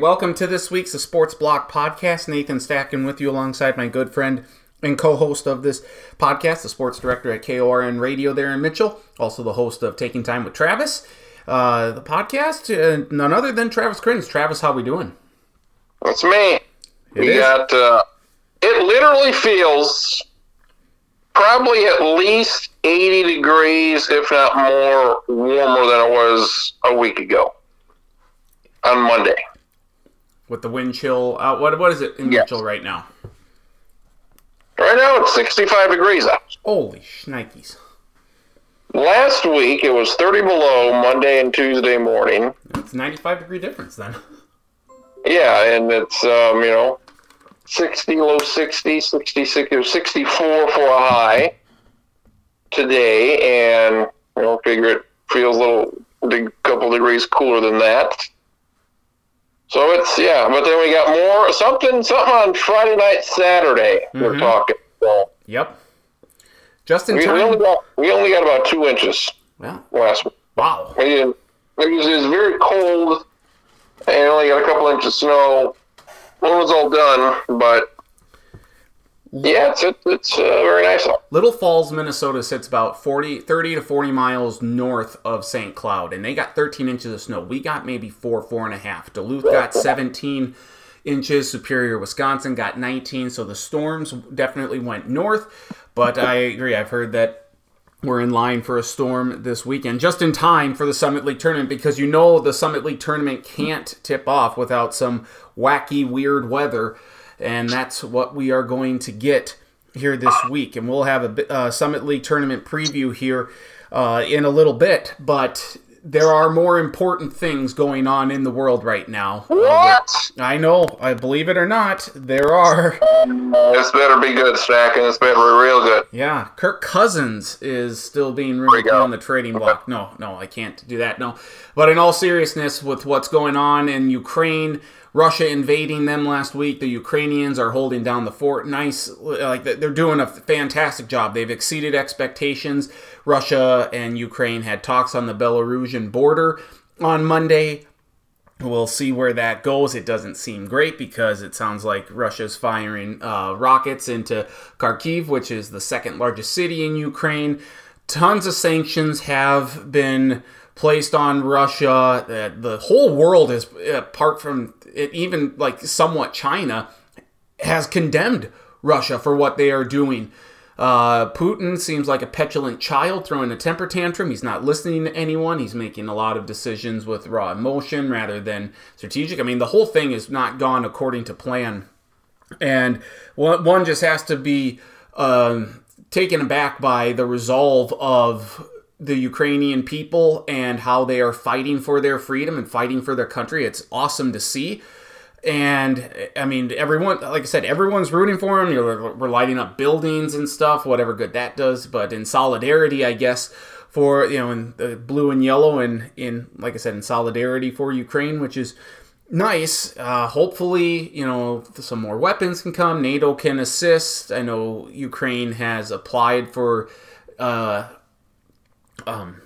Welcome to this week's The Sports Block Podcast. Nathan Stacken with you alongside my good friend and co-host of this podcast, the sports director at KORN Radio there in Mitchell, also the host of Taking Time with Travis. Uh, the podcast, uh, none other than Travis Crins. Travis, how we doing? That's me. It we is? got. Uh, it literally feels probably at least eighty degrees, if not more, warmer than it was a week ago on Monday. With the wind chill, uh, what what is it in Yes. Mitchell right now? Right now it's sixty-five degrees out. Holy shnikes! Last week it was thirty below Monday and Tuesday morning. It's 95 degree difference then. Yeah, and it's um, you know, sixty, low 60, 66, it was sixty-four for a high today, and you know, figure it feels a little a couple degrees cooler than that. So it's yeah, but then we got more something something on Friday night, Saturday. We're Mhm. talking. So Yep. Just in we, we only time. got we only got about two inches Well, last week. wow. It was, it was very cold, and only got a couple inches of snow. It was all done, but yeah, it's it's, it's uh, very nice. Little Falls, Minnesota sits about 40, 30 to 40 miles north of St. Cloud, and they got 13 inches of snow. We got maybe four, four and a half. Duluth got 17 inches. Superior, Wisconsin got 19. So the storms definitely went north, but I agree. I've heard that we're in line for a storm this weekend, just in time for the Summit League tournament, because you know the Summit League tournament can't tip off without some wacky, weird weather, and that's what we are going to get here this week. And we'll have a uh, Summit League tournament preview here uh, in a little bit, but there are more important things going on in the world right now. What? I know, I believe it or not, there are. This better be good, Stack, and this better be real good. Yeah, Kirk Cousins is still being rumored on the trading block. No, no, I can't do that. No, but in all seriousness, with what's going on in Ukraine, Russia invading them last week, the Ukrainians are holding down the fort. Nice, like they're doing a fantastic job. They've exceeded expectations. Russia and Ukraine had talks on the Belarusian border on Monday. We'll see where that goes. It doesn't seem great because it sounds like Russia's firing uh, rockets into Kharkiv, which is the second largest city in Ukraine. Tons of sanctions have been placed on Russia. The, the whole world is, apart from it, even like somewhat China, has condemned Russia for what they are doing. Uh, Putin seems like a petulant child throwing a temper tantrum. He's not listening to anyone. He's making a lot of decisions with raw emotion rather than strategic. I mean, the whole thing has not gone according to plan. And one, just has to be um, taken aback by the resolve of the Ukrainian people and how they are fighting for their freedom and fighting for their country. It's awesome to see. And I mean, everyone, like I said, everyone's rooting for him. You're, we're lighting up buildings and stuff, whatever good that does. But in solidarity, I guess, for, you know, in the blue and yellow, and in, like I said, in solidarity for Ukraine, which is nice. Uh, hopefully, you know, some more weapons can come. NATO can assist. I know Ukraine has applied for, uh, um,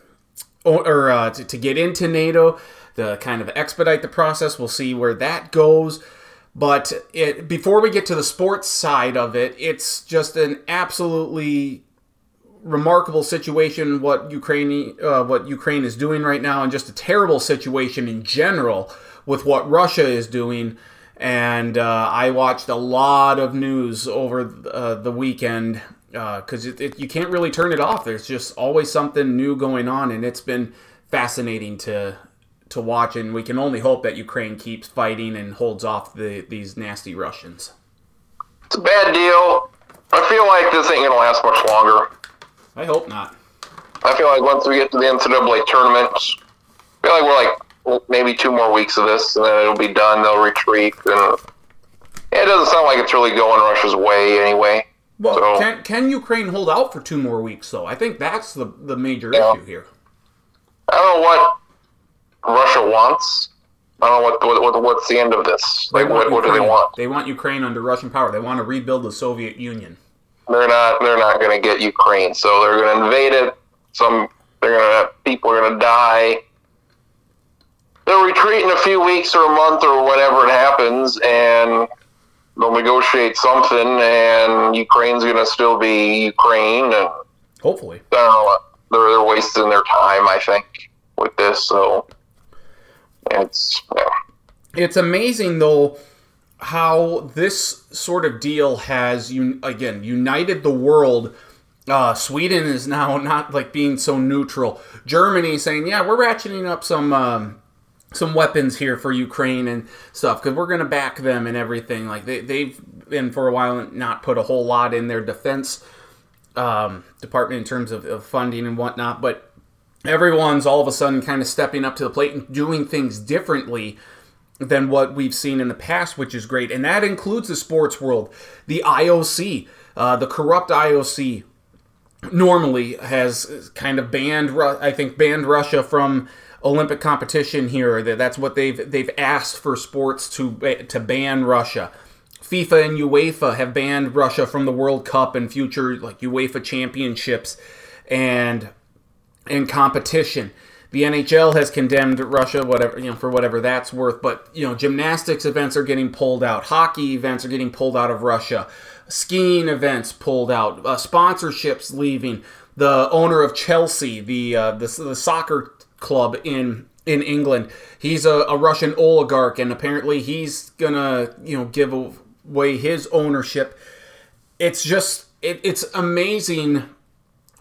or, or uh, to, to get into NATO, the kind of expedite the process. We'll see where that goes. But it, before we get to the sports side of it, it's just an absolutely remarkable situation what Ukraine uh, what Ukraine is doing right now, and just a terrible situation in general with what Russia is doing. And uh, I watched a lot of news over uh, the weekend Uh, because it, you can't really turn it off. There's just always something new going on, and it's been fascinating to to watch. And we can only hope that Ukraine keeps fighting and holds off the, these nasty Russians. It's a bad deal. I feel like this ain't gonna last much longer. I hope not. I feel like once we get to the NCAA tournament, I feel like we're like well, maybe two more weeks of this, and then it'll be done. They'll retreat, and it doesn't sound like it's really going Russia's way anyway. Well, So- can can Ukraine hold out for two more weeks though? I think that's the the major Yeah. issue here. I don't know what Russia wants. I don't know what, what, what what's the end of this. They Like, what, what do they want? They want Ukraine under Russian power. They want to rebuild the Soviet Union. They're not. They're not going to get Ukraine, so they're going to invade it. Some. They're going to. People are going to die. They'll retreat in a few weeks or a month or whatever it happens and they'll negotiate something, and Ukraine's going to still be Ukraine, and hopefully, I don't know, they're they're wasting their time. I think with this, so it's yeah. it's amazing though how this sort of deal has you again united the world. Uh, Sweden is now not like being so neutral. Germany saying, "Yeah, we're ratcheting up some um, some weapons here for Ukraine and stuff because we're going to back them and everything." Like they they've been for a while not put a whole lot in their defense um, department in terms of, of funding and whatnot, but everyone's all of a sudden kind of stepping up to the plate and doing things differently than what we've seen in the past, which is great. And that includes the sports world. The IOC, uh, the corrupt IOC, normally has kind of banned, I think, banned Russia from Olympic competition here. That's what they've they've asked for sports to to ban Russia. FIFA and UEFA have banned Russia from the World Cup and future like UEFA championships and and competition. The NHL has condemned Russia, whatever you know, for whatever that's worth. But you know, gymnastics events are getting pulled out. Hockey events are getting pulled out of Russia. Skiing events pulled out. Uh, sponsorships leaving. The owner of Chelsea, the, uh, the the soccer club in in England, he's a, a Russian oligarch, and apparently he's gonna you know give away his ownership. It's just it, it's amazing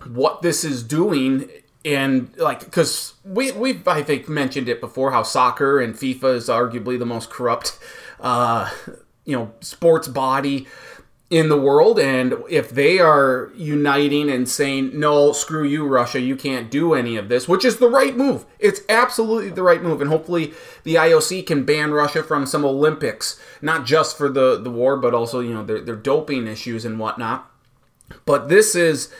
what this is doing and like because we we've I think mentioned it before how soccer and FIFA is arguably the most corrupt uh, you know sports body in the world and if they are uniting and saying no screw you Russia you can't do any of this which is the right move. It's absolutely the right move and hopefully the IOC can ban Russia from some Olympics not just for the the war but also you know their, their doping issues and whatnot. But this is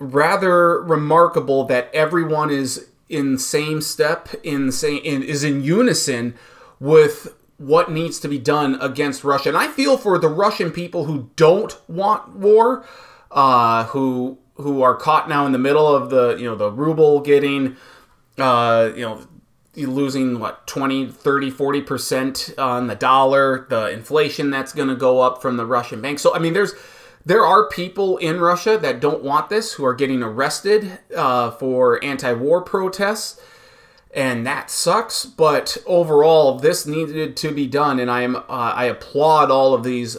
rather remarkable that everyone is in same step in same in, is in unison with what needs to be done against Russia. And I feel for the Russian people who don't want war, uh, who who are caught now in the middle of the you know the ruble getting uh, you know losing what 20 30 40% on the dollar the inflation that's going to go up from the russian bank so i mean there's there are people in Russia that don't want this who are getting arrested uh, for anti war protests, and that sucks. But overall, this needed to be done, and I, am, uh, I applaud all of these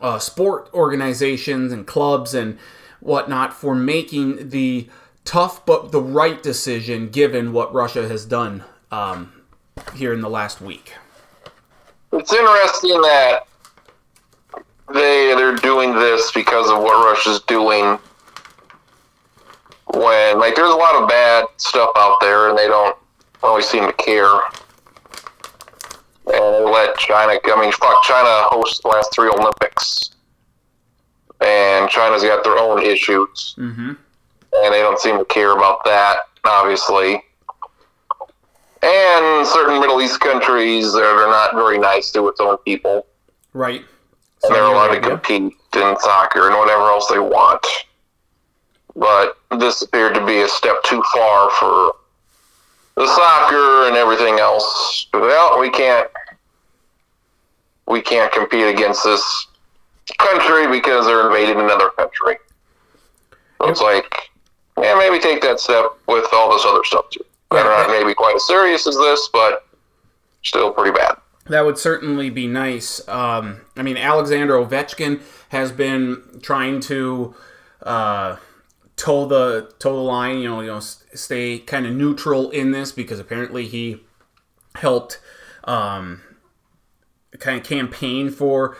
uh, sport organizations and clubs and whatnot for making the tough but the right decision given what Russia has done um, here in the last week. It's interesting that they they're doing this because of what Russia's doing. When like there's a lot of bad stuff out there, and they don't always seem to care. And they let China. I mean, fuck, China host the last three Olympics, and China's got their own issues, mm-hmm. and they don't seem to care about that, obviously. And certain Middle East countries that are not very nice to its own people. Right and they're allowed to compete in soccer and whatever else they want. But this appeared to be a step too far for the soccer and everything else. Well, we can't we can't compete against this country because they're invading another country. So it's like, yeah, maybe take that step with all this other stuff too. Yeah, not maybe quite as serious as this, but still pretty bad that would certainly be nice. Um, I mean, Alexander Ovechkin has been trying to uh, toe the toe the line. You know, you know, stay kind of neutral in this because apparently he helped um, kind of campaign for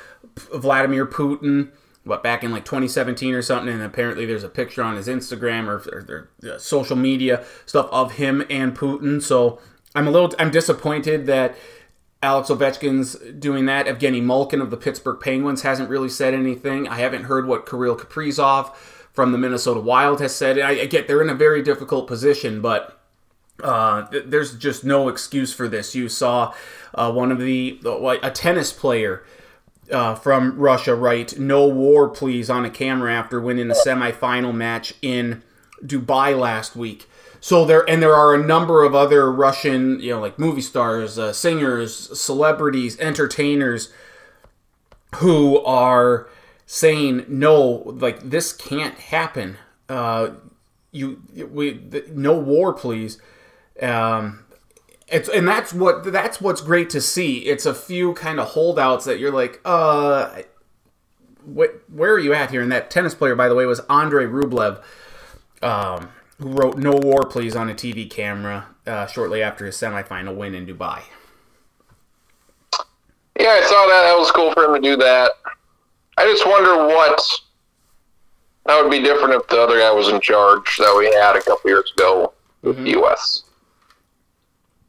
Vladimir Putin. What back in like 2017 or something, and apparently there's a picture on his Instagram or, or, or social media stuff of him and Putin. So I'm a little I'm disappointed that Alex Ovechkin's doing that. Evgeny Malkin of the Pittsburgh Penguins hasn't really said anything. I haven't heard what Kirill Kaprizov from the Minnesota Wild has said. I, I get they're in a very difficult position, but uh, th- there's just no excuse for this. You saw uh, one of the a tennis player uh, from Russia write "No war, please" on a camera after winning a semifinal match in Dubai last week. so there and there are a number of other Russian, you know, like movie stars, uh, singers, celebrities, entertainers who are saying no, like this can't happen. Uh, you we no war, please. Um, it's and that's what that's what's great to see. It's a few kind of holdouts that you're like, uh, what, where are you at here? And that tennis player, by the way, was Andre Rublev, um, who wrote "No War, Please" on a TV camera uh, shortly after his semifinal win in Dubai. Yeah, I saw that. That was cool for him to do that. I just wonder what that would be different if the other guy was in charge that we had a couple years ago with mm-hmm. the U.S.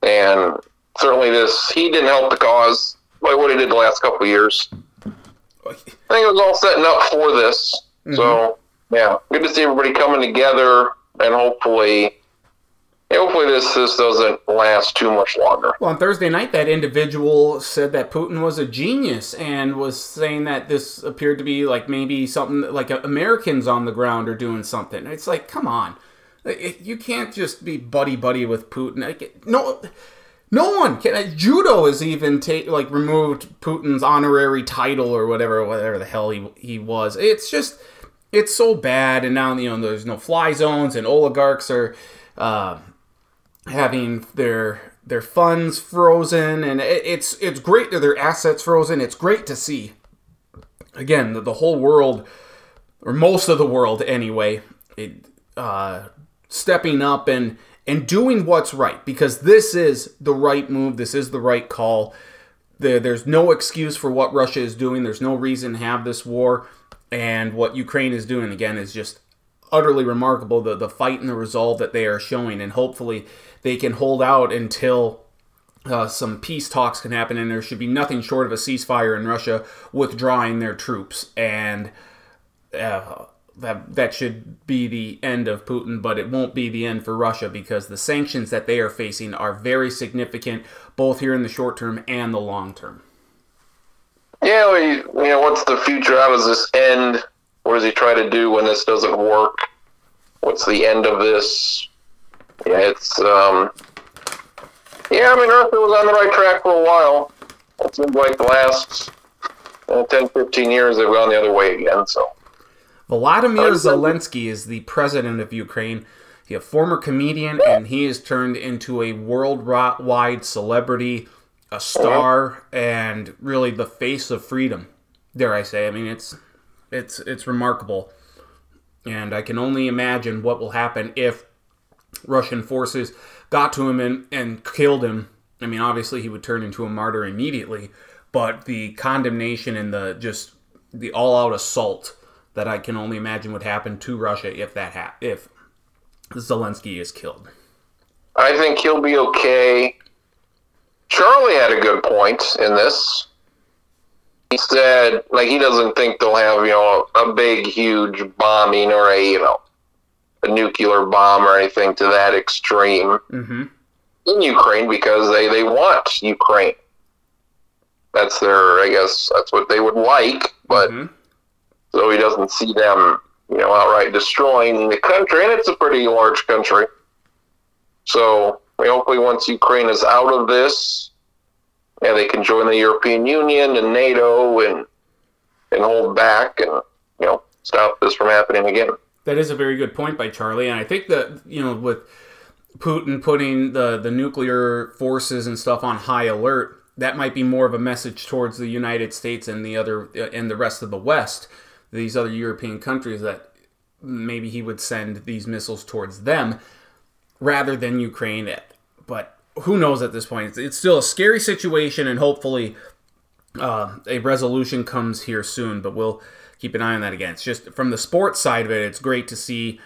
And certainly, this he didn't help the cause like what he did the last couple years. I think it was all setting up for this. Mm-hmm. So yeah, good to see everybody coming together and hopefully hopefully this this doesn't last too much longer. Well, on Thursday night, that individual said that Putin was a genius and was saying that this appeared to be like maybe something like Americans on the ground are doing something. It's like, come on, you can't just be buddy buddy with Putin. No. No one can. Judo has even ta- like removed Putin's honorary title or whatever, whatever the hell he he was. It's just, it's so bad. And now you know there's no fly zones, and oligarchs are uh, having their their funds frozen, and it, it's it's great that their assets frozen. It's great to see. Again, the, the whole world, or most of the world anyway, it, uh, stepping up and and doing what's right because this is the right move. This is the right call. There, there's no excuse for what Russia is doing. There's no reason to have this war. And what Ukraine is doing, again, is just utterly remarkable. The, the fight and the resolve that they are showing. And hopefully they can hold out until uh, some peace talks can happen. And there should be nothing short of a ceasefire in Russia withdrawing their troops. And. Uh, that that should be the end of Putin, but it won't be the end for Russia because the sanctions that they are facing are very significant, both here in the short term and the long term. Yeah, we, you know, what's the future? How does this end? What does he try to do when this doesn't work? What's the end of this? Yeah, it's um, yeah. I mean, Russia was on the right track for a while. It seems like the last uh, 10, 15 years they've gone the other way again. So Volodymyr Zelensky is the president of Ukraine. He's a former comedian, and he has turned into a worldwide celebrity, a star, and really the face of freedom. Dare I say? I mean, it's it's it's remarkable, and I can only imagine what will happen if Russian forces got to him and, and killed him. I mean, obviously he would turn into a martyr immediately, but the condemnation and the just the all-out assault that I can only imagine would happen to Russia if that ha- if Zelensky is killed. I think he'll be okay. Charlie had a good point in this. He said, like, he doesn't think they'll have, you know, a big, huge bombing or a, you know, a nuclear bomb or anything to that extreme mm-hmm. in Ukraine because they, they want Ukraine. That's their, I guess, that's what they would like, but mm-hmm so he doesn't see them, you know, outright destroying the country, and it's a pretty large country. So hopefully, once Ukraine is out of this, yeah, they can join the European Union and NATO and and hold back and you know stop this from happening again. That is a very good point by Charlie, and I think that you know with Putin putting the the nuclear forces and stuff on high alert, that might be more of a message towards the United States and the other and the rest of the West these other European countries that maybe he would send these missiles towards them rather than Ukraine. But who knows at this point? It's, still a scary situation, and hopefully uh, a resolution comes here soon. But we'll keep an eye on that again. It's just from the sports side of it, it's great to see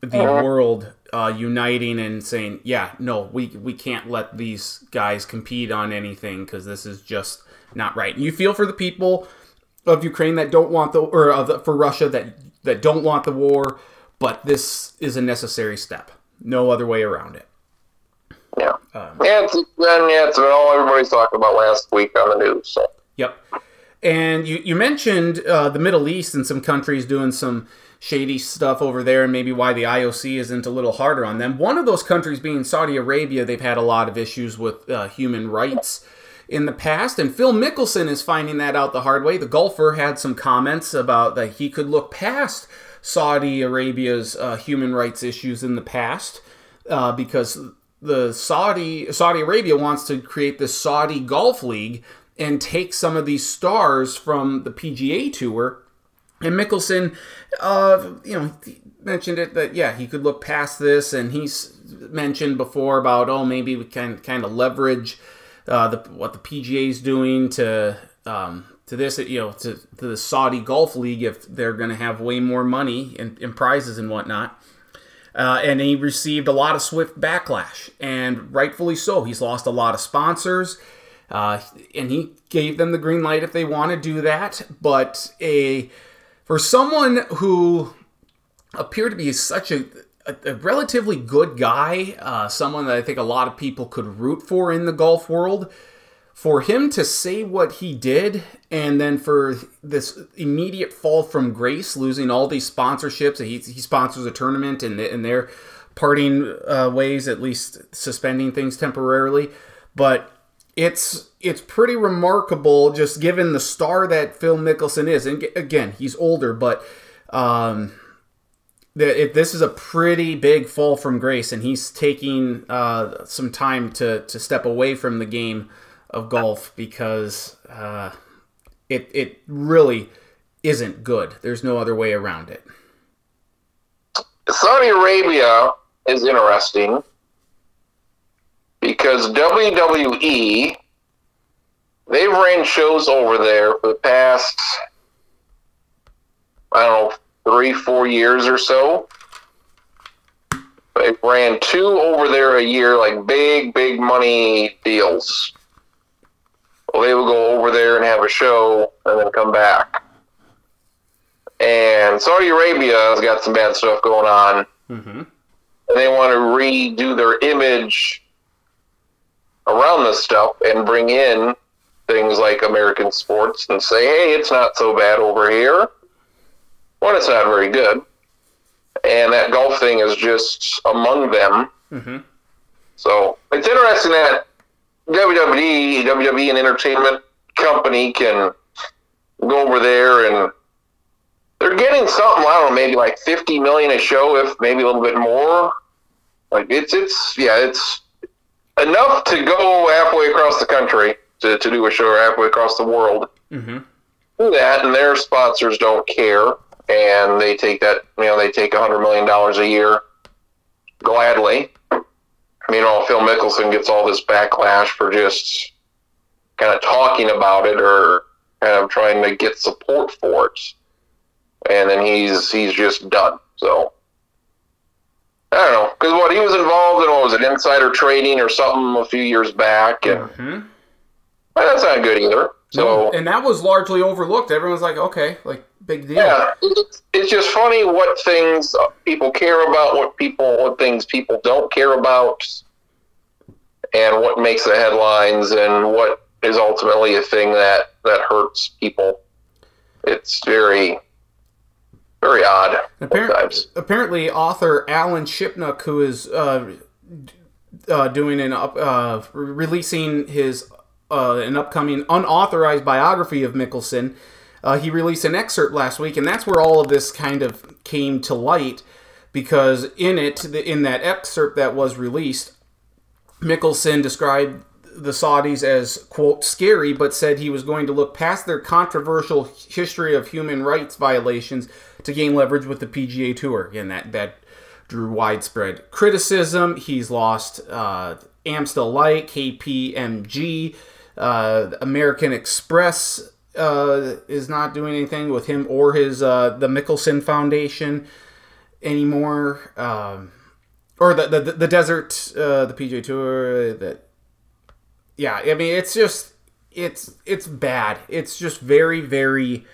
the uh-huh. world uh, uniting and saying, "Yeah, no, we we can't let these guys compete on anything because this is just not right." And you feel for the people of Ukraine that don't want the or of for Russia that that don't want the war, but this is a necessary step. No other way around it. Yeah, um, yeah, it's, yeah, it's all everybody's talking about last week on the news. So. Yep. And you, you mentioned uh, the Middle East and some countries doing some shady stuff over there and maybe why the IOC isn't a little harder on them. One of those countries being Saudi Arabia, they've had a lot of issues with uh, human rights in the past, and Phil Mickelson is finding that out the hard way. The golfer had some comments about that he could look past Saudi Arabia's uh, human rights issues in the past uh, because the Saudi Saudi Arabia wants to create this Saudi Golf League and take some of these stars from the PGA Tour. And Mickelson, uh, you know, mentioned it that yeah he could look past this, and he's mentioned before about oh maybe we can kind of leverage uh, the, what the PGA is doing to um, to this you know to, to the Saudi Golf League if they're going to have way more money and, and prizes and whatnot. Uh, and he received a lot of swift backlash, and rightfully so. He's lost a lot of sponsors, uh, and he gave them the green light if they want to do that. But a for someone who appeared to be such a, a, a relatively good guy, uh, someone that I think a lot of people could root for in the golf world, for him to say what he did and then for this immediate fall from grace losing all these sponsorships he, he sponsors a tournament and, and they're parting uh, ways at least suspending things temporarily but it's it's pretty remarkable just given the star that phil mickelson is and again he's older but um, it, this is a pretty big fall from grace and he's taking uh, some time to, to step away from the game of golf because uh, it it really isn't good. There's no other way around it. Saudi Arabia is interesting because WWE they've ran shows over there for the past I don't know three four years or so. They ran two over there a year, like big big money deals well, they would go over there and have a show and then come back. And Saudi Arabia has got some bad stuff going on. Mm-hmm. And they want to redo their image around this stuff and bring in things like American sports and say, hey, it's not so bad over here. One, it's not very good. And that golf thing is just among them. Mm-hmm. So it's interesting that WWE, WWE, an entertainment company, can go over there and they're getting something. I don't know, maybe like fifty million a show, if maybe a little bit more. Like it's it's yeah, it's enough to go halfway across the country to, to do a show halfway across the world. Mm-hmm. Do that, and their sponsors don't care, and they take that you know they take a hundred million dollars a year gladly Meanwhile, Phil Mickelson gets all this backlash for just kind of talking about it or kind of trying to get support for it, and then he's he's just done. So I don't know because what he was involved in what was it insider trading or something a few years back, and mm-hmm. well, that's not good either. So and that was largely overlooked. Everyone's like, okay, like big deal. Yeah, it's, it's just funny what things people care about, what people, what things people don't care about, and what makes the headlines, and what is ultimately a thing that that hurts people. It's very, very odd. Apparently, apparently, author Alan Shipnuck, who is uh, uh, doing an up, uh, releasing his uh, an upcoming unauthorized biography of Mickelson uh, he released an excerpt last week, and that's where all of this kind of came to light because in it, in that excerpt that was released, Mickelson described the Saudis as, quote, scary, but said he was going to look past their controversial history of human rights violations to gain leverage with the PGA Tour. Again, that, that drew widespread criticism. He's lost uh, Amstel Light, KPMG, uh, American Express uh, is not doing anything with him or his uh, the Mickelson Foundation anymore, um, or the the, the desert uh, the PGA Tour. That yeah, I mean it's just it's it's bad. It's just very very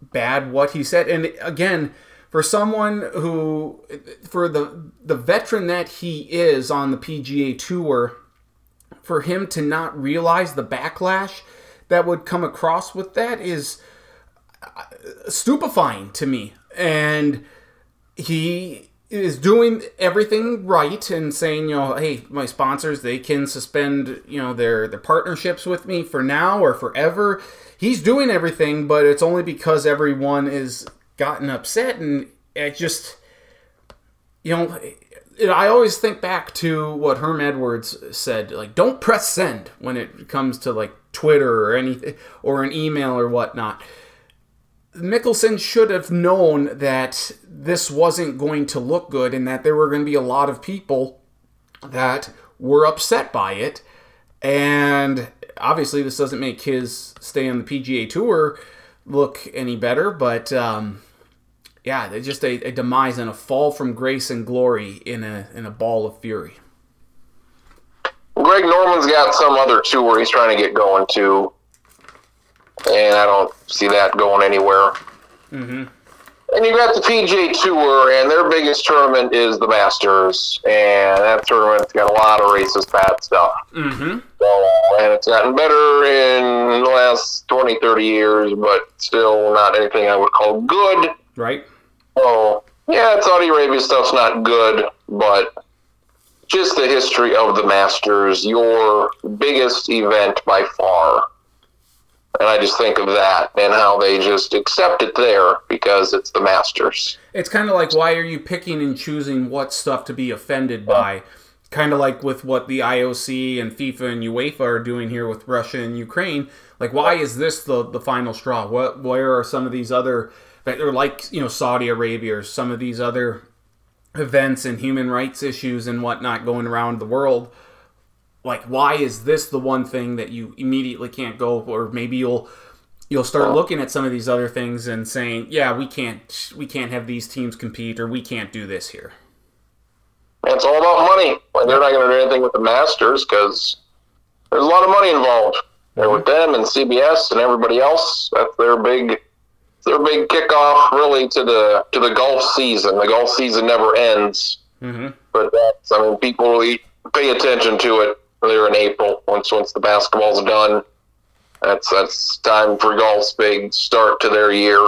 bad what he said, and again for someone who for the the veteran that he is on the PGA Tour, for him to not realize the backlash that would come across with that is uh, stupefying to me. And he is doing everything right and saying, you know, hey, my sponsors, they can suspend, you know, their their partnerships with me for now or forever. He's doing everything, but it's only because everyone is gotten upset and it just you know, I always think back to what Herm Edwards said, like don't press send when it comes to like Twitter or anything or an email or whatnot. Mickelson should have known that this wasn't going to look good and that there were going to be a lot of people that were upset by it. And obviously, this doesn't make his stay on the PGA Tour look any better, but um, yeah, it's just a, a, demise and a fall from grace and glory in a in a ball of fury. Greg Norman's got some other tour he's trying to get going to and I don't see that going anywhere. Mm-hmm. And you got the PGA Tour, and their biggest tournament is the Masters, and that tournament's got a lot of racist bad stuff. Mm-hmm. So, and it's gotten better in the last 20, 30 years, but still not anything I would call good. Right. So, yeah, Saudi Arabia stuff's not good, but just the history of the Masters, your biggest event by far and I just think of that and how they just accept it there because it's the Masters. It's kind of like why are you picking and choosing what stuff to be offended by? Kind of like with what the IOC and FIFA and UEFA are doing here with Russia and Ukraine. Like, why is this the, the final straw? What where are some of these other are like you know Saudi Arabia or some of these other events and human rights issues and whatnot going around the world? Like why is this the one thing that you immediately can't go or maybe you'll you'll start looking at some of these other things and saying yeah we can't we can't have these teams compete or we can't do this here. It's all about money. They're not going to do anything with the masters because there's a lot of money involved. Mm-hmm. with them and cbs and everybody else. That's their big their big kickoff really to the to the golf season. The golf season never ends. Mm-hmm. but that's i mean people really pay attention to it earlier in April. Once once the basketball's done, that's that's time for golf's big start to their year.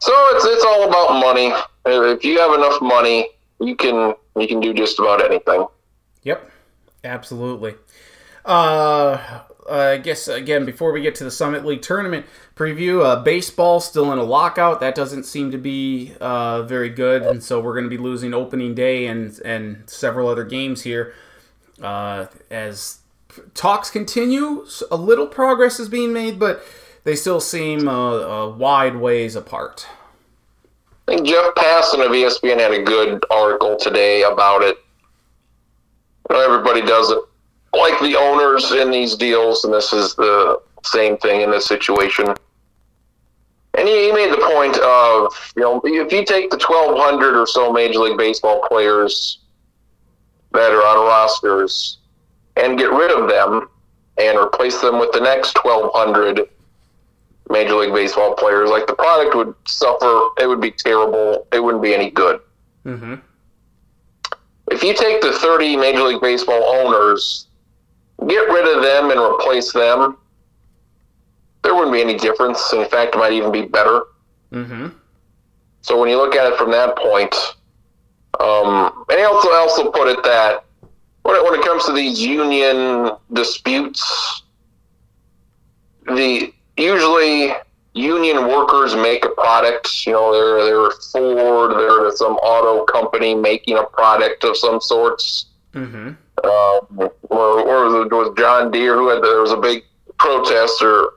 So it's it's all about money. If you have enough money, you can you can do just about anything. Yep, absolutely. Uh, I guess again before we get to the Summit League tournament preview, uh, baseball still in a lockout. That doesn't seem to be uh, very good, and so we're going to be losing opening day and and several other games here. Uh, as talks continue, a little progress is being made, but they still seem uh, uh, wide ways apart. I think Jeff Passan of ESPN had a good article today about it. Everybody does it like the owners in these deals, and this is the same thing in this situation. And he made the point of, you know, if you take the 1,200 or so Major League Baseball players that are on rosters and get rid of them and replace them with the next 1,200 Major League Baseball players, like the product would suffer. It would be terrible. It wouldn't be any good. Mm-hmm. If you take the 30 Major League Baseball owners, get rid of them and replace them, there wouldn't be any difference. In fact, it might even be better. Mm-hmm. So when you look at it from that point, um, and he also also put it that when it, when it comes to these union disputes, the usually union workers make a product. You know, they're they're Ford, they're some auto company making a product of some sorts. Mm-hmm. Uh, or, or was, it was John Deere who had there was a big protest or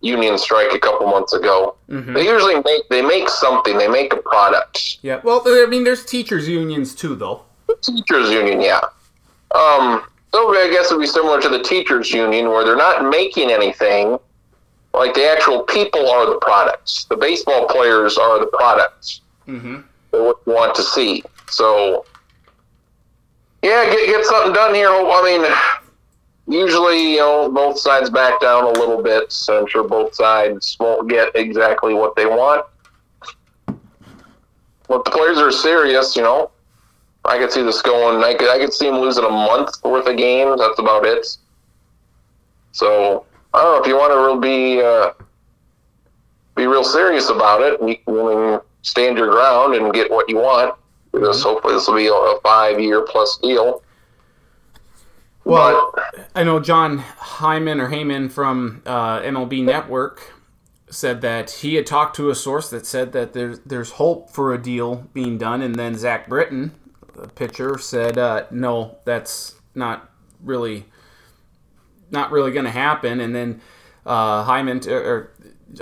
union strike a couple months ago. Mm-hmm. They usually make they make something. They make a product. Yeah. Well, I mean, there's teachers unions too, though. teachers union, yeah. Um, so I guess it'd be similar to the teachers union, where they're not making anything. Like the actual people are the products. The baseball players are the products. Mm-hmm. what you want to see. So, yeah, get get something done here. I mean usually, you know, both sides back down a little bit. So I'm sure both sides won't get exactly what they want. But the players are serious, you know. I could see this going. I could, I could see them losing a month worth of games. That's about it. So I don't know if you want to really be uh, be real serious about it, and you can stand your ground and get what you want. Because hopefully this will be a, a five year plus deal. Well, I know John Hyman or Heyman from uh, MLB Network said that he had talked to a source that said that there's there's hope for a deal being done, and then Zach Britton, the pitcher, said uh, no, that's not really not really going to happen. And then uh, Hyman or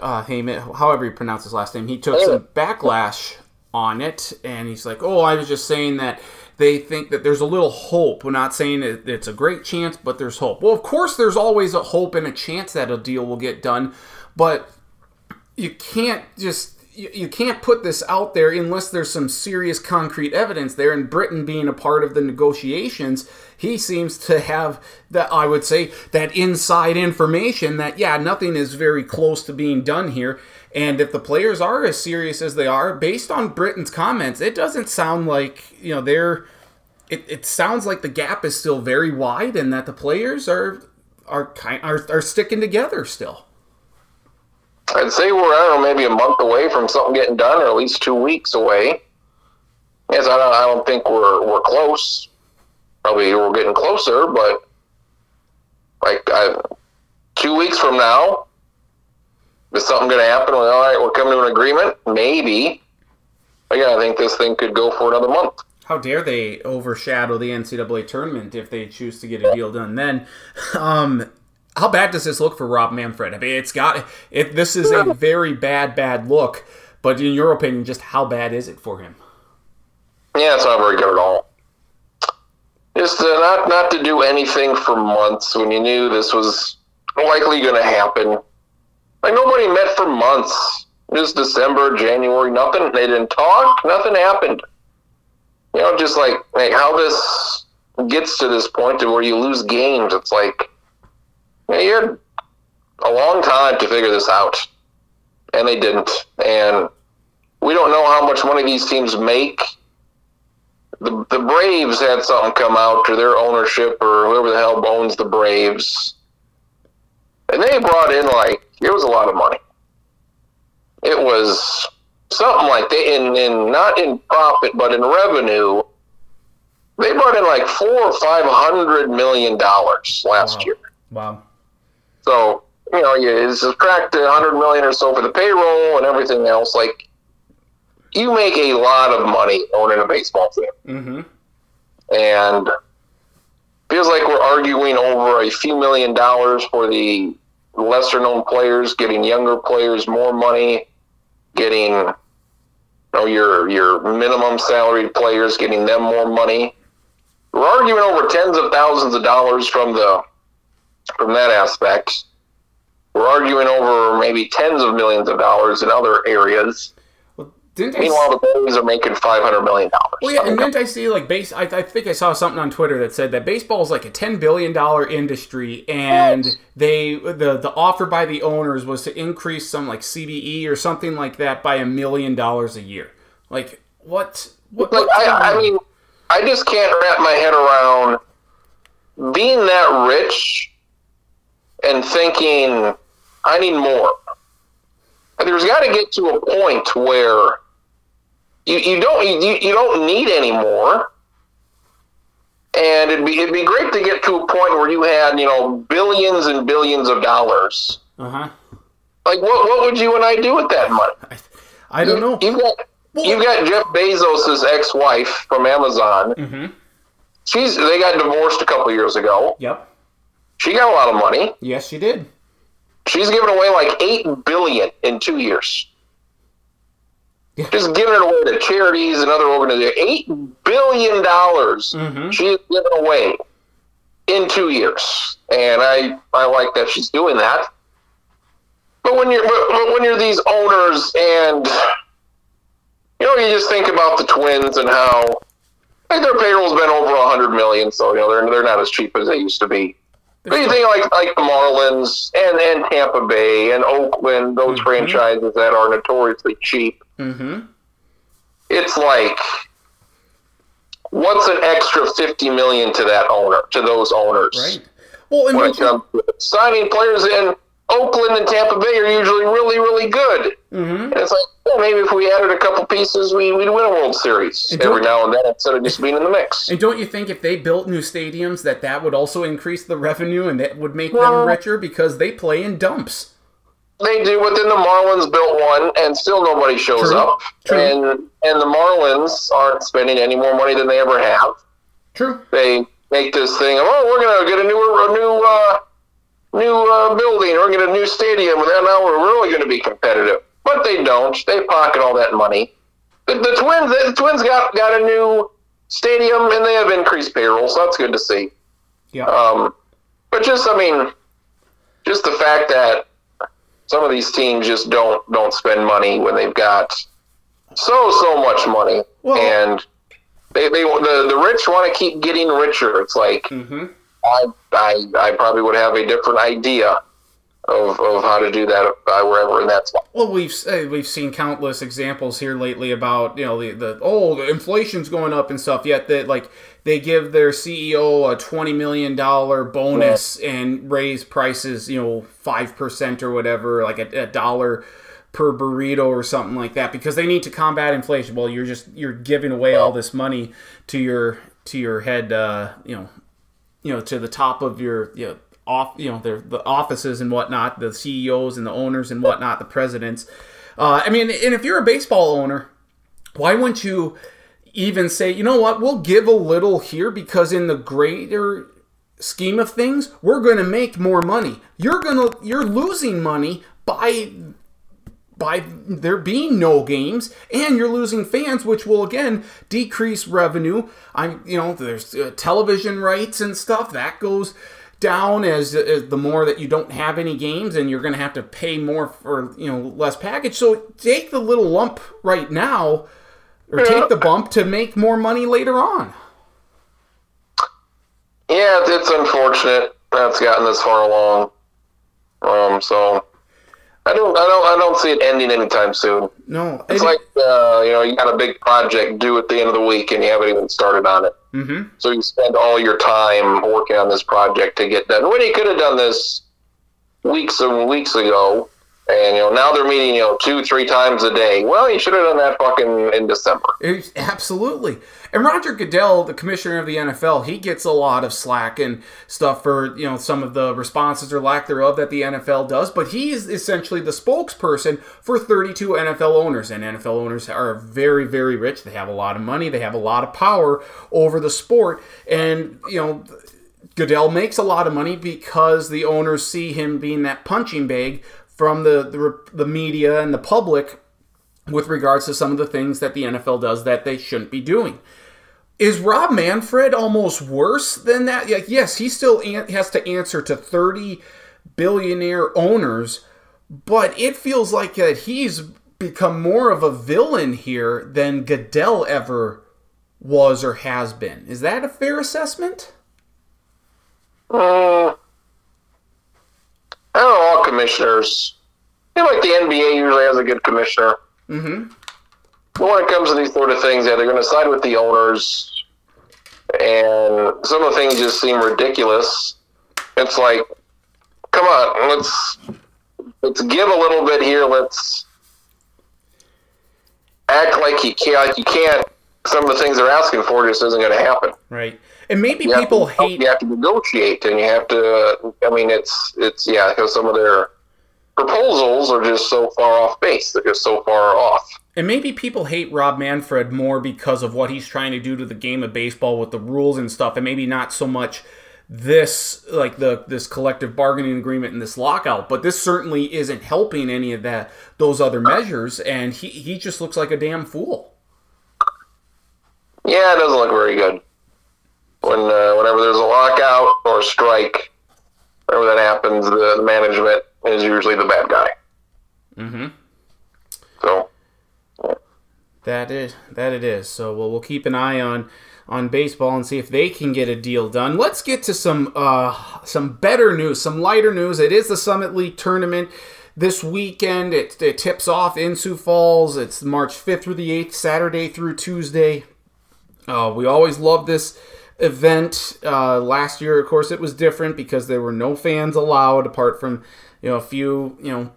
uh, Heyman, however you pronounce his last name, he took some backlash on it, and he's like, "Oh, I was just saying that." They think that there's a little hope. We're not saying it, it's a great chance, but there's hope. Well, of course, there's always a hope and a chance that a deal will get done, but you can't just you can't put this out there unless there's some serious concrete evidence there and Britton being a part of the negotiations he seems to have that i would say that inside information that yeah nothing is very close to being done here and if the players are as serious as they are based on Britton's comments it doesn't sound like you know they're it, it sounds like the gap is still very wide and that the players are are kind are, are sticking together still I'd say we're I don't know maybe a month away from something getting done, or at least two weeks away. Yes, I don't. I don't think we're we're close. Probably we're getting closer, but like I, two weeks from now, is something going to happen? Well, all right, we're coming to an agreement. Maybe. Again, I think this thing could go for another month. How dare they overshadow the NCAA tournament if they choose to get a deal done then? Um, how bad does this look for Rob Manfred? I mean, it's got it. This is a very bad, bad look. But in your opinion, just how bad is it for him? Yeah, it's not very good at all. Just uh, not not to do anything for months when you knew this was likely going to happen. Like nobody met for months. Just December, January, nothing. They didn't talk. Nothing happened. You know, just like like how this gets to this point to where you lose games. It's like you had a long time to figure this out, and they didn't. And we don't know how much money these teams make. The, the Braves had something come out to their ownership or whoever the hell owns the Braves, and they brought in like it was a lot of money. It was something like they in, in not in profit but in revenue. They brought in like four or five hundred million dollars last Wow. year. Wow. So you know, you it's subtract a hundred million or so for the payroll and everything else. Like, you make a lot of money owning a baseball team, Mm-hmm. and feels like we're arguing over a few million dollars for the lesser known players, getting younger players more money, getting you know, your your minimum salaried players, getting them more money. We're arguing over tens of thousands of dollars from the from that aspect. We're arguing over maybe tens of millions of dollars in other areas. Didn't I? Meanwhile, the Braves are making five hundred million dollars. Well, yeah, and didn't I see like base? I, I think I saw something on Twitter that said that baseball is like a ten billion dollar industry, and they the the offer by the owners was to increase some like CBT or something like that by a million dollars a year. Like what? What? Like, I, I mean, I just can't wrap my head around being that rich and thinking I need more. There's got to get to a point where you, you don't you, you don't need any more. And it'd be it'd be great to get to a point where you had you know billions and billions of dollars. uh huh. Like what what would you and I do with that money? I, I don't know. You've got you've got Jeff Bezos' ex-wife from Amazon. Mm-hmm. She's they got divorced a couple years ago. Yep. She got a lot of money. Yes, she did. She's given away like eight billion in two years. Yeah. Just giving it away to charities and other organizations. Eight billion dollars Mhm. she's given away in two years, and I I like that she's doing that. But when you're but, but when you're these owners and you know you just think about the Twins and how like their payroll's been over a hundred million, so you know they're they're not as cheap as they used to be. But you think like like the Marlins and, and Tampa Bay and Oakland, those Mhm. franchises that are notoriously cheap. Mm-hmm. It's like what's an extra fifty million to that owner, to those owners? Right. Well, and When it comes to signing players in, Oakland and Tampa Bay are usually really, really good. Mm-hmm. And it's like, well, maybe if we added a couple pieces, we, would win a World Series and every now and then instead of just being in the mix. And don't you think if they built new stadiums that that would also increase the revenue and that would make well, them richer because they play in dumps? They do, but then the Marlins built one, and still nobody shows True. up. True. And and the Marlins aren't spending any more money than they ever have. True. They make this thing of, oh, we're gonna get a new a new uh, new uh, building, we're gonna get a new stadium, and now we're really gonna be competitive. But they don't. They pocket all that money. The, the Twins, the Twins got got a new stadium, and they have increased payroll, so that's good to see. Yeah. Um, but just, I mean, just the fact that some of these teams just don't don't spend money when they've got so so much money, and they, they the the rich want to keep getting richer. It's like mm-hmm. I, I I probably would have a different idea of, of how to do that uh, wherever in that spot. Well, we've uh, we've seen countless examples here lately about you know the, the oh the inflation's going up and stuff. Yet that like they give their CEO a twenty million dollar bonus yeah. and raise prices you know five percent or whatever, like a, a dollar per burrito or something like that because they need to combat inflation. Well, you're just you're giving away all this money to your to your head, uh, you know, you know, to the top of your you know, off, you know, the offices and whatnot, the CEOs and the owners and whatnot, the presidents. Uh, I mean, and if you're a baseball owner, why wouldn't you even say, you know what, we'll give a little here because in the greater scheme of things, we're going to make more money. You're going to you're losing money by by there being no games and you're losing fans which will again decrease revenue. I'm you know there's uh, television rights and stuff that goes down as, as, the more that you don't have any games and you're going to have to pay more for you know less package. So take the little lump right now or take the bump to make more money later on yeah it's unfortunate that's gotten this far along um so I don't, I don't, I don't see it ending anytime soon. No, it's like uh, you know, you got a big project due at the end of the week, and you haven't even started on it. Mm-hmm. So you spend all your time working on this project to get done. When you could have done this weeks and weeks ago, and you know now they're meeting you know two, three times a day. Well, you should have done that fucking in December. It, absolutely. And Roger Goodell, the commissioner of the NFL, he gets a lot of slack and stuff for you know some of the responses or lack thereof that the NFL does. But he is essentially the spokesperson for 32 NFL owners, and NFL owners are very, very rich. They have a lot of money. They have a lot of power over the sport, and you know. Goodell makes a lot of money because the owners see him being that punching bag from the, the, the media and the public with regards to some of the things that the NFL does that they shouldn't be doing. Is Rob Manfred almost worse than that? Yes, he still has to answer to 30 billionaire owners, but it feels like that he's become more of a villain here than Goodell ever was or has been. Is that a fair assessment? Uh, I commissioners, I feel like the NBA usually has a good commissioner. Mm-hmm. But when it comes to these sort of things, yeah, they're going to side with the owners, and some of the things just seem ridiculous. It's like, come on, let's let's give a little bit here. Let's act like you can't. Like you can't. Some of the things they're asking for just isn't going to happen. Right. And maybe you people to, hate. You have to negotiate, and you have to. I mean, it's it's yeah, because some of their proposals are just so far off base. They're just so far off. And maybe people hate Rob Manfred more because of what he's trying to do to the game of baseball with the rules and stuff, and maybe not so much this like the this collective bargaining agreement and this lockout but this certainly isn't helping any of that those other measures and he, he just looks like a damn fool yeah it doesn't look very good when uh, whenever there's a lockout or a strike whenever that happens the, the management is usually the bad guy mm-hmm so that is that it is. So we'll, we'll keep an eye on on baseball and see if they can get a deal done. Let's get to some uh, some better news, some lighter news. It is the Summit League tournament this weekend. It, it tips off in Sioux Falls. It's March 5th through the 8th, Saturday through Tuesday. Uh, we always love this event. Uh, last year, of course, it was different because there were no fans allowed apart from you know a few you know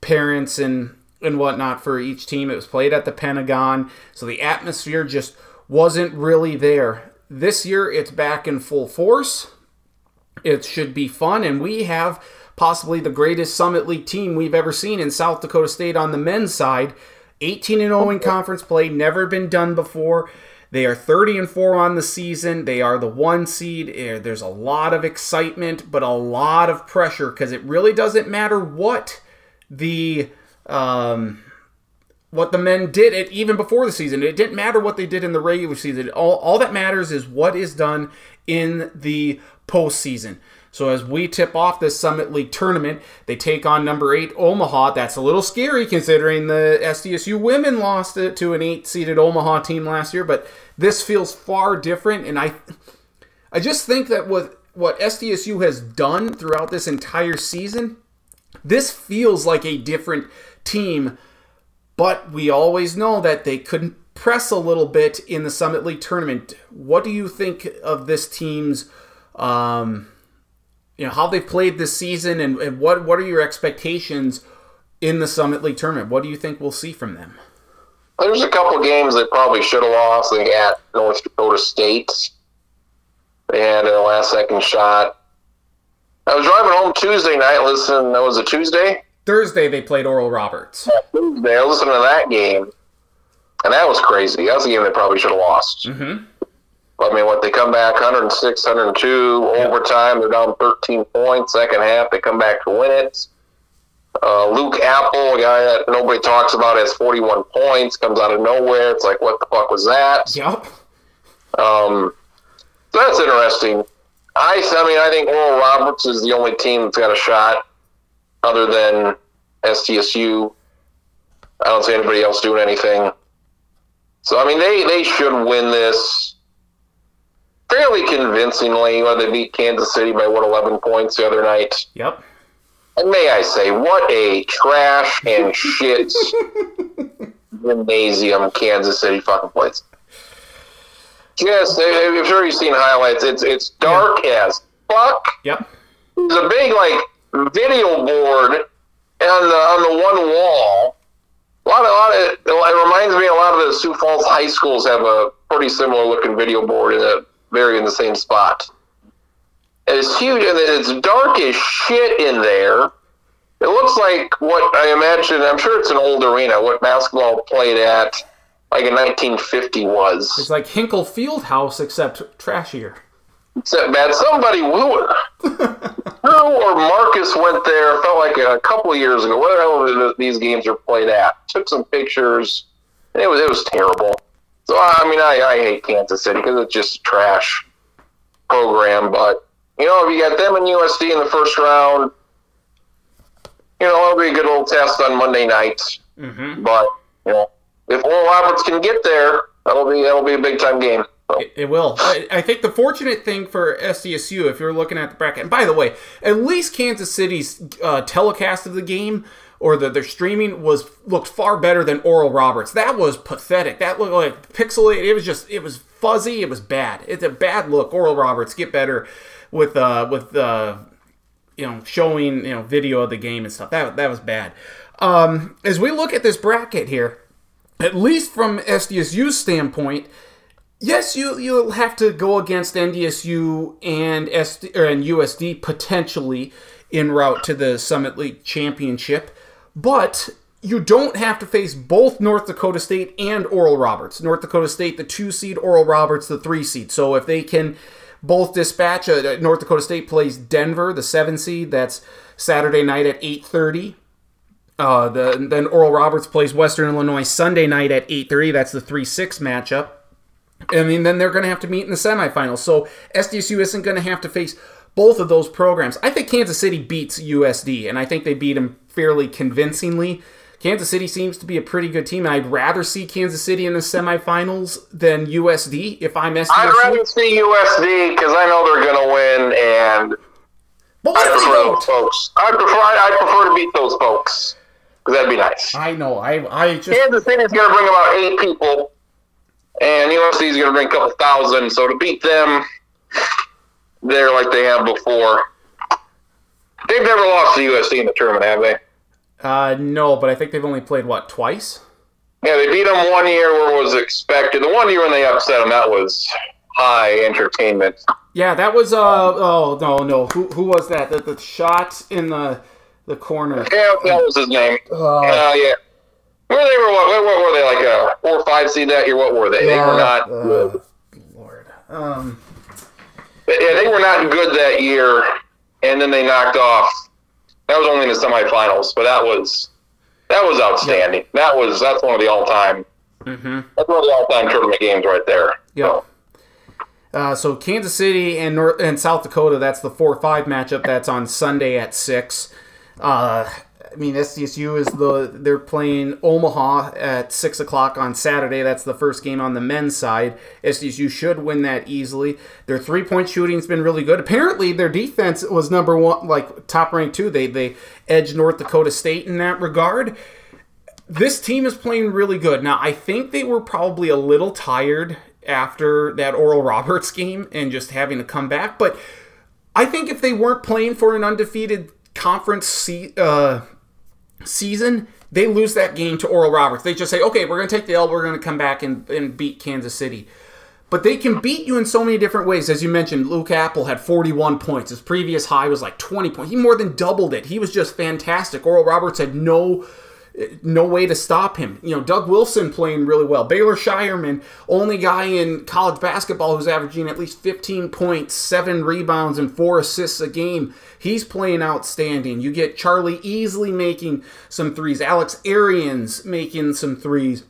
parents and and whatnot for each team. It was played at the Pentagon, so the atmosphere just wasn't really there. This year, it's back in full force. It should be fun, and we have possibly the greatest Summit League team we've ever seen in South Dakota State on the men's side. 18 and 0 in conference play, never been done before. They are 30 and 4 on the season. They are the one seed. Eh, there's a lot of excitement, but a lot of pressure because it really doesn't matter what the um, what the men did it even before the season. It didn't matter what they did in the regular season. All, all that matters is what is done in the postseason. So as we tip off this Summit League tournament, they take on number eight Omaha. That's a little scary considering the SDSU women lost it to an eight-seeded Omaha team last year. But this feels far different, and I, I just think that what what SDSU has done throughout this entire season, this feels like a different team. But we always know that they couldn't press a little bit in the Summit League tournament. What do you think of this team's? Um, you know how they've played this season and, and what what are your expectations in the Summit League tournament? What do you think we'll see from them? There's a couple games they probably should have lost. They at North Dakota State. They had a last second shot. I was driving home Tuesday night. Listen, that was a Tuesday. Thursday they played Oral Roberts. Tuesday, I listened to that game, and that was crazy. That was a game they probably should have lost. Mm-hmm. I mean, what they come back 106, 102 overtime. They're down 13 points. Second half, they come back to win it. Uh, Luke Appel, a guy that nobody talks about, has 41 points. Comes out of nowhere. It's like, what the fuck was that? Yep. Um, so that's interesting. I, I mean, I think Oral Roberts is the only team that's got a shot, other than SDSU. I don't see anybody else doing anything. So I mean, they they should win this fairly convincingly when they beat Kansas City by what 11 points the other night. Yep. And may I say, what a trash and shit gymnasium Kansas City fucking plays. Yes, I'm sure you've seen highlights. It's it's dark yeah. as fuck. Yep. There's a big like video board on the on the one wall. A lot of, a lot of it reminds me a lot of the Sioux Falls high schools have a pretty similar looking video board in it very in the same spot. And it's huge, and it's dark as shit in there. It looks like what I imagine. I'm sure it's an old arena. What basketball played at, like in 1950, was. It's like Hinkle Fieldhouse, except trashier. Except bad. Somebody who, who or Marcus went there. Felt like uh, a couple of years ago. Where the hell these games are played at? Took some pictures. it was it was terrible. So I mean, I, I hate Kansas City because it's just a trash program. But you know, if you got them and USD in the first round, you know, it'll be a good little test on Monday night. Mm-hmm. But you know, if Oral Roberts can get there, that'll be that'll be a big time game. So. It, it, will. I, I, think the fortunate thing for SDSU, if you're looking at the bracket, and by the way, at least Kansas City's uh, telecast of the game or the, their streaming was looked far better than Oral Roberts. That was pathetic. That looked like pixelated. It was just it was fuzzy. It was bad. It's a bad look. Oral Roberts get better with uh with uh you know showing you know video of the game and stuff. That that was bad. Um, as we look at this bracket here, at least from SDSU's standpoint. Yes, you you'll have to go against NDSU and SD, and USD potentially en route to the Summit League Championship. But you don't have to face both North Dakota State and Oral Roberts. North Dakota State, the two seed, Oral Roberts, the three seed. So if they can both dispatch, uh, North Dakota State plays Denver, the seven seed. That's Saturday night at eight thirty. Uh, the, then Oral Roberts plays Western Illinois Sunday night at eight thirty. That's the three six matchup. I mean, then they're going to have to meet in the semifinals. So SDSU isn't going to have to face both of those programs. I think Kansas City beats USD, and I think they beat them fairly convincingly. Kansas City seems to be a pretty good team, and I'd rather see Kansas City in the semifinals than USD if I'm SDSU. I'd rather see USD because I know they're going to win, and but I prefer those folks. I prefer I prefer to beat those folks because that'd be nice. I know. I I just Kansas City's going to bring about eight people, and USD's going to bring a couple thousand. So to beat them, they're like they have before. They've never lost to USC in the tournament, have they? Uh, no, but I think they've only played what twice. Yeah, they beat them one year where it was expected. The one year when they upset them, that was high entertainment. Yeah, that was uh oh no no who who was that the, the shot in the the corner. Yeah, that was his name. Uh, Uh, yeah. Where they were, what, what, what were they like a four or five seed that year? What were they? They were not. uh, Lord. Um. Yeah, they were not good that year, and then they knocked off. That was only in the semifinals, but that was that was outstanding. That was that's one of the all time. mhm. That's one of the all time tournament games right there. Yep. Uh, so Kansas City and North and South Dakota. That's the four five matchup. That's on Sunday at six. Uh, I mean SDSU is the they're playing Omaha at six o'clock on Saturday. That's the first game on the men's side. SDSU should win that easily. Their three point shooting's been really good. Apparently their defense was number one, like top ranked too. They they edged North Dakota State in that regard this team is playing really good. Now, I think they were probably a little tired after that Oral Roberts game and just having to come back, but I think if they weren't playing for an undefeated conference uh, season, they lose that game to Oral Roberts. They just say, okay, we're going to take the L, we're going to come back and, and beat Kansas City. But they can beat you in so many different ways. As you mentioned, Luke Appel had 41 points. His previous high was like 20 points. He more than doubled it. He was just fantastic. Oral Roberts had no no way to stop him. You know, Doug Wilson playing really well. Baylor Scheierman, only guy in college basketball who's averaging at least 15 points, seven rebounds, and four assists a game. He's playing outstanding. You get Charlie Easley making some threes, Alex Arians making some threes.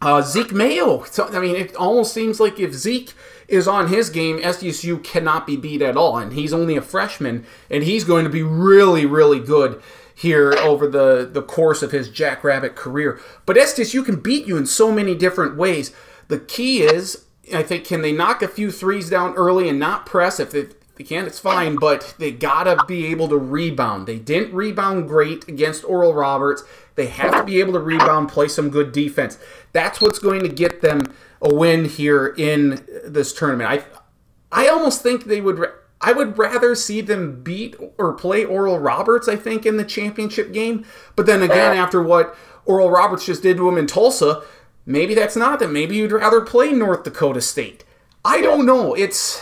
Uh, Zeke Mayo. I mean, it almost seems like if Zeke is on his game, SDSU cannot be beat at all. And he's only a freshman, and he's going to be really, really good here over the, the course of his Jackrabbit career. But Estes, you can beat you in so many different ways. The key is, I think, can they knock a few threes down early and not press? If they, they can, it's fine, but they gotta be able to rebound. They didn't rebound great against Oral Roberts. They have to be able to rebound, play some good defense. That's what's going to get them a win here in this tournament. I, I almost think they would. I would rather see them beat or play Oral Roberts. I think in the championship game. But then again, after what Oral Roberts just did to him in Tulsa, maybe that's not them. Maybe you'd rather play North Dakota State. I don't know. It's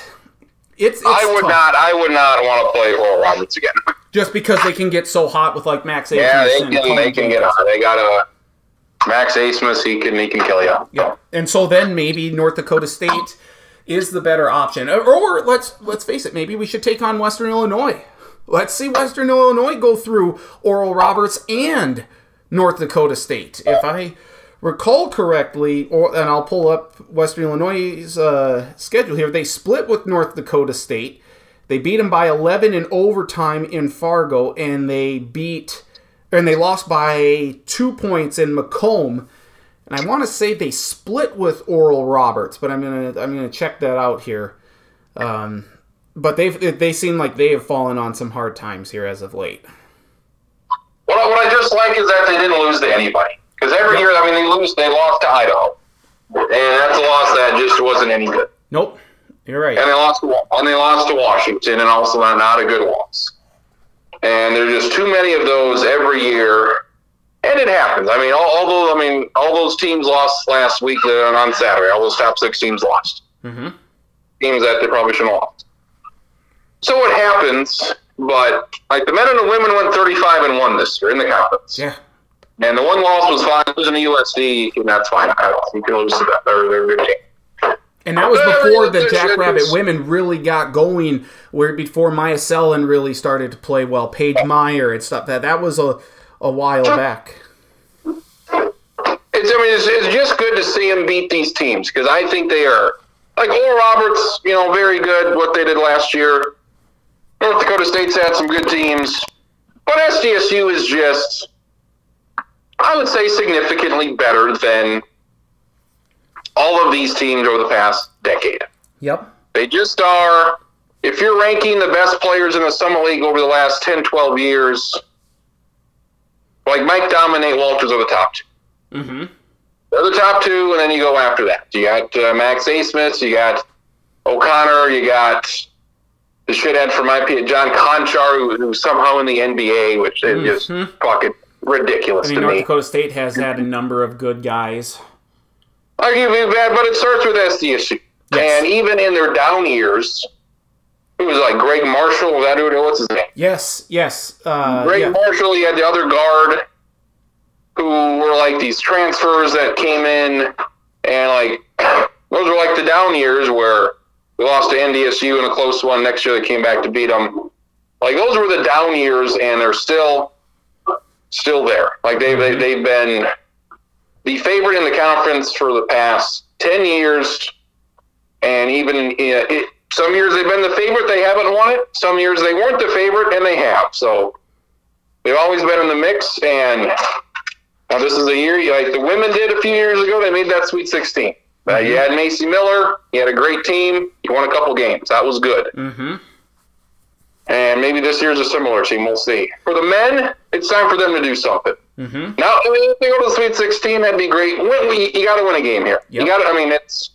it's. it's I would tough. not. I would not want to play Oral Roberts again. just because they can get so hot with like Max. yeah, Akins they can. They can get on. They got a Max Abmas. He can. He can kill you. Yeah, and so then maybe North Dakota State is the better option, or, let's let's face it, maybe we should take on Western Illinois. Let's see Western Illinois go through Oral Roberts and North Dakota State. If I recall correctly, or and I'll pull up Western Illinois' uh, schedule here. They split with North Dakota State. They beat them by 11 in overtime in Fargo, and they beat and they lost by two points in Macomb. And I want to say they split with Oral Roberts, but I'm gonna I'm gonna check that out here. Um, but they've they seem like they have fallen on some hard times here as of late. What I, what I just like is that they didn't lose to anybody. Because every year, I mean, they lose. They lost to Idaho, and that's a loss that just wasn't any good. Nope, you're right. And they lost. To, and they lost to Washington, and also not, not a good loss. And there's just too many of those every year, and it happens. I mean, all, all those. I mean, all those teams lost last week uh, on Saturday. All those top six teams lost. hmm Teams that they probably shouldn't have lost. So it happens. But like the men and the women went 35 and one this year in the conference. Yeah, And the one loss was fine. Losing to USD, and that's fine. I don't, you can lose to that. They're, they're a good team. and that was before the Jackrabbit women really got going. Where before Myah Selland really started to play well, Paige Meyer and stuff. That that was a a while back. It's, I mean, it's, it's just good to see them beat these teams because I think they are like Oral Roberts. You know, very good what they did last year. North Dakota State's had some good teams, but SDSU is just, I would say, significantly better than all of these teams over the past decade. Yep. They just are. If you're ranking the best players in the Summit League over the last 10, 12 years, like Mike Daum Nate Wolters are the top two. hmm They're the top two, and then you go after that. You got uh, Max Abmas, you got O'Connor, you got the shithead from IP, John Konchar, who, who's somehow in the NBA, which is just fucking ridiculous I mean, to North me. Dakota State has had a number of good guys. I give you that, but it starts with SDSU. Yes. And even in their down years, it was like Greg Marshall. Was that who? What's his name? Yes, yes. Uh, Greg yeah. Marshall. You had the other guard, who were like these transfers that came in, and like those were like the down years where we lost to NDSU in a close one. Next year they came back to beat them. Like those were the down years, and they're still still there. Like they've they, they've been the favorite in the conference for the past ten years, and even it, some years they've been the favorite, they haven't won it. Some years they weren't the favorite, and they have. So they've always been in the mix, and now this is a year like the women did a few years ago. They made that Sweet Sixteen. Uh, you had Macy Miller. You had a great team. You won a couple games. That was good. Mm-hmm. And maybe this year's a similar team. We'll see. For the men, it's time for them to do something. Mm-hmm. Now, I mean, if they go to the Sweet 16, that'd be great. Win, you got to win a game here. Yep. You got to. I mean, it's.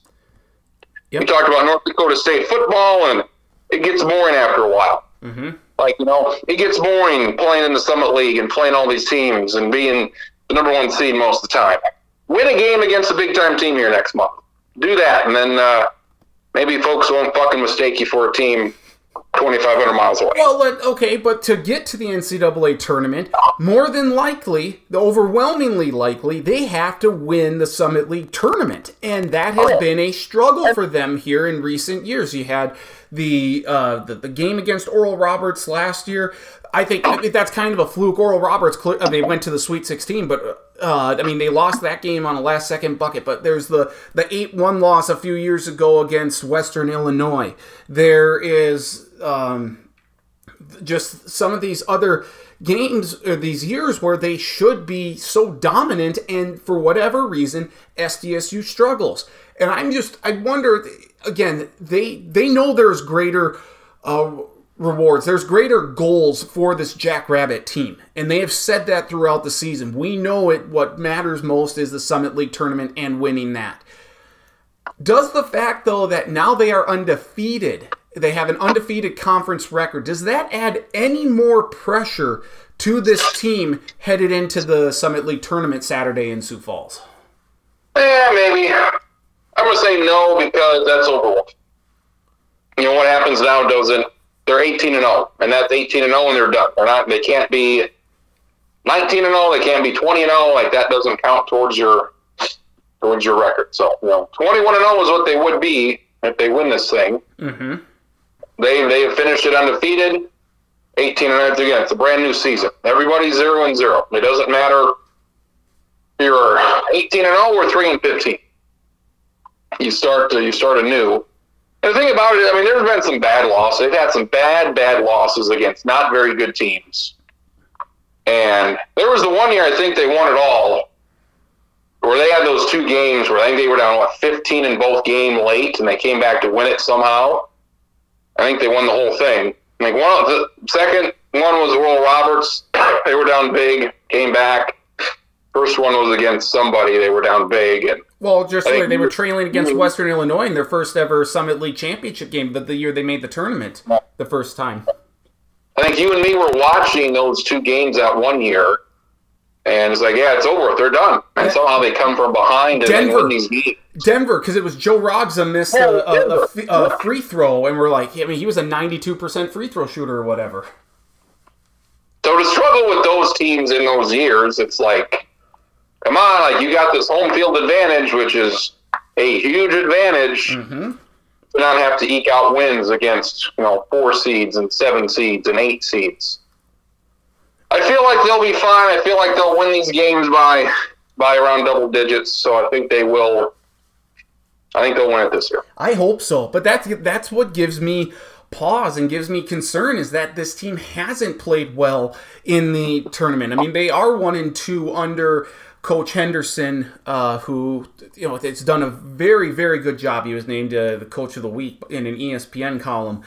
Yep. We talked about North Dakota State football, and it gets boring after a while. Mm-hmm. Like you know, it gets boring playing in the Summit League and playing all these teams and being the number one seed most of the time. Win a game against a big time team here next month. Do that, and then uh, maybe folks won't fucking mistake you for a team 2,500 miles away. Well, let- okay, but to get to the NCAA tournament, more than likely, the overwhelmingly likely, they have to win the Summit League tournament, and that has Oh. been a struggle for them here in recent years. You had the uh, the, the game against Oral Roberts last year. I think that's kind of a fluke. Oral Roberts, they went to the Sweet 16, but uh, I mean they lost that game on a last second bucket. But there's the the eight one loss a few years ago against Western Illinois. There is. Um, just some of these other games or these years where they should be so dominant and for whatever reason SDSU struggles. And I'm just I wonder again they they know there's greater uh, rewards. There's greater goals for this Jackrabbit team. And they have said that throughout the season. We know it what matters most is the Summit League tournament and winning that. Does the fact, though, that now they are undefeated, they have an undefeated conference record, does that add any more pressure to this team headed into the Summit League tournament Saturday in Sioux Falls? Yeah, maybe. I'm gonna say no because that's over. You know what happens now doesn't. They're 18 and 0, and that's 18 and 0, and they're done. They're not. They can't be 19 and 0. They can't be 20 and 0. Like that doesn't count towards your towards your record. So you know, 21 and 0 is what they would be if they win this thing. Mm-hmm. They they have finished it undefeated. 18 and 0 again. It's a brand new season. Everybody's zero and zero. It doesn't matter. if You're 18 and 0 or 3 and 15. You start to, you start anew. And the thing about it, I mean, there's been some bad losses. They've had some bad, bad losses against not very good teams. And there was the one year I think they won it all, where they had those two games where I think they were down what 15 in both game late, and they came back to win it somehow. I think they won the whole thing. Like one the second one was Oral Roberts. They were down big, came back. First one was against somebody. They were down big, and Well, just like they were trailing against Western Illinois in their first ever Summit League championship game, the, the year they made the tournament, the first time. I think you and me were watching those two games that one year, and it's like, yeah, it's over. They're done. And Yeah. somehow they come from behind and Denver. win these games. Denver, because it was Joe Rogza missed Yeah, a, a, a, free throw, and we're like, I mean, he was a 92% free throw shooter or whatever. So to struggle with those teams in those years, it's like, come on, like you got this home field advantage, which is a huge advantage. Mm-hmm. to not have to eke out wins against you know four seeds and seven seeds and eight seeds. I feel like they'll be fine. I feel like they'll win these games by by around double digits. So I think they will. I think they'll win it this year. I hope so, but that's that's what gives me pause and gives me concern is that this team hasn't played well in the tournament. I mean, they are one and two under Coach Henderson, uh, who you know it's done a very very good job. He was named uh, the Coach of the Week in an ESPN column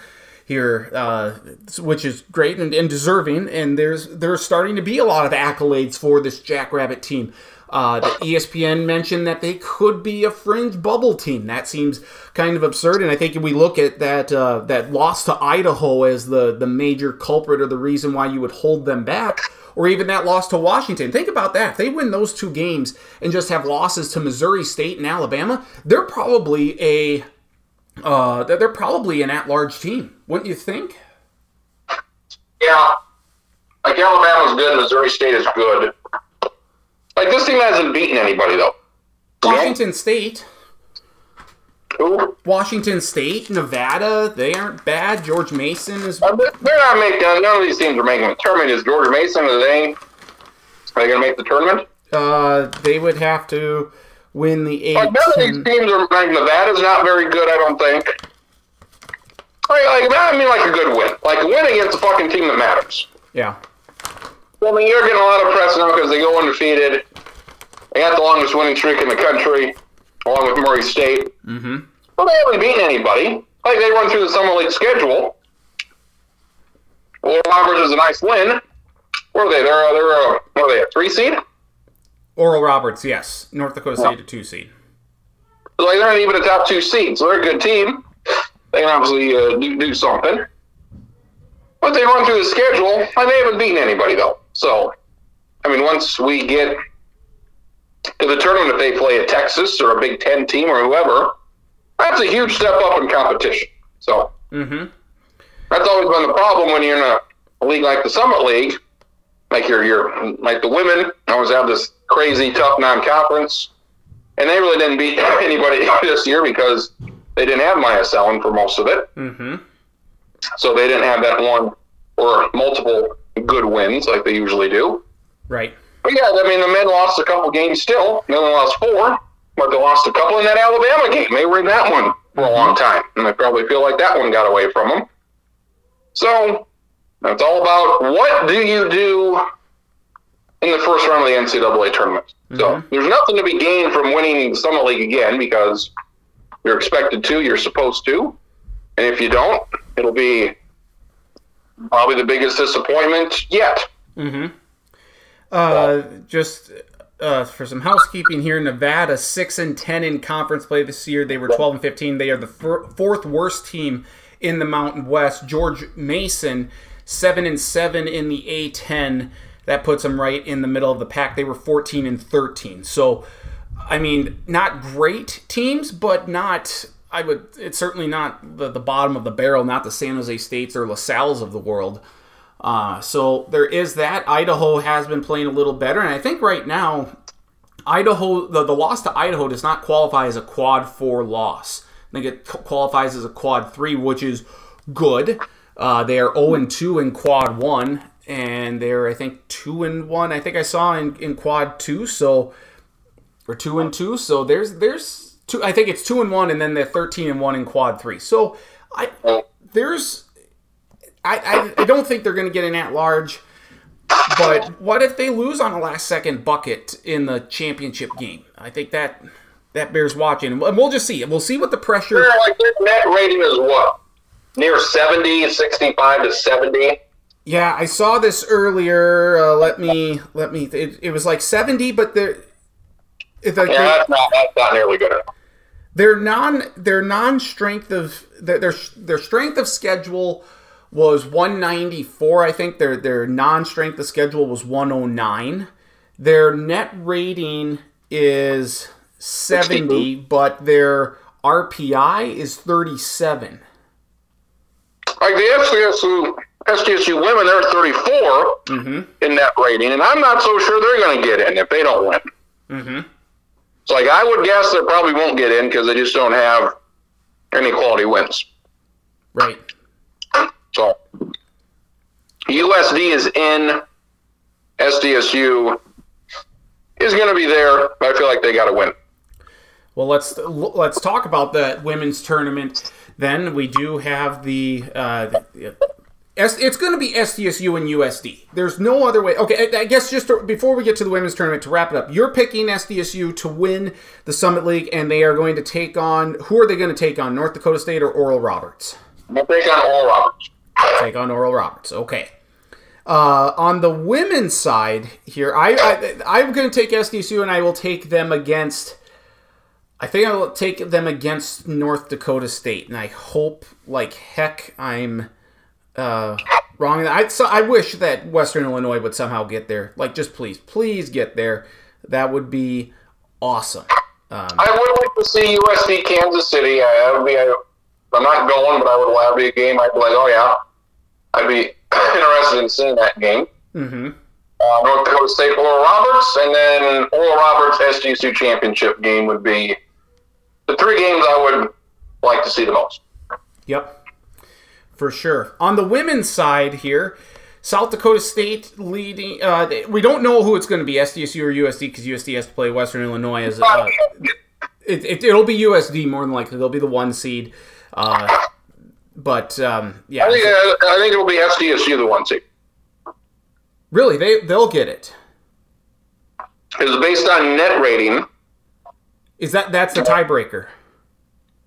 here, uh, which is great and, and, deserving. And there's there's starting to be a lot of accolades for this Jackrabbit team. Uh, the ESPN mentioned that they could be a fringe bubble team. That seems kind of absurd, and I think if we look at that uh, that loss to Idaho as the the major culprit or the reason why you would hold them back, or even that loss to Washington. Think about that. If they win those two games and just have losses to Missouri State and Alabama, they're probably a uh, they're probably an at-large team, wouldn't you think? Yeah, like Alabama's good, Missouri State is good. Like this team hasn't beaten anybody though. Washington State. Who? Washington State, Nevada, they aren't bad. George Mason is. Uh, they're not making. None of these teams are making the tournament. Is George Mason? Are they? Are they going to make the tournament? Uh, they would have to win the eight. Like none of these teams are. Like Nevada's not very good. I don't think. Like, like I mean, like a good win, like a win against a fucking team that matters. Yeah. Well, I mean, you're getting a lot of press now because they go undefeated. They got the longest winning streak in the country, along with Murray State. Mm-hmm. Well, they haven't beaten anybody. Like they run through the Summit League schedule. Oral Roberts is a nice win. Where are they? They're uh, they're uh, what are they? A three seed? Oral Roberts, yes. North Dakota State, a two seed. So, like they're not even a top two seed, so they're a good team. They can obviously uh, do, do something. But they run through the schedule, and they haven't beaten anybody though. So, I mean, once we get to the tournament, if they play a Texas or a Big Ten team or whoever, that's a huge step up in competition. So, mm-hmm. that's always been the problem when you're in a, league like the Summit League. Like you're, you're like the women always have this crazy tough non-conference, and they really didn't beat anybody this year because they didn't have Myah Selland for most of it. Mm-hmm. So they didn't have that one or multiple good wins like they usually do. Right. But yeah, I mean, the men lost a couple games still. They only lost four, but they lost a couple in that Alabama game. They were in that one for a long time, and I probably feel like that one got away from them. So it's all about what do you do in the first round of the NCAA tournament. Mm-hmm. So there's nothing to be gained from winning the Summit League again because you're expected to, you're supposed to, and if you don't, it'll be probably the biggest disappointment yet. Mm-hmm. Uh, just uh, for some housekeeping here, Nevada six and ten in conference play this year. They were twelve and fifteen. They are the fourth worst team in the Mountain West. George Mason seven and seven in the A10. That puts them right in the middle of the pack. They were fourteen and thirteen. So, I mean, not great teams, but not I would. It's certainly not the, the bottom of the barrel, not the San Jose States or LaSalle's of the world. Uh, so there is that. Idaho has been playing a little better, and I think right now, Idaho the, the loss to Idaho does not qualify as a quad four loss. I think it qualifies as a quad three, which is good. Uh, they are 0 and 2 in quad one, and they're I think two and one. I think I saw in, in quad two, so or two and two. So there's there's two. I think it's two and one, and then they're 13 and one in quad three. So I there's I, I, I don't think they're going to get an at large. But what if they lose on a last second bucket in the championship game? I think that that bears watching. And we'll just see. We'll see what the pressure. They're like their net rating is what? Near 70, 65 to 70. Yeah, I saw this earlier. Uh, let me let me. It, it was like 70, but they're. yeah, that's not, that's not nearly good enough. Their non their non strength of their, their their strength of schedule was 194. I think their their non-strength of schedule was 109. Their net rating is 70, but their RPI is 37. Like the SDSU, SDSU women, they're 34 mm-hmm. in that rating, and I'm not so sure they're going to get in if they don't win. Mm-hmm. So, like, I would guess they probably won't get in because they just don't have any quality wins. Right. So USD is in. SDSU is going to be there. I feel like they got to win. Well, let's let's talk about the women's tournament. Then we do have the. Uh, it's going to be SDSU and USD. There's no other way. Okay, I guess just to, before we get to the women's tournament, to wrap it up, you're picking SDSU to win the Summit League, and they are going to take on. Who are they going to take on? North Dakota State or Oral Roberts? We'll take on Oral Roberts. Take on Oral Roberts. Okay. Uh, on the women's side here, I, I I'm going to take SDSU and I will take them against. I think I will take them against North Dakota State, and I hope like heck I'm uh, wrong. I so I wish that Western Illinois would somehow get there. Like, just please, please get there. That would be awesome. Um, I would like to see USD Kansas City. I, would be. I, I'm not going, but I would love to see a game. I'd be like, oh yeah, I'd be interested in seeing that game. mhm. Uh, North Dakota State Oral Roberts, and then Oral Roberts SDSU championship game would be the three games I would like to see the most. Yep, for sure. On the women's side here, South Dakota State leading. Uh, we don't know who it's going to be, SDSU or USD, because USD has to play Western Illinois as. Uh, it, it, it'll be USD more than likely. They'll be the one seed. Uh, but um, yeah, I think uh, I think it'll be SDSU the one seed. really, they they'll get it. It's based on net rating, Is that that's the tiebreaker?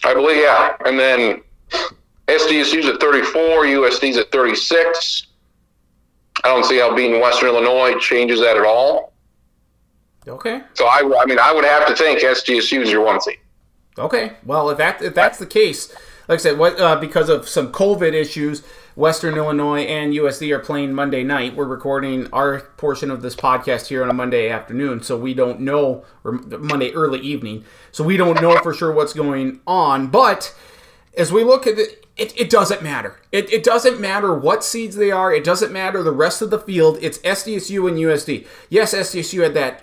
I believe. Yeah, and then SDSU's at 34, USD's at 36. I don't see how being Western Illinois changes that at all. Okay. So I, I mean, I would have to think SDSU is your one seed. Okay. Well, if that if that's the case, like I said, what uh, because of some COVID issues, Western Illinois and USD are playing Monday night. We're recording our portion of this podcast here on a Monday afternoon, so we don't know, or Monday early evening, so we don't know for sure what's going on. But as we look at it. It, it doesn't matter. It, it doesn't matter what seeds they are. It doesn't matter the rest of the field. It's SDSU and USD. Yes, SDSU had that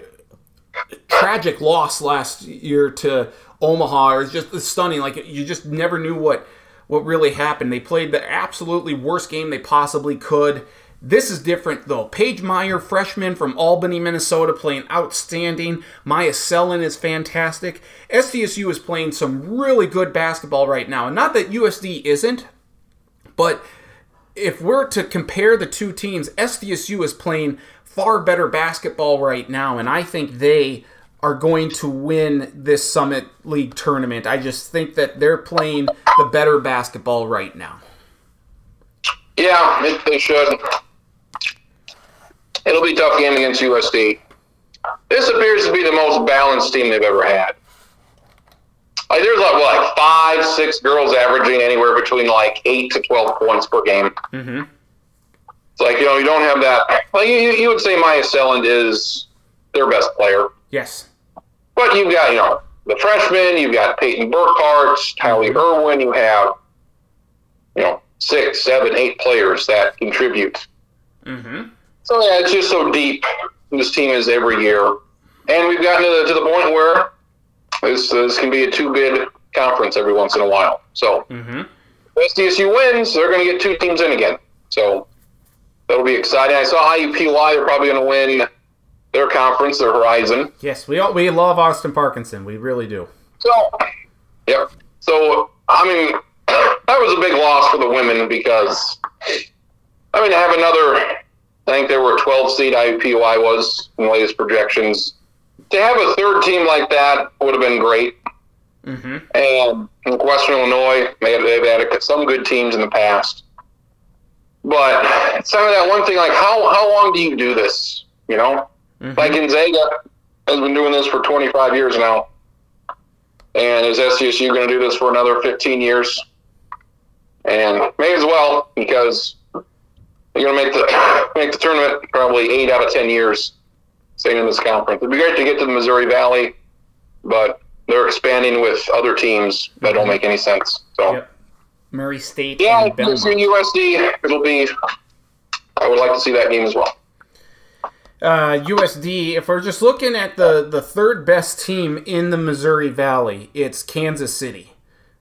tragic loss last year to Omaha is just stunning. Like you just never knew what what really happened. They played the absolutely worst game they possibly could. This is different though. Paige Meyer, freshman from Albany, Minnesota, playing outstanding. Myah Selland is fantastic. SDSU is playing some really good basketball right now. And not that USD isn't, but if we're to compare the two teams, SDSU is playing far better basketball right now, and I think they are going to win this Summit League tournament. I just think that they're playing the better basketball right now. Yeah, it, they should. It'll be a tough game against USD. This appears to be the most balanced team they've ever had. Like there's like what, like five, six girls averaging anywhere between like eight to twelve points per game. Mm-hmm. It's like you know you don't have that. Well, you, you you would say Myah Selland is their best player, Yes. but you've got you know the freshmen, you've got Paiton Burckhard, Tylee Irwin, you have you know six, seven, eight players that contribute. Mm-hmm. So yeah, it's just so deep. This team is every year, and we've gotten to the, to the point where this this can be a two bid conference every once in a while. So Mm-hmm. if SDSU wins, they're going to get two teams in again. So that'll be exciting. I saw IUPUI; they're probably going to win their conference, their Horizon. Yes, we all, we love Austin Parkinson. We really do. So, yep. So I mean, that was a big loss for the women because I mean, to have another. I think there were 12 seed IUPUI was in the latest projections. To have a third team like that would have been great. Mm-hmm. And in Western Illinois, they've had some good teams in the past. But some of that one thing, like how how long do you do this? You know, Mm-hmm. like Gonzaga has been doing this for 25 years now, and is SDSU going to do this for another 15 years? And may as well because you're going to make the make the tournament probably eight out of 10 years, staying in this conference. It'd be great to get to the Missouri Valley, but they're expanding with other teams that don't make any sense. So Yep. Murray State yeah, and USD. It'll be. I would like to see that game as well. Uh, USD, if we're just looking at the, the third best team in the Missouri Valley, it's Kansas City.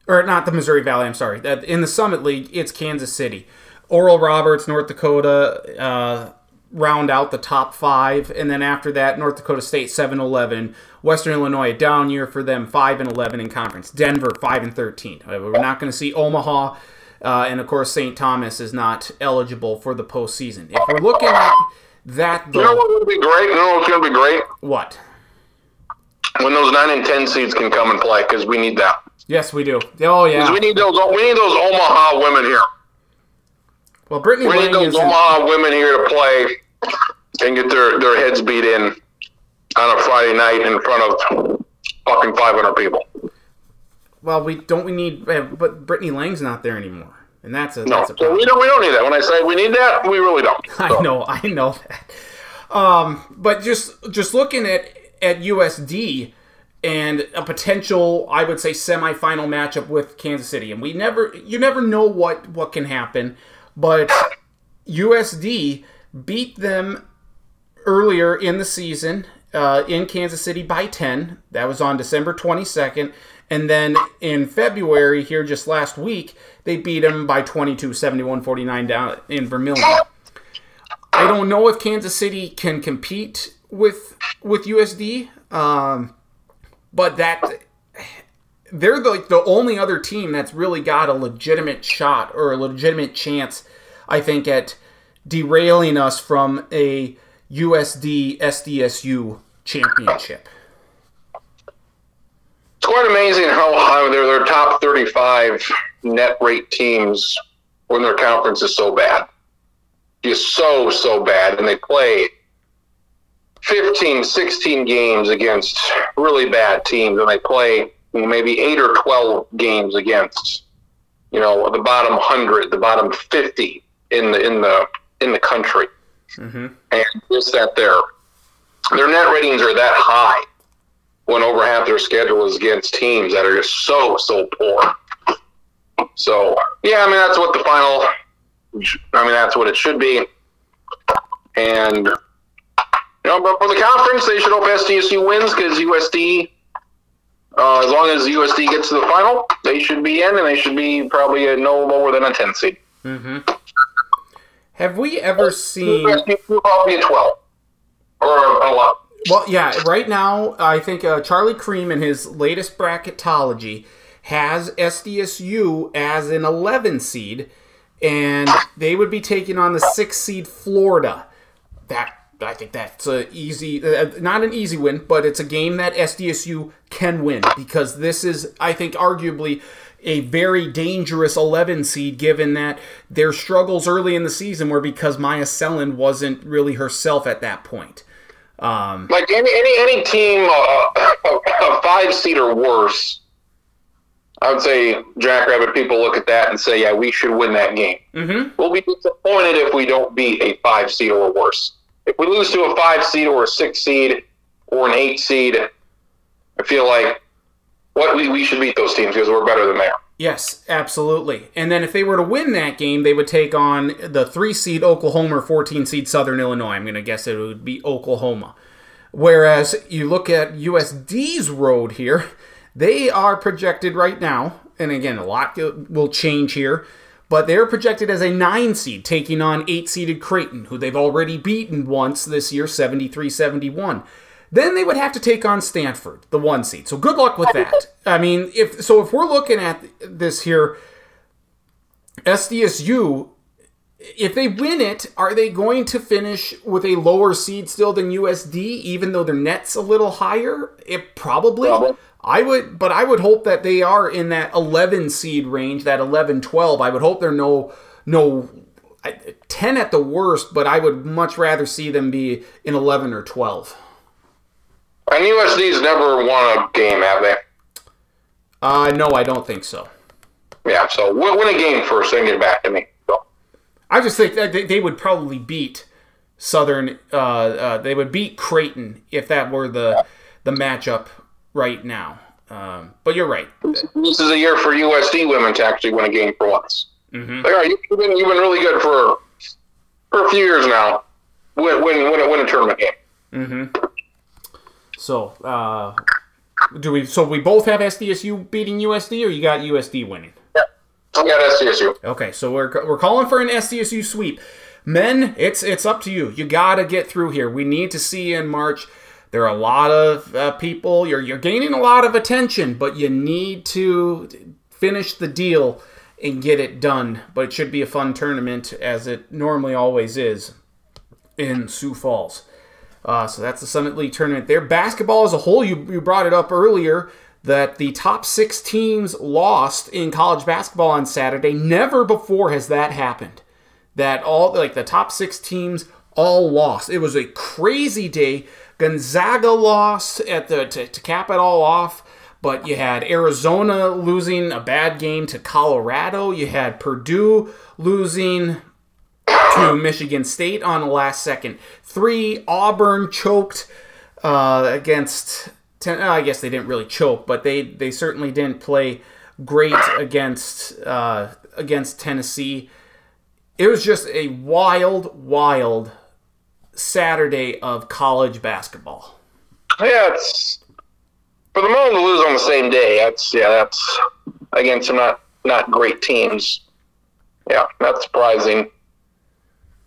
Or not the Missouri Valley, I'm sorry. In the Summit League, it's Kansas City. Oral Roberts, North Dakota, uh, round out the top five. And then after that, North Dakota State, 7 11. Western Illinois, a down year for them, 5 and 11 in conference. Denver, 5 and 13. Uh, We're not going to see Omaha. Uh, and of course, St. Thomas is not eligible for the postseason. If we're looking at that, You know what would be great? You know what's going to be great what? when those nine and ten seeds can come and play because we need that. Yes, we do. Oh yeah. We need those. We need those Omaha women here. Well, Brittany We Lang need those. Omaha women here to play and get their their heads beat in on a Friday night in front of fucking 500 people. Well, we don't. We need. eh, But Brittany Lang's not there anymore, and that's a No, that's a so we don't. We don't need that. When I say we need that, we really don't. I know, I know that. Um, but just just looking at at USD and a potential, I would say, semifinal matchup with Kansas City, and we never, you never know what what can happen, but USD beat them earlier in the season uh, in Kansas City by 10. That was on December 22nd. And then in February, here just last week, they beat them by 22, 71 49 down in Vermillion. I don't know if Kansas City can compete with with USD, um, but that they're the, the only other team that's really got a legitimate shot or a legitimate chance, I think, at derailing us from a USD SDSU championship. It's quite amazing how high they're their top 35 net rate teams when their conference is so bad. Just so, so bad. And they play 15, 16 games against really bad teams. And they play maybe 8 or 12 games against, you know, the bottom 100, the bottom 50 in the, in the, in the country. Mm-hmm. And just that their, their net ratings are that high when over half their schedule is against teams that are just so so poor. So yeah, I mean that's what the final. I mean that's what it should be. And you know, but for the conference, they should hope SDSU wins because USD. Uh, as long as USD gets to the final, they should be in, and they should be probably no lower than a ten seed. Mm-hmm. Have we ever seen? USD probably a twelve or a eleven. Well, yeah. Right now, I think uh, Charlie Creme in his latest bracketology has SDSU as an 11 seed, and they would be taking on the six seed Florida. That I think that's a easy, uh, not an easy win, but it's a game that SDSU can win because this is, I think, arguably a very dangerous 11 seed given that their struggles early in the season were because Myah Selland wasn't really herself at that point. Um, Like any any any team, uh, a five seed or worse, I would say Jackrabbit people look at that and say, yeah, we should win that game. mhm. We'll be disappointed if we don't beat a five seed or worse. If we lose to a five seed or a six seed or an eight seed, I feel like what we, we should beat those teams because we're better than they are. Yes, absolutely. And then if they were to win that game, they would take on the three seed Oklahoma or 14 seed Southern Illinois. I'm going to guess it would be Oklahoma. Whereas you look at USD's road here, they are projected right now, and again, a lot will change here, but they're projected as a nine seed taking on eight seeded Creighton, who they've already beaten once this year, 73 71. Then they would have to take on Stanford, the one seed. So good luck with that. I mean, if so, if we're looking at this here, SDSU, if they win it, are they going to finish with a lower seed still than USD, even though their net's a little higher? It probably. Probably. I would, but I would hope that they are in that 11 seed range, that 11, 12. I would hope they're no, no, 10 at the worst, but I would much rather see them be in 11 or 12. And USD's never won a game, have they? Uh, no, I don't think so. Yeah, so win, a game first, then get back to me. So, I just think that they- they would probably beat Southern. Uh, uh, they would beat Creighton if that were the the matchup right now. Um, but you're right. this is a year for USD women to actually win a game for once. Mhm. Like, all right, you've been you've been really good for for a few years now. Win win win a, win a tournament game. Mm-hmm. So, uh, do we? So we both have SDSU beating USD, or you got USD winning? Yeah, I got SDSU. Okay, so we're we're calling for an SDSU sweep. Men, it's it's up to you. You gotta get through here. We need to see you in March. There are a lot of uh, people. You're you're gaining a lot of attention, but you need to finish the deal and get it done. But it should be a fun tournament, as it normally always is in Sioux Falls. Uh, so that's the Summit League tournament there. Basketball as a whole, you, you brought it up earlier. that the top six teams lost in college basketball on Saturday. Never before has that happened. That all like the top six teams all lost. It was a crazy day. Gonzaga lost at the to, to cap it all off. But you had Arizona losing a bad game to Colorado. You had Purdue losing to Michigan State on the last second. Three, Auburn choked uh, against. Ten, I guess they didn't really choke, but they, they certainly didn't play great against uh, against Tennessee. It was just a wild, wild Saturday of college basketball. Yeah, it's for the moment to lose on the same day. That's yeah, that's against some not not great teams. Yeah, not surprising.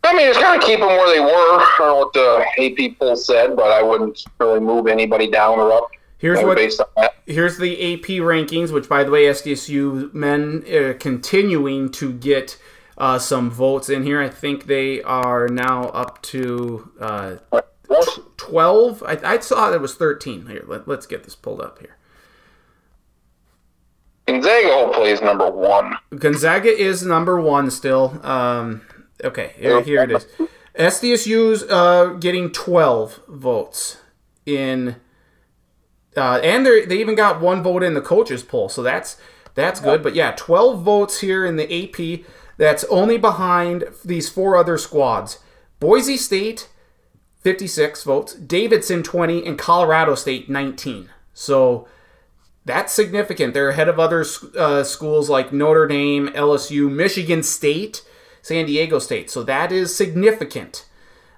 I mean, it's kind of keep them where they were. I don't know what the AP poll said, but I wouldn't really move anybody down or up. Here's what based on that. Here's the AP rankings, which, by the way, SDSU men uh, continuing to get uh, some votes in here. I think they are now up to uh, 12. I, I saw it was 13. Here, let, us get this pulled up here. Gonzaga hopefully is number one. Gonzaga is number one still. Um, okay, here, here it is. SDSU's uh, getting 12 votes in, uh, and they even got one vote in the coaches poll, so that's that's good. But yeah, 12 votes here in the AP. That's only behind these four other squads: Boise State, 56 votes, Davidson 20, and Colorado State 19. So that's significant. They're ahead of other uh, schools like Notre Dame, LSU, Michigan State, San Diego State. So that is significant.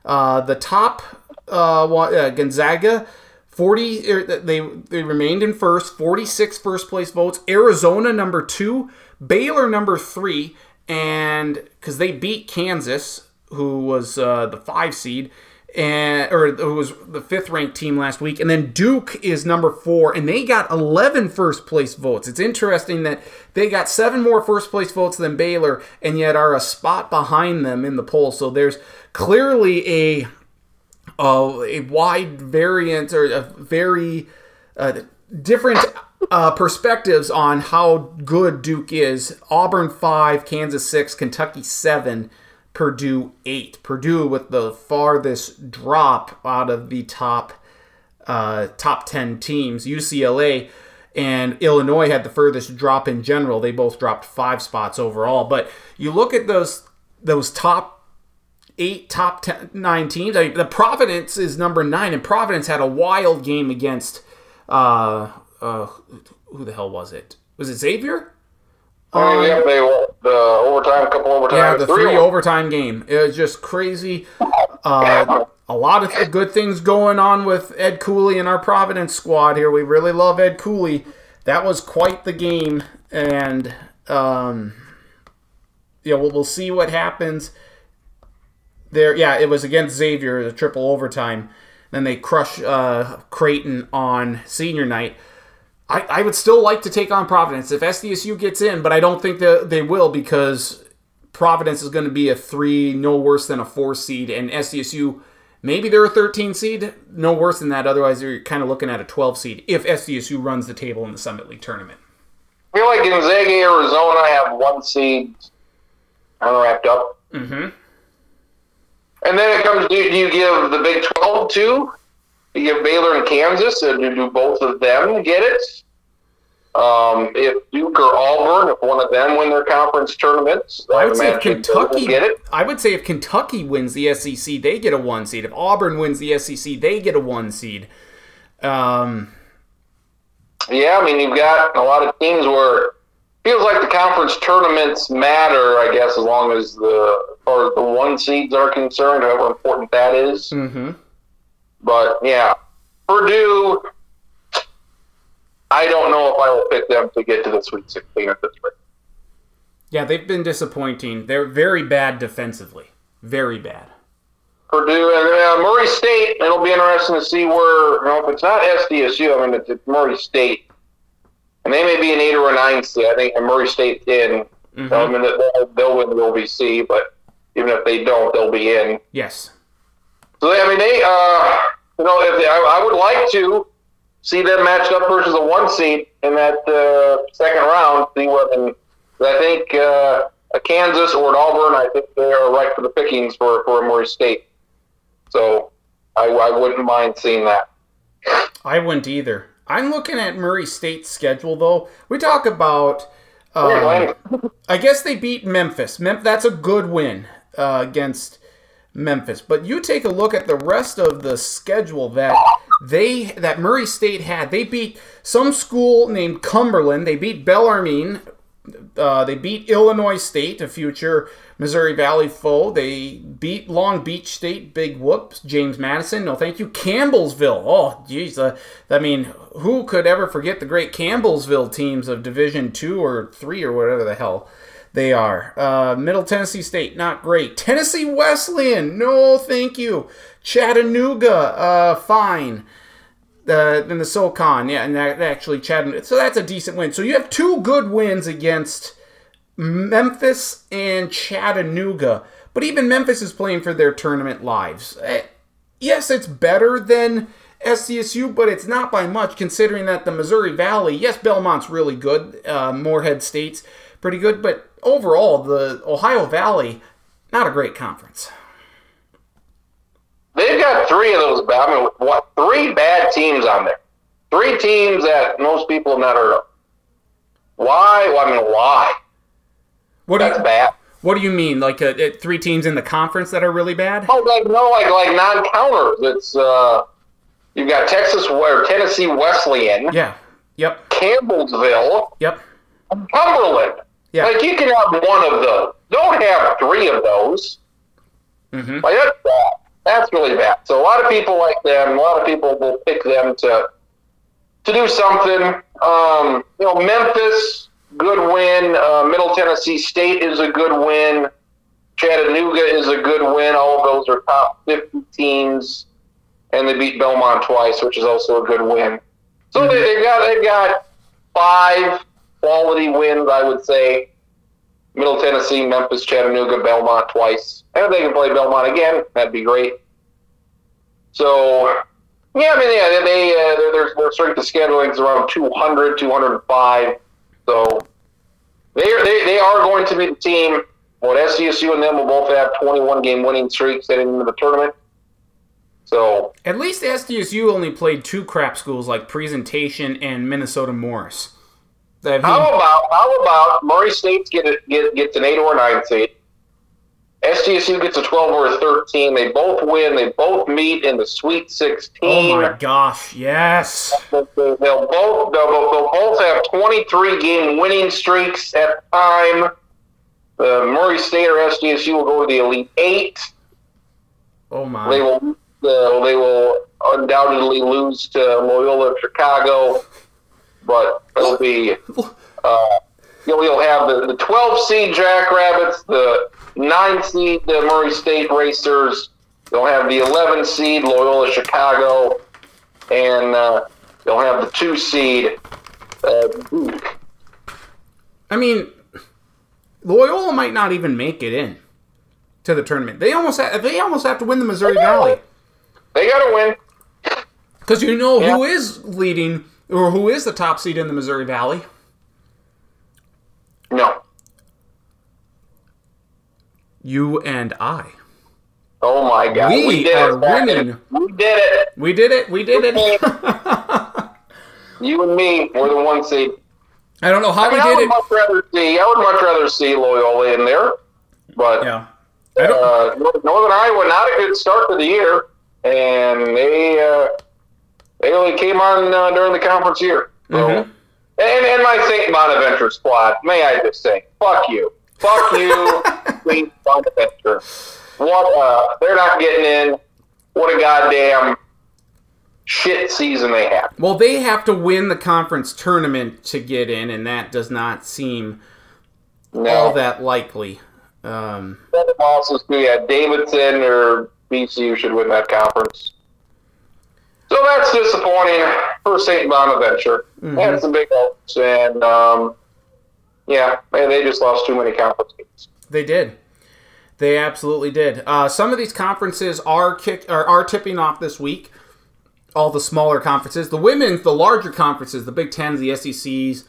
Uh, the top uh, uh Gonzaga, 40 er, they they remained in first, 46 first place votes. Arizona number two, Baylor number three, and because they beat Kansas, who was uh, the five seed and or it was the fifth ranked team last week and then duke is number four and they got 11 first place votes. It's interesting that they got seven more first place votes than baylor and yet are a spot behind them in the poll. So there's clearly a a wide variant or a very uh, different uh, perspectives on how good duke is auburn 5 kansas 6 kentucky 7 Purdue eight. Purdue with the farthest drop out of the top uh, top ten teams. UCLA and Illinois had the furthest drop in general. They both dropped five spots overall. But you look at those those top eight, top ten, nine teams. I mean, the Providence is number nine, and Providence had a wild game against uh, uh, who the hell was it? Was it Xavier? Oh, yeah, they the overtime, couple overtime. Yeah, the three, three overtime game. It was just crazy. Uh, a lot of good things going on with Ed Cooley and our Providence squad here. We really love Ed Cooley. That was quite the game, and um, yeah, we'll, we'll see what happens there. Yeah, it was against Xavier, the triple overtime. Then they crush uh, Creighton on senior night. I, I would still like to take on Providence if SDSU gets in, but I don't think that they will because Providence is going to be a three, no worse than a four seed, and SDSU maybe they're a 13 seed, no worse than that. Otherwise, you're kind of looking at a 12 seed if SDSU runs the table in the Summit League tournament. I feel like Gonzaga, Arizona have one seed unwrapped up. Mm-hmm. And then it comes, do you give the Big 12 too? You give Baylor and Kansas, and do both of them get it? Um, if Duke or Auburn, if one of them win their conference tournaments, I would say if Kentucky get it. I would say if Kentucky wins the SEC, they get a one seed. If Auburn wins the SEC, they get a one seed. Um, yeah, I mean you've got a lot of teams where it feels like the conference tournaments matter. I guess as long as the or the one seeds are concerned, however important that is. Mm-hmm. But yeah, Purdue I don't know if I will pick them to get to the Sweet 16 at this rate. Yeah, they've been disappointing. They're very bad defensively. Very bad. Purdue and uh, Murray State. It'll be interesting to see where. You know, if it's not SDSU, I mean it's, it's Murray State, and they may be an eight or a nine seed. I think Murray State in. Mm-hmm. I mean they'll, they'll win the OVC, but even if they don't, they'll be in. Yes. So they, I mean they. Uh, you know, if they, I, I would like to see them matched up versus a one seed in that uh, second round. See what and I think uh, a Kansas or an Auburn. I think they are right for the pickings for for Murray State. So I, I wouldn't mind seeing that. I wouldn't either. I'm looking at Murray State's schedule though. We talk about. Um, I guess they beat Memphis. Mem- that's a good win uh, against Memphis. But you take a look at the rest of the schedule that they that Murray State had. They beat some school named Cumberland. They beat Bellarmine. Uh, they beat Illinois State, a future Missouri Valley foe. They beat Long Beach State. Big whoops. James Madison. No, thank you. Campbellsville. Oh, geez. Uh, I mean, who could ever forget the great Campbellsville teams of Division Two or Three or whatever the hell they are? Uh, Middle Tennessee State, not great. Tennessee Wesleyan. No, thank you. Chattanooga. Uh, fine uh, in the SoCon, yeah, and that actually Chattanooga. So that's a decent win. So you have two good wins against Memphis and Chattanooga. But even Memphis is playing for their tournament lives. Uh, yes, it's better than SDSU, but it's not by much considering that the Missouri Valley, yes, Belmont's really good. Uh, Morehead State's pretty good, but overall, the Ohio Valley, not a great conference. They've got three of those. I mean, what? Three bad teams on there. Three teams that most people have not heard of. Why? Well, I mean, why? What That's you, bad. What do you mean? Like uh, uh, three teams in the conference that are really bad? Oh, like no, like like non-counters. It's uh, you've got Texas or Tennessee Wesleyan, Yeah. Yep. Campbellsville, Yep. Cumberland. Yeah. Like you can have one of those. Don't have three of those. hmm Like that's bad. That's really bad. So a lot of people like them. A lot of people will pick them to to do something. Um, you know, Memphis, good win. Uh, Middle Tennessee State is a good win. Chattanooga is a good win. All of those are top 50 teams, and they beat Belmont twice, which is also a good win. So they, they've got they've got five quality wins, I would say. Middle Tennessee, Memphis, Chattanooga, Belmont twice. And if they can play Belmont again, that'd be great. So, yeah, I mean, yeah, they, uh, their, their, strength of scheduling is around 200, 205. So, they are, they, they are going to be the team. What SDSU and them will both have 21 game winning streaks heading into the tournament. So, At least SDSU only played two crap schools like Presentation and Minnesota Morris. How about how about Murray State get a, get gets an eight or a nine seed? SDSU gets a twelve or a thirteen. They both win. They both meet in the Sweet Sixteen. oh my gosh, yes. They'll both they'll, both have twenty three game winning streaks at time. The Murray State or SDSU will go to the Elite Eight. Oh my! They will uh, they will undoubtedly lose to Loyola Chicago, but it'll be uh, you'll, you'll have the, the 12 seed Jackrabbits, the 9 seed the Murray State Racers, you'll have the 11 seed Loyola Chicago, and uh, you'll have the 2 seed uh, Duke. I mean, Loyola might not even make it in to the tournament. They almost have, they almost have to win the Missouri Valley They got to win. because you know who Yeah. is leading or who is the top seed in the Missouri Valley. No. You and I. Oh my God. We did are it. Winning. We did it. We did it. We did it. You and me, we're the one seed. I don't know how I, mean, we I would it. much rather see. I would much rather see Loyola in there, but Yeah. I don't. uh, Northern Iowa not a good start to the year, and they uh, they only came on uh, during the conference year. So, Mhm. and and my Saint Bonaventure squad, may I just say, fuck you, fuck you, Saint Bonaventure. What? Uh, they're not getting in. What a goddamn shit season they have. Well, they have to win the conference tournament to get in, and that does not seem No. all that likely. Um, to yeah, Davidson or VCU should win that conference. So that's disappointing for St. Bonaventure. Mhm. They had some big hopes, and um, yeah, man, they just lost too many conference games. they did. They absolutely did. Uh, some of these conferences are kick are, are tipping off this week. all the smaller conferences. The women's, the larger conferences, the Big Tens, the SECs,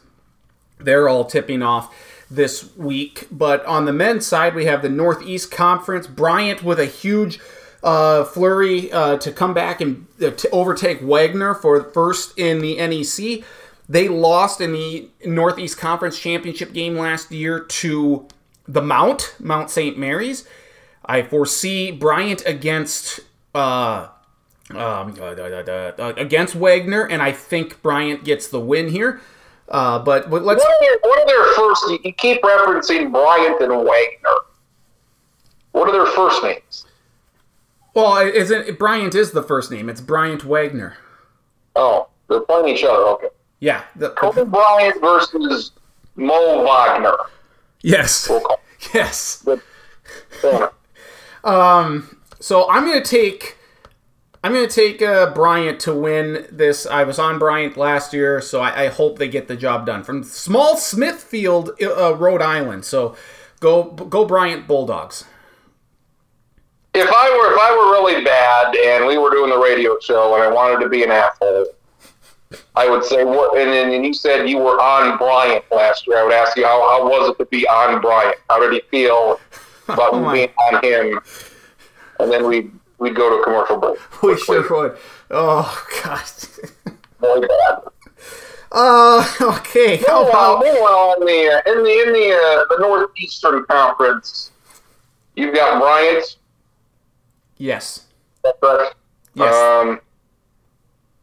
they're all tipping off this week. But on the men's side, we have the Northeast Conference. Bryant with a huge uh, flurry uh, to come back and uh, to overtake Wagner for first in the NEC. They lost in the Northeast Conference Championship game last year to the Mount, Mount St. Mary's. I foresee Bryant against uh, um, uh, uh, against Wagner, and I think Bryant gets the win here. Uh, but, but let's. What are, their, what are their first? You keep referencing Bryant and Wagner. What are their first names? Well, isn't Bryant is the first name? It's Bryant Wagner. Oh, they're playing each other. Okay. Yeah. The, Kobe Bryant versus Mo Wagner. Yes. We'll yes. um. So I'm going to take I'm going to take uh, Bryant to win this. I was on Bryant last year, so I, I hope they get the job done from small Smithfield, uh, Rhode Island. So go go Bryant Bulldogs. If I were if I were really bad and we were doing the radio show and I wanted to be an asshole, I would say what. And then you said you were on Bryant last year. I would ask you how, how was it to be on Bryant? How did he feel about oh being on him? And then we we'd go to a commercial break. We sure would. Oh God. Very bad. Uh, okay. How about meanwhile, in the in the in the uh, the Northeastern Conference, you've got Bryant. Yes. That's correct. Yes. Um,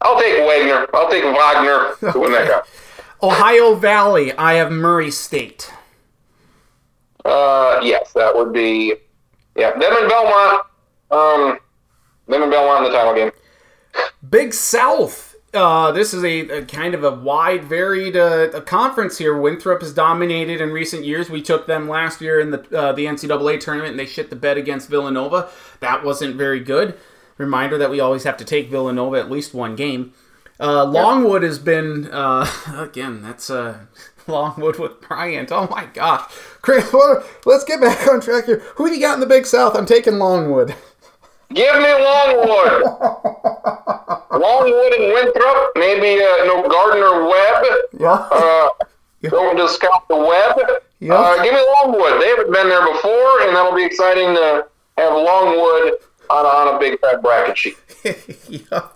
I'll take Wagner. I'll take Wagner to win that cup. Ohio Valley. I have Murray State. Uh, yes, that would be. Yeah, them and Belmont. Um, them and Belmont in the title game. Big South. Uh, this is a, a, kind of a wide, varied uh, conference here. Winthrop has dominated in recent years. We took them last year in the uh, the NCAA tournament, and they shit the bed against Villanova. That wasn't very good. Reminder that we always have to take Villanova at least one game. Uh, Longwood has been uh, again. That's uh, Longwood with Bryant. Oh my gosh, Chris. Let's get back on track here. Who do you got in the Big South? I'm taking Longwood. Give me Longwood. Longwood and Winthrop. Maybe uh, no Gardner Webb. Yeah. Uh, yeah. Don't discount the Webb. Yeah. Uh, give me Longwood. They haven't been there before, and that'll be exciting to have Longwood on, on a big fat bracket sheet. yeah.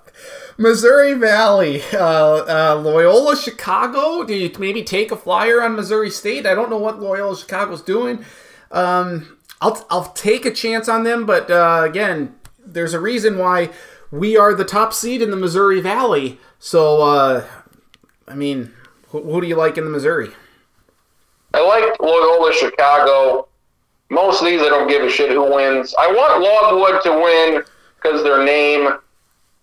Missouri Valley, uh, uh, Loyola Chicago. Do you maybe take a flyer on Missouri State? I don't know what Loyola Chicago's doing. Um, I'll I'll take a chance on them, but uh, again, there's a reason why we are the top seed in the Missouri Valley. So, uh, I mean, who, who do you like in the Missouri? I like Loyola Chicago. Most of these, I don't give a shit who wins. I want Logwood to win because their name.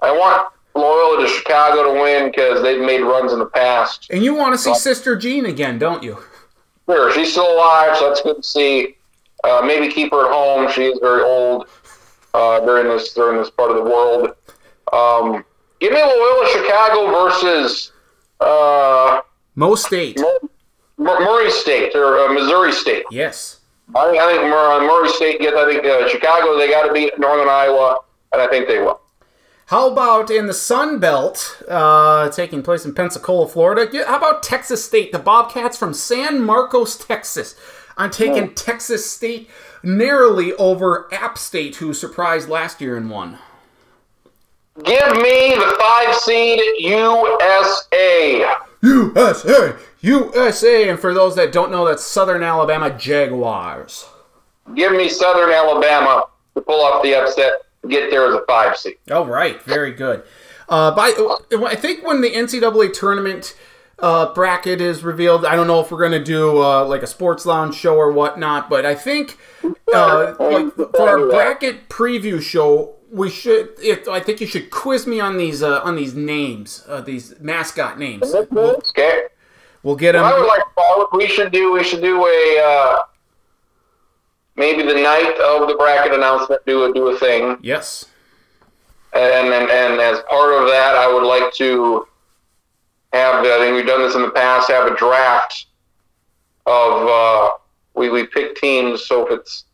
I want Loyola to Chicago to win because they've made runs in the past. And you want to see Sister Jean again, don't you? Sure, she's still alive, so that's good to see. Uh, maybe keep her at home. She is very old uh, during this during this part of the world. Um, give me Loyola Chicago versus uh, Mo State, Murray State or uh, Missouri State. Yes, I think, I think Murray State gets. I think uh, Chicago they got to beat Northern Iowa, and I think they will. How about in the Sun Belt, uh, taking place in Pensacola, Florida? How about Texas State, the Bobcats from San Marcos, Texas? I'm taking oh. Texas State narrowly over App State, who surprised last year and won. Give me the five seed USA. USA, USA, and for those that don't know, that's Southern Alabama Jaguars. Give me Southern Alabama to pull off the upset, get there as a five seed. Oh, right, very good. Uh, by I think when the NCAA tournament uh, bracket is revealed. I don't know if we're going to do uh, like a sports lounge show or whatnot, but I think uh, like for our bracket preview show, we should. If, I think you should quiz me on these uh, on these names, uh, these mascot names. Okay. We'll get them. Well, I would like. We should do. We should do a. Uh, maybe the night of the bracket announcement, do a do a thing. Yes. And and, and as part of that, I would like to have I think we've done this in the past. Have a draft of uh, we we pick teams. So if it's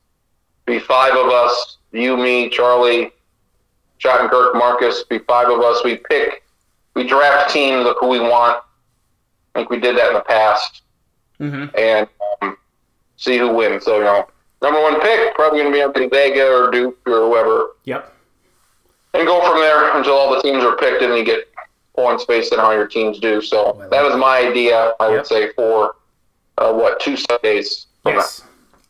be five of us, you, me, Charlie, John Kirk, Marcus, be five of us. We pick, we draft teams of who we want. I think we did that in the past, Mm-hmm. and um, see who wins. So you know, number one pick probably going to be up in Vega or Duke or whoever, Yep. and go from there until all the teams are picked, and you get points based on how your teams do. So that was my idea. I Yep. would say for uh, what two Sundays. Yes.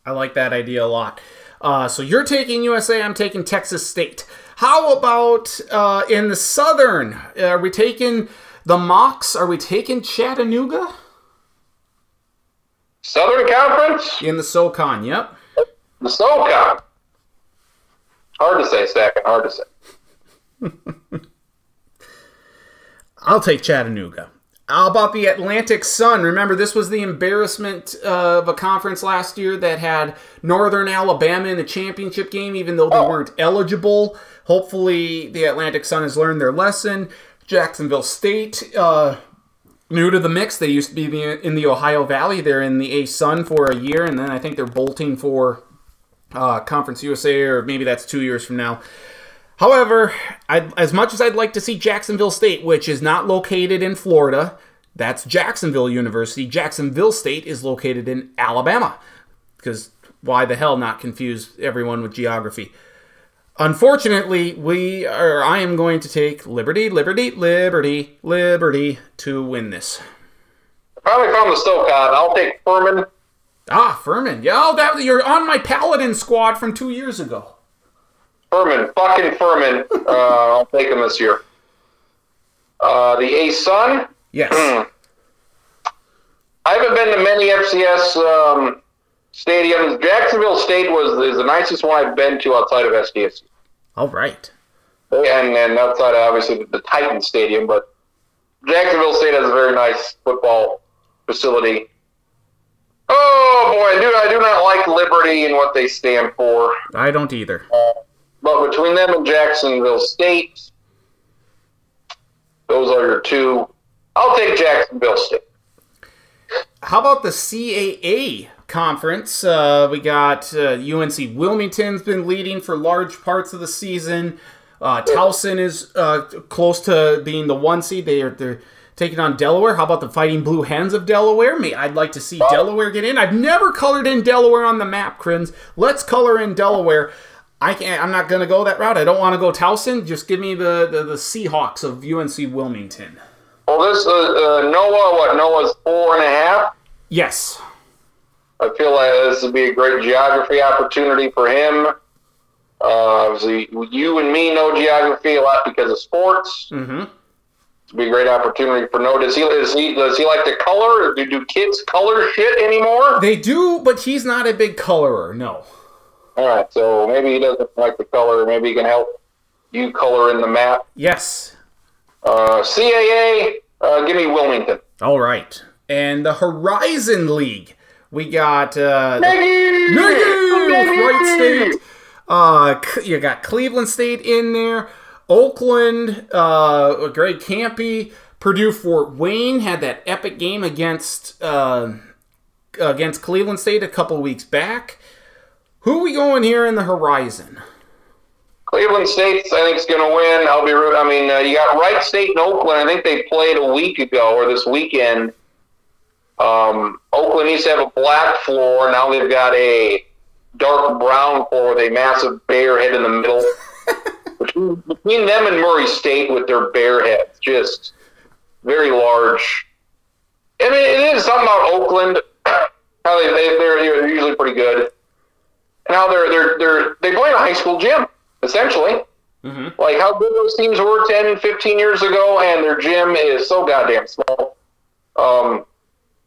I like that idea a lot. Uh, so you're taking USA, I'm taking Texas State. How about uh, in the Southern? Are we taking the Mocs? Are we taking Chattanooga? Southern Conference, In the SoCon, yep. the SoCon. Hard to say, second. Hard to say. I'll take Chattanooga. How about the Atlantic Sun? Remember, this was the embarrassment of a conference last year that had Northern Alabama in the championship game, even though they weren't eligible. Hopefully, the Atlantic Sun has learned their lesson. Jacksonville State, uh, new to the mix. They used to be in the Ohio Valley. They're in the A Sun for a year, and then I think they're bolting for uh, Conference USA, or maybe that's two years from now. However, i as much as I'd like to see Jacksonville State, which is not located in Florida, that's Jacksonville University. Jacksonville State is located in Alabama. Because why the hell not confuse everyone with geography? Unfortunately, we are. I am going to take Liberty, Liberty, Liberty, Liberty to win this. Finally found the SoCon. I'll take Furman. Ah, Furman. Yeah, oh, that you're on my Paladin squad from two years ago. Furman, fucking Furman. Uh, I'll take him this year. Uh, the A Sun. Yes. I haven't been to many FCS um, stadiums. Jacksonville State was is the nicest one I've been to outside of SDS, All right. and and outside of obviously the Titan Stadium. But Jacksonville State has a very nice football facility. Oh boy, dude, I do not like Liberty and what they stand for. I don't either. But between them and Jacksonville State, those are your two. I'll take Jacksonville State. How about the CAA conference? Uh, we got uh, UNC Wilmington's been leading for large parts of the season. Uh, Towson is uh, close to being the one seed. They are they're taking on Delaware. How about the Fighting Blue Hens of Delaware? Me, I'd like to see Delaware get in. I've never colored in Delaware on the map, Crins. Let's color in Delaware. I can't. I'm not going to go that route. I don't want to go Towson. Just give me the, the the Seahawks of UNC Wilmington. Well, this uh, uh, Noah, what Noah's four and a half. Yes. I feel like this would be a great geography opportunity for him. Uh, obviously, you and me know geography a lot because of sports. Mm-hmm. It'd be a great opportunity for Noah. Does he, does he does he like to color? Do, do kids color shit anymore? They do, but he's not a big colorer. No. All right, so maybe he doesn't like the color. Maybe he can help you color in the map. Yes. Uh, CAA, uh, give me Wilmington. All right. And the Horizon League, we got uh, Negative! Negative! Wright State. Uh, you got Cleveland State in there. Oakland, uh, Greg Kampe, Purdue Fort Wayne had that epic game against uh, against Cleveland State a couple weeks back. Who we going here in the Horizon? Cleveland State, I think, is going to win. I'll be. root- I mean, uh, you got Wright State and Oakland. I think they played a week ago or this weekend. Um, Oakland used to have a black floor. Now they've got a dark brown floor with a massive bear head in the middle. between, between them and Murray State with their bear heads, just very large. I mean, it is something about Oakland. How they, they they're, they're usually pretty good. And how they're they're they're they play in a high school gym essentially. Mm-hmm. Like how good those teams were 10, 15 years ago, and their gym is so goddamn small. Um,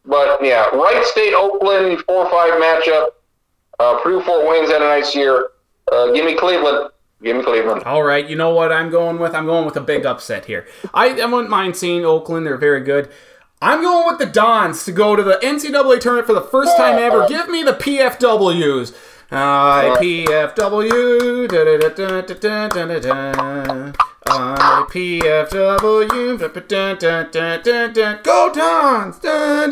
but yeah, Wright State, Oakland, four or five matchup. Uh, Purdue Fort Wayne's had a nice year. Uh, give me Cleveland. Give me Cleveland. All right, you know what I'm going with? I'm going with a big upset here. I, I wouldn't mind seeing Oakland. They're very good. I'm going with the Dons to go to the NCAA tournament for the first time ever. Give me the PFWs. IPFW. IPFW. Go Dons! I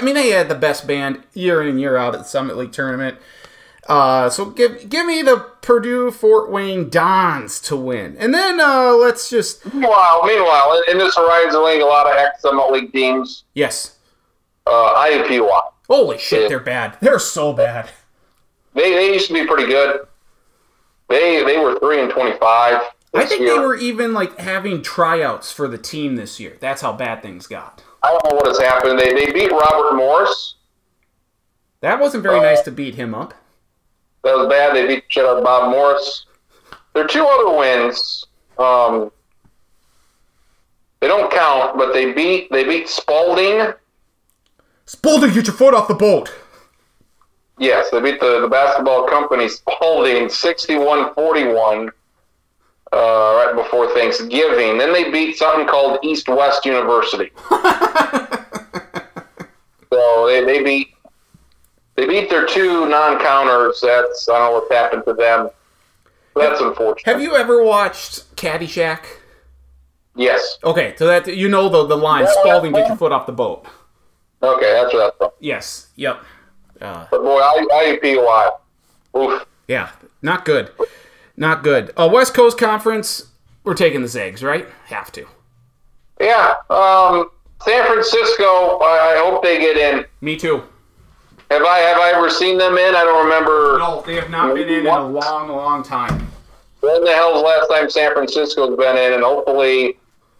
mean, they had the best band year in and year out at the Summit League tournament. Uh, so give give me the Purdue Fort Wayne Dons to win, and then uh, let's just. Meanwhile, meanwhile, in this Horizon League, a lot of ex Summit League teams. Yes uh, IUPUI. Holy shit, Yeah. they're bad. They're so bad. They, they used to be pretty good. They they were three and twenty five. I think they were even like having tryouts for the team this year. That's how bad things got. I don't know what has happened. They they beat Robert Morris. That wasn't very Uh, nice to beat him up. That was bad. They beat shit out Bob Morris. There are two other wins, um, they don't count, but they beat they beat Spalding. Spalding, get your foot off the boat. Yes, they beat the, the basketball company Spalding 61-41 uh, right before Thanksgiving. Then they beat something called East West University. so they, they beat they beat their two non-counters. That's I don't know what's happened to them. That's unfortunate. Have you ever watched Caddyshack? Yes. Okay, so that you know the the line Spalding, get your foot off the boat. Okay, that's what that's from. Yes. Yep. Uh, But boy, I IUPUI. Oof. yeah, not good. Not good. Uh, West Coast Conference, we're taking the Zags, right? Have to. Yeah. Um, San Francisco. I, I hope they get in. Me too. Have I have I ever seen them in? I don't remember. No, they have not been in in a long, long time. When the hell's the last time San Francisco's been in? And hopefully,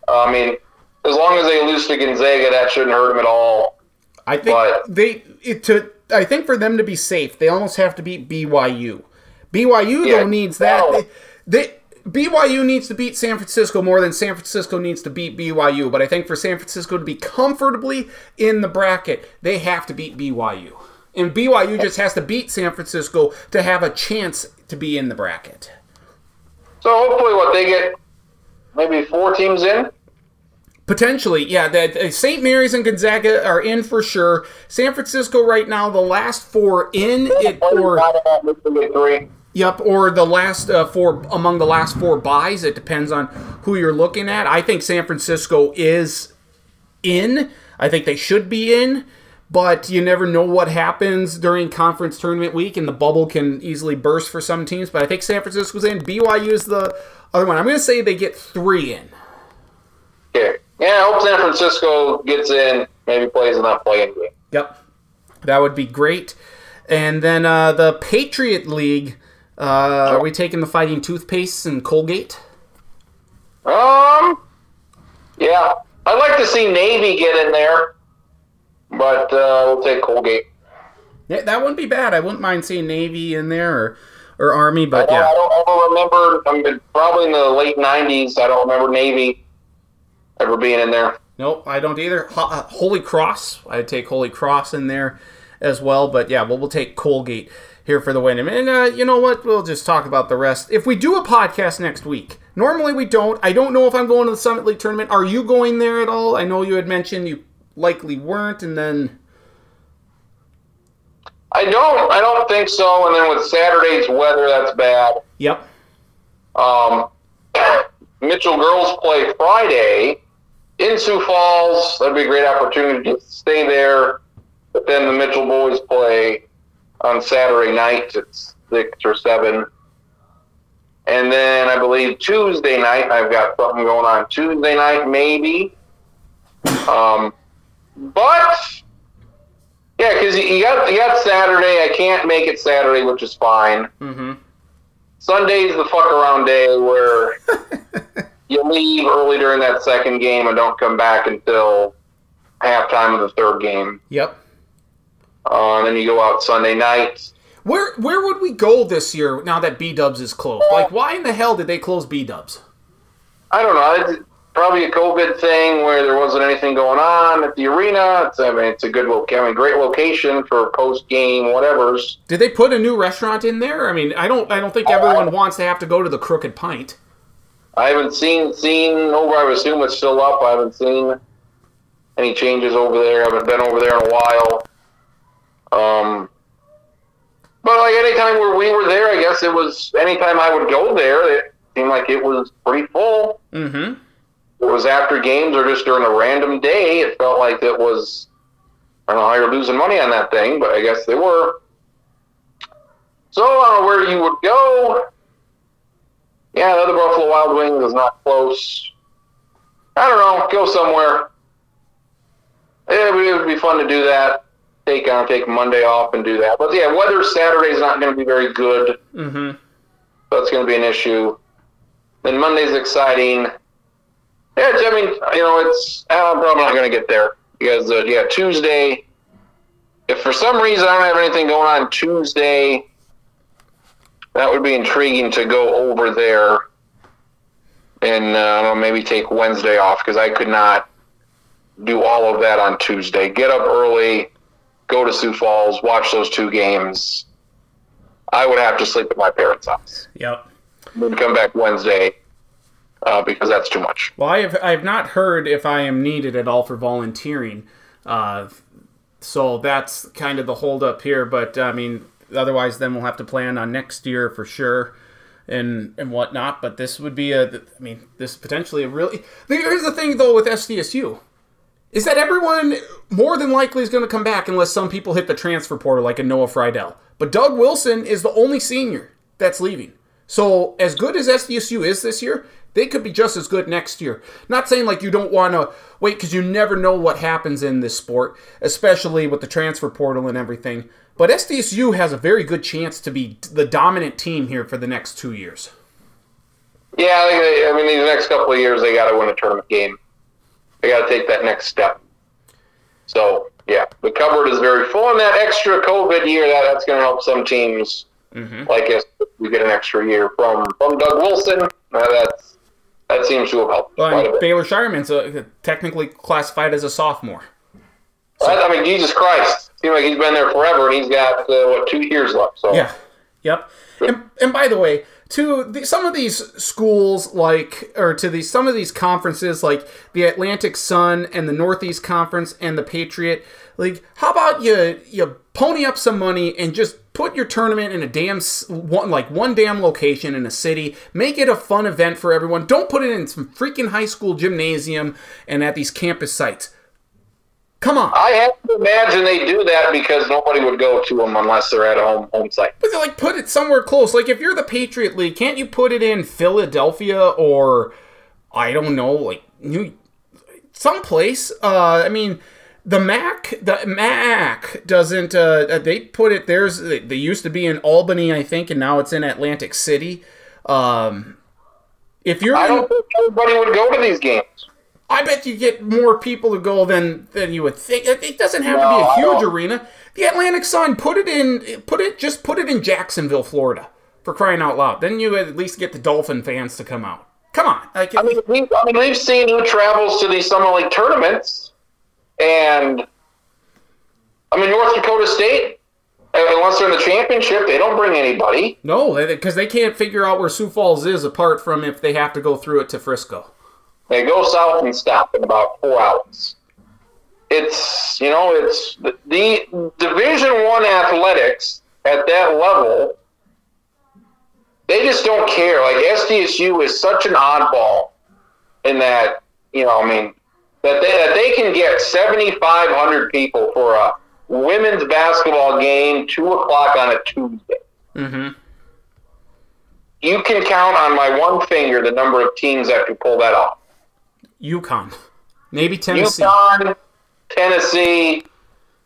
I mean, as long as they lose to Gonzaga, that shouldn't hurt them at all. I think But- they it, to. I think for them to be safe, they almost have to beat BYU. BYU Yeah. though needs that. They, they BYU needs to beat San Francisco more than San Francisco needs to beat BYU. But I think for San Francisco to be comfortably in the bracket, they have to beat BYU. And BYU just has to beat San Francisco to have a chance to be in the bracket. So hopefully, what they get maybe four teams in. Potentially, yeah. That uh, St. Mary's and Gonzaga are in for sure. San Francisco right now, the last four in it, or Maybe get three. yep, or the last uh, four among the last four byes. It depends on who you're looking at. I think San Francisco is in. I think they should be in, but you never know what happens during conference tournament week, and the bubble can easily burst for some teams. But I think San Francisco's in. BYU is the other one. I'm going to say they get three in. Okay. Yeah, I hope San Francisco gets in. Maybe plays in that playing game. Yep. That would be great. And then uh, the Patriot League. Uh, are we taking the Fighting Toothpaste and Colgate? Um, yeah, I'd like to see Navy get in there, but uh, we'll take Colgate. Yeah, that wouldn't be bad. I wouldn't mind seeing Navy in there or, or Army, but I yeah. I don't ever remember. I mean, probably in the late '90s. I don't remember Navy ever being in there. Nope, I don't either. Uh, Holy Cross. I'd take Holy Cross in there as well, but yeah, well, we'll take Colgate here for the win. And uh, you know what? We'll just talk about the rest. If we do a podcast next week, normally we don't. I don't know if I'm going to the Summit League tournament. Are you going there at all? I know you had mentioned you likely weren't, and then I don't. I don't think so. And then with Saturday's weather, that's bad. yep, Um, Mitchell girls play Friday in Sioux Falls. That'd be a great opportunity to stay there. But then the Mitchell boys play on Saturday night at six or seven. And then I believe Tuesday night I've got something going on Tuesday night maybe. Um, but yeah, because you got you got Saturday. I can't make it Saturday, which is fine. mm-hmm. Sunday's the fuck around day where you leave early during that second game and don't come back until halftime of the third game. yep. Uh, and then you go out Sunday night. Where where would we go this year now that B Dubs is closed? Like, why in the hell did they close B Dubs? I don't know. It's probably a COVID thing where there wasn't anything going on at the arena. It's, I mean, it's a good, I mean, great location for post game whatever's. Did they put a new restaurant in there? I mean, I don't I don't think everyone wants to have to go to the Crooked Pint. I haven't seen seen over. I would assume it's still up. I haven't seen any changes over there. I haven't been over there in a while. Um, but like anytime where we were there, I guess it was anytime I would go there, it seemed like it was pretty full. Mm-hmm. It was after games or just during a random day. It felt like it was. I don't know how you're losing money on that thing, but I guess they were. So I don't know where you would go. Yeah, the other Buffalo Wild Wings is not close. I don't know. Go somewhere. It would, it would be fun to do that. Take on take Monday off and do that. But yeah, weather Saturday is not going to be very good. Mm-hmm. That's going to be an issue. Then Monday's exciting. Yeah, it's- I mean, you know, it's I'm probably not going to get there because uh, yeah, Tuesday. If for some reason I don't have anything going on Tuesday, that would be intriguing to go over there and uh, I don't know, maybe take Wednesday off because I could not do all of that on Tuesday. Get up early, go to Sioux Falls, watch those two games. I would have to sleep at my parents' house Yep. then come back Wednesday uh, because that's too much. Well, I have I have not heard if I am needed at all for volunteering, uh, so that's kind of the holdup here. But I mean, otherwise, then we'll have to plan on next year for sure, and and whatnot. But this would be a, I mean, this potentially a really. Here's the thing though with SDSU, is that everyone more than likely is going to come back unless some people hit the transfer portal like a Noah Freidel. But Doug Wilson is the only senior that's leaving. So as good as SDSU is this year, they could be just as good next year. Not saying like you don't want to wait because you never know what happens in this sport, especially with the transfer portal and everything. But SDSU has a very good chance to be the dominant team here for the next two years. Yeah, I, think they, I mean, these next couple of years, they got to win a tournament game. They got to take that next step. So, yeah, the cupboard is very full, and that extra COVID year, that, that's going to help some teams like us. We get an extra year from from Doug Wilson. Uh, that's that seems to have helped Well, a bit. Baylor Scheierman's uh, technically classified as a sophomore. I mean, Jesus Christ, seems like he's been there forever, and he's got uh, what two years left. So Yeah. Yep. And, and by the way, to the, some of these schools, like, or to these some of these conferences, like the Atlantic Sun and the Northeast Conference and the Patriot, like, how about you you pony up some money and just put your tournament in a damn one like one damn location in a city. Make it a fun event for everyone. Don't put it in some freaking high school gymnasium and at these campus sites. Come on. I have to imagine they do that because nobody would go to them unless they're at a home home site. But like put it somewhere close. Like if you're the Patriot League, can't you put it in Philadelphia or I don't know, like New someplace? Uh, I mean, the Mac, the Mac doesn't. Uh, they put it. There's they used to be in Albany, I think, and now it's in Atlantic City. Um, if you're, I don't think everybody would go to these games. I bet you get more people to go than than you would think. It it doesn't have No, to be a huge arena. The Atlantic Sun put it in, put it just put it in Jacksonville, Florida, for crying out loud. Then you at least get the Dolphin fans to come out. Come on, like, I mean, we, I mean, we've seen who travels to these Summit League tournaments, and I mean, North Dakota State, unless they're in the championship, they don't bring anybody. no, because they can't figure out where Sioux Falls is apart from if they have to go through it to Frisco. They go south and stop in about four hours. It's you know, it's the, the Division One athletics at that level. They just don't care. Like SDSU is such an oddball in that you know, I mean, that they that they can get seventy five hundred people for a women's basketball game, two o'clock on a Tuesday. Mm-hmm. You can count on my one finger the number of teams that can pull that off. UConn, maybe Tennessee, UConn, Tennessee,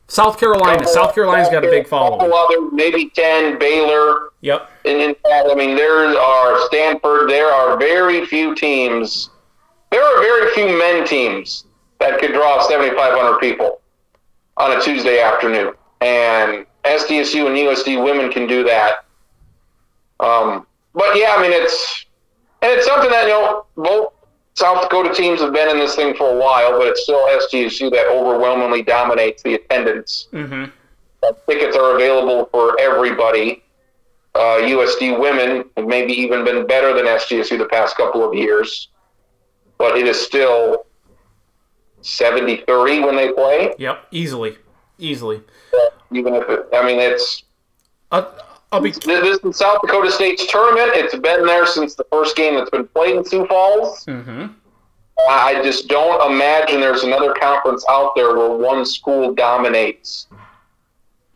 South Carolina. South Carolina's got a big couple following. other, maybe ten. Baylor, Yep. and in fact, I mean, there are Stanford. There are very few teams. There are very few men teams that could draw seventy five hundred people on a Tuesday afternoon, and SDSU and USD women can do that. Um, but yeah, I mean, it's and it's something that you know both South Dakota teams have been in this thing for a while, but it's still SDSU that overwhelmingly dominates the attendance. Mm-hmm. Tickets are available for everybody. Uh, USD women have maybe even been better than SDSU the past couple of years, but it is still 70 30 when they play. Yep. Easily, easily. Even if it, I mean, it's I'll, I'll be. this is South Dakota State's tournament. It's been there since the first game that's been played in Sioux Falls. Mm-hmm. I just don't imagine there's another conference out there where one school dominates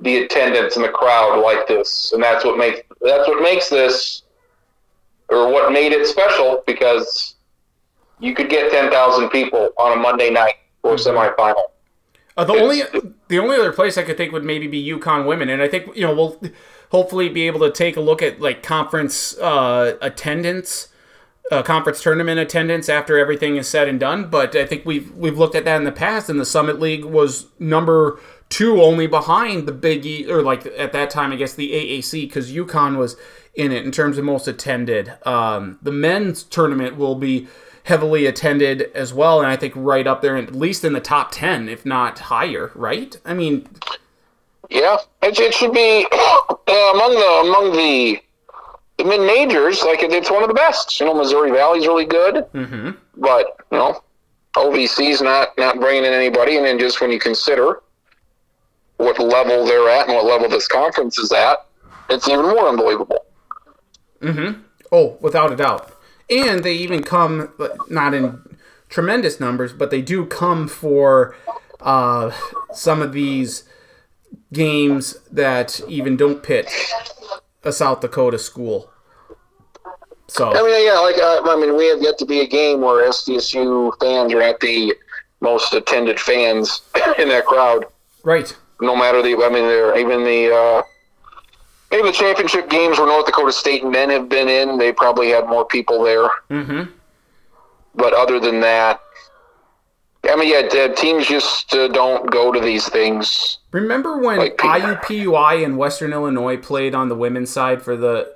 the attendance and the crowd like this, and that's what makes that's what makes this or what made it special because you could get ten thousand people on a Monday night for a semifinal. Uh, the only the only other place I could think would maybe be UConn women, and I think you know we'll hopefully be able to take a look at like conference uh, attendance, uh, conference tournament attendance after everything is said and done. But I think we've we've looked at that in the past, and the Summit League was number two, only behind the Big E, or like at that time I guess the AAC because UConn was in it in terms of most attended. Um, the men's tournament will be heavily attended as well, and I think right up there, at least in the top ten, if not higher. Right? I mean, Yeah, it, it should be uh, among the among the the mid majors. Like it, it's one of the best. You know, Missouri Valley's really good, mm-hmm. but you know, OVC's not not bringing in anybody. And then just when you consider what level they're at and what level this conference is at, it's even more unbelievable. Mm-hmm. Oh, without a doubt. And they even come, not in tremendous numbers, but they do come for uh, some of these games that even don't pit a South Dakota school. So I mean, yeah, like uh, I mean, we have yet to be a game where SDSU fans are at the most attended fans in that crowd. right, no matter the, I mean, they're even the, uh, even the championship games where North Dakota State men have been in, they probably had more people there. mm-hmm. But other than that, I mean, yeah, teams just uh, don't go to these things. Remember when Like- IUPUI in Western Illinois played on the women's side for the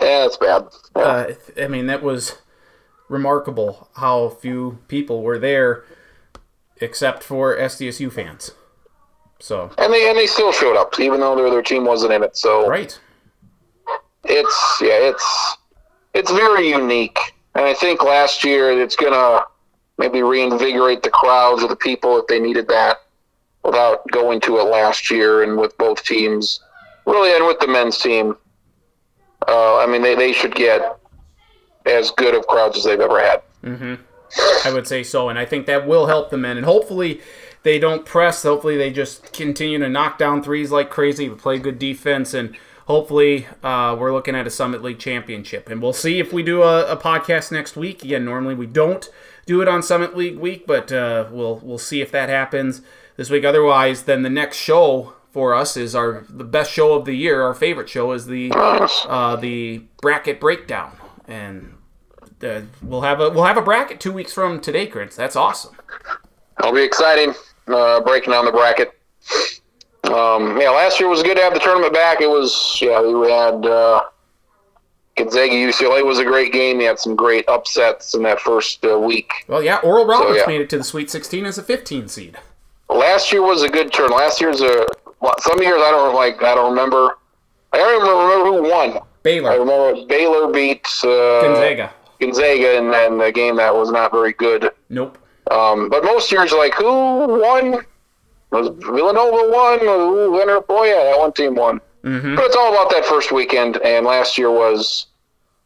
Yeah, it's bad. Yeah. uh, I mean, that was remarkable how few people were there, except for SDSU fans. So, and they and they still showed up, even though their their team wasn't in it. So right. it's yeah, it's it's very unique. And I think last year it's gonna maybe reinvigorate the crowds or the people if they needed that without going to it last year and with both teams really and with the men's team. Uh, I mean they, they should get as good of crowds as they've ever had. I would say so, and I think that will help the men. And hopefully, they don't press. Hopefully, they just continue to knock down threes like crazy, play good defense, and hopefully, uh, we're looking at a Summit League championship. And we'll see if we do a, a podcast next week. Again, normally we don't do it on Summit League week, but uh, we'll we'll see if that happens this week. Otherwise, then the next show for us is our the best show of the year. Our favorite show is the uh, the bracket breakdown, and uh, we'll have a we'll have a bracket two weeks from today, Chris. That's awesome. It'll be exciting uh, breaking down the bracket. Um, yeah, last year was good to have the tournament back. It was yeah, we had uh, Gonzaga UCLA was a great game. They had some great upsets in that first uh, week. Well, yeah, Oral Roberts yeah. made it to the Sweet 16 as a 15 seed. Last year was a good turn. Last year's a some years I don't like. I don't remember. I don't even remember who won. Baylor. I remember Baylor beat uh, Gonzaga. Gonzaga, and then the game that was not very good. Nope. Um, but most years, like who won? Was Villanova won? Who winner? Boy, yeah, that one team won. Mm-hmm. But it's all about that first weekend, and last year was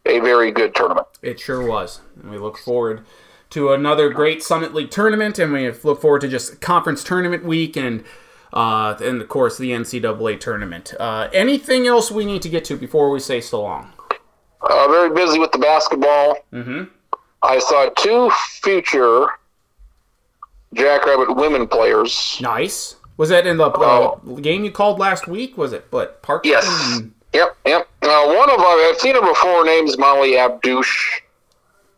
a very good tournament. It sure was. And we look forward to another great Summit League tournament, and we look forward to just conference tournament week and. Uh, and of course, the NCAA tournament. Uh, anything else we need to get to before we say so long? Uh, very busy with the basketball. Mm-hmm. I saw two future Jackrabbit women players. Nice. Was that in the uh, game you called last week? Was it? But Park. Yes. Yep, yep. Uh, one of them, I've seen her before. Her name's Molly Abdouche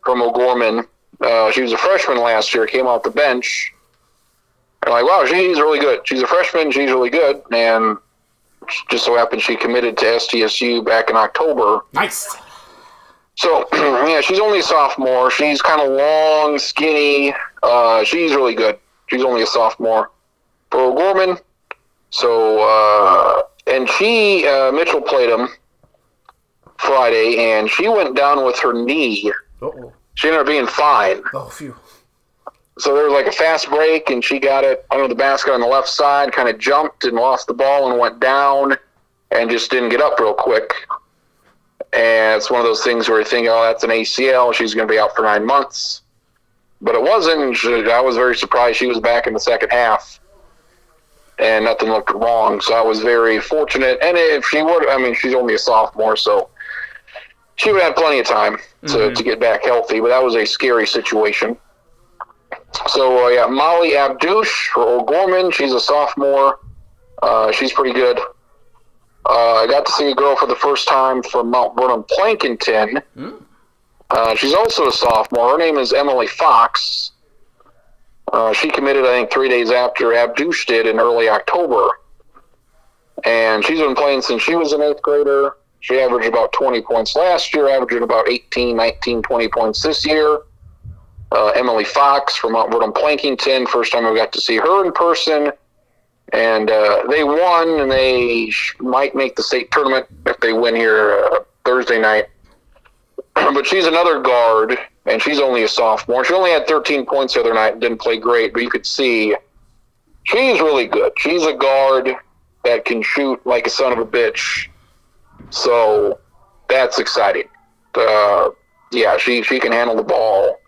from O'Gorman. Uh, she was a freshman last year, came off the bench. And like, wow, she's really good. She's a freshman, she's really good. And just so happened she committed to SDSU back in October. Nice. So, yeah, she's only a sophomore. She's kind of long, skinny. Uh, she's really good. She's only a sophomore for O'Gorman. So, uh, and she, uh, Mitchell played him Friday, and she went down with her knee. Uh-oh. She ended up being fine. Oh, phew. So there was like a fast break, and she got it under the basket on the left side, kind of jumped and lost the ball and went down and just didn't get up real quick. And it's one of those things where you think, oh, that's an ACL. She's going to be out for nine months. But it wasn't. I was very surprised she was back in the second half. and nothing looked wrong. So I was very fortunate. And if she would, I mean, she's only a sophomore, so she would have plenty of time to, Mhm. to get back healthy. But that was a scary situation. So uh, yeah, Molly Abdouche for O'Gorman. She's a sophomore. Uh, she's pretty good. Uh, I got to see a girl for the first time from Mount Vernon Plankinton. Mm. Uh, she's also a sophomore. Her name is Emily Fox. Uh, she committed, I think, three days after Abdouche did in early October. And she's been playing since she was an eighth grader. She averaged about 20 points last year, averaging about 18, 19, 20 points this year. Uh, Emily Fox from Mount Vernon Plankinton, first time I got to see her in person. And uh, they won, and they might make the state tournament if they win here uh, Thursday night. but she's another guard, and she's only a sophomore. She only had 13 points the other night and didn't play great, but you could see she's really good. She's a guard that can shoot like a son of a bitch. So that's exciting. Uh, yeah, she, she can handle the ball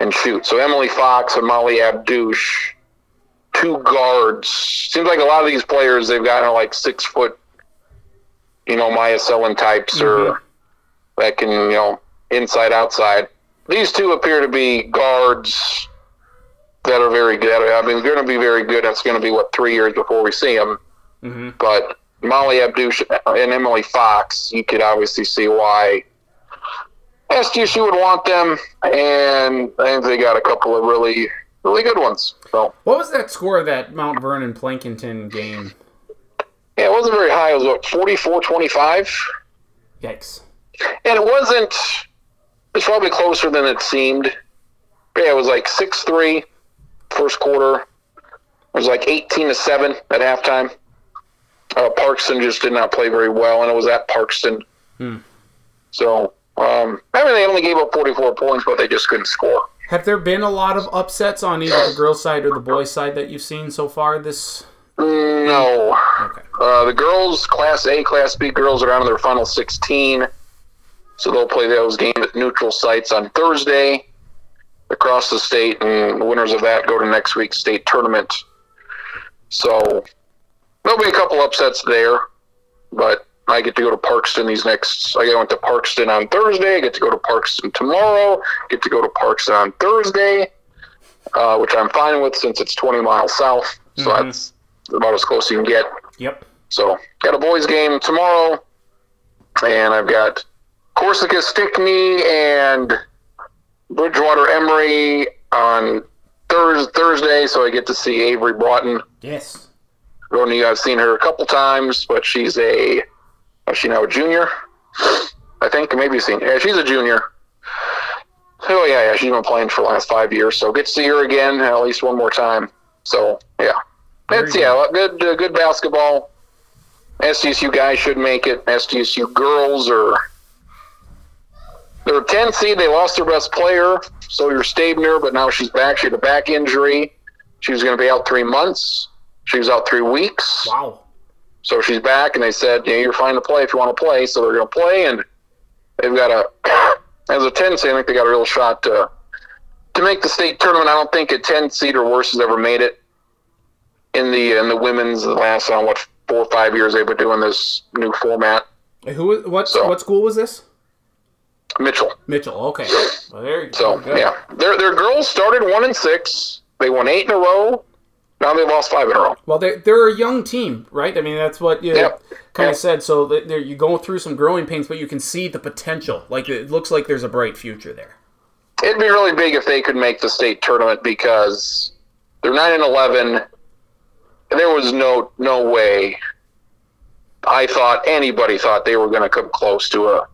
and shoot. So Emily Fox and Molly Abdouche, two guards. Seems like a lot of these players, they've got uh, like six foot, you know, Myah Selland types or that can, you know, inside outside. These two appear to be guards that are very good. I mean, they're going to be very good. That's going to be what three years before we see them. hmm But Molly Abdouche and Emily Fox, you could obviously see why SDSU would want them, and I think they got a couple of really, really good ones. So What was that score of that Mount Vernon Plankinton game? yeah, it wasn't very high. It was what 44-25, Yikes. and it wasn't. It's probably closer than it seemed. But yeah, it was like 6-3 first quarter. It was like 18 to 7 at halftime. Uh, Parkston just did not play very well, and it was at Parkston. Hmm. So, um, I mean, they only gave up 44 points, but they just couldn't score. Have there been a lot of upsets on either the girls' side or the boys' side that you've seen so far this? No. Okay. Uh, the girls, Class A, Class B girls are to their final 16. So they'll play those games at neutral sites on Thursday across the state, and the winners of that go to next week's state tournament. So there'll be a couple upsets there, but I get to go to Parkston these next. I went to Parkston on Thursday. I get to go to Parkston tomorrow. Get to go to Parkston on Thursday, uh, which I'm fine with since it's 20 miles south. So Mhm. that's about as close as you can get. Yep. So got a boys game tomorrow, and I've got Corsica Stickney and Bridgewater Emery on Thursday. So I get to see Avery Broughton. Yes. Rodney, I've seen her a couple times, but she's a is she now a junior? I think maybe a senior. Yeah, she's a junior. Oh yeah, yeah, she's been playing for the last five years, so get to see her again at least one more time. So yeah, Very it's yeah, good uh, good basketball. SDSU guys should make it. SDSU girls are they're a 10 seed. They lost their best player, so you're Stabner, but now she's back. She had a back injury. She was going to be out three months. She was out three weeks. Wow. So she's back, and they said, "Yeah, you're fine to play if you want to play." So they're going to play, and they've got a as a 10 seed. I think they got a real shot to to make the state tournament. I don't think a 10 seed or worse has ever made it in the in the women's the last I don't know what four or five years they've been doing this new format. Who? What? So- what school was this? Mitchell. Mitchell. Okay. Well, there you go. So yeah, their their girls started one and six. They won eight in a row. Now they've lost five in a row. Well, they're, they're a young team, right? I mean, that's what you Yep. kind of Yep. said. So that they're, you go through some growing pains, but you can see the potential. Like it looks like there's a bright future there. It'd be really big if they could make the state tournament because they're nine and eleven. There was no no way. I thought anybody thought they were going to come close to a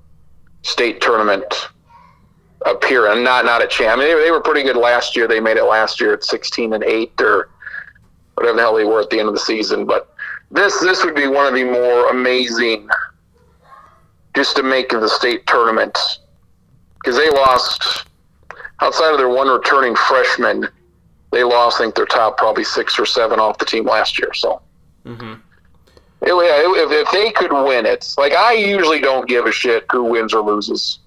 state tournament appearance. Not not a champ. I mean, they, they were pretty good last year. They made it last year at sixteen and eight or whatever the hell they were at the end of the season. But this this would be one of the more amazing just to make the state tournament because they lost outside of their one returning freshman, they lost, I think, their top probably six or seven off the team last year. So, Mm-hmm. it, yeah, if, if they could win it, like I usually don't give a shit who wins or loses.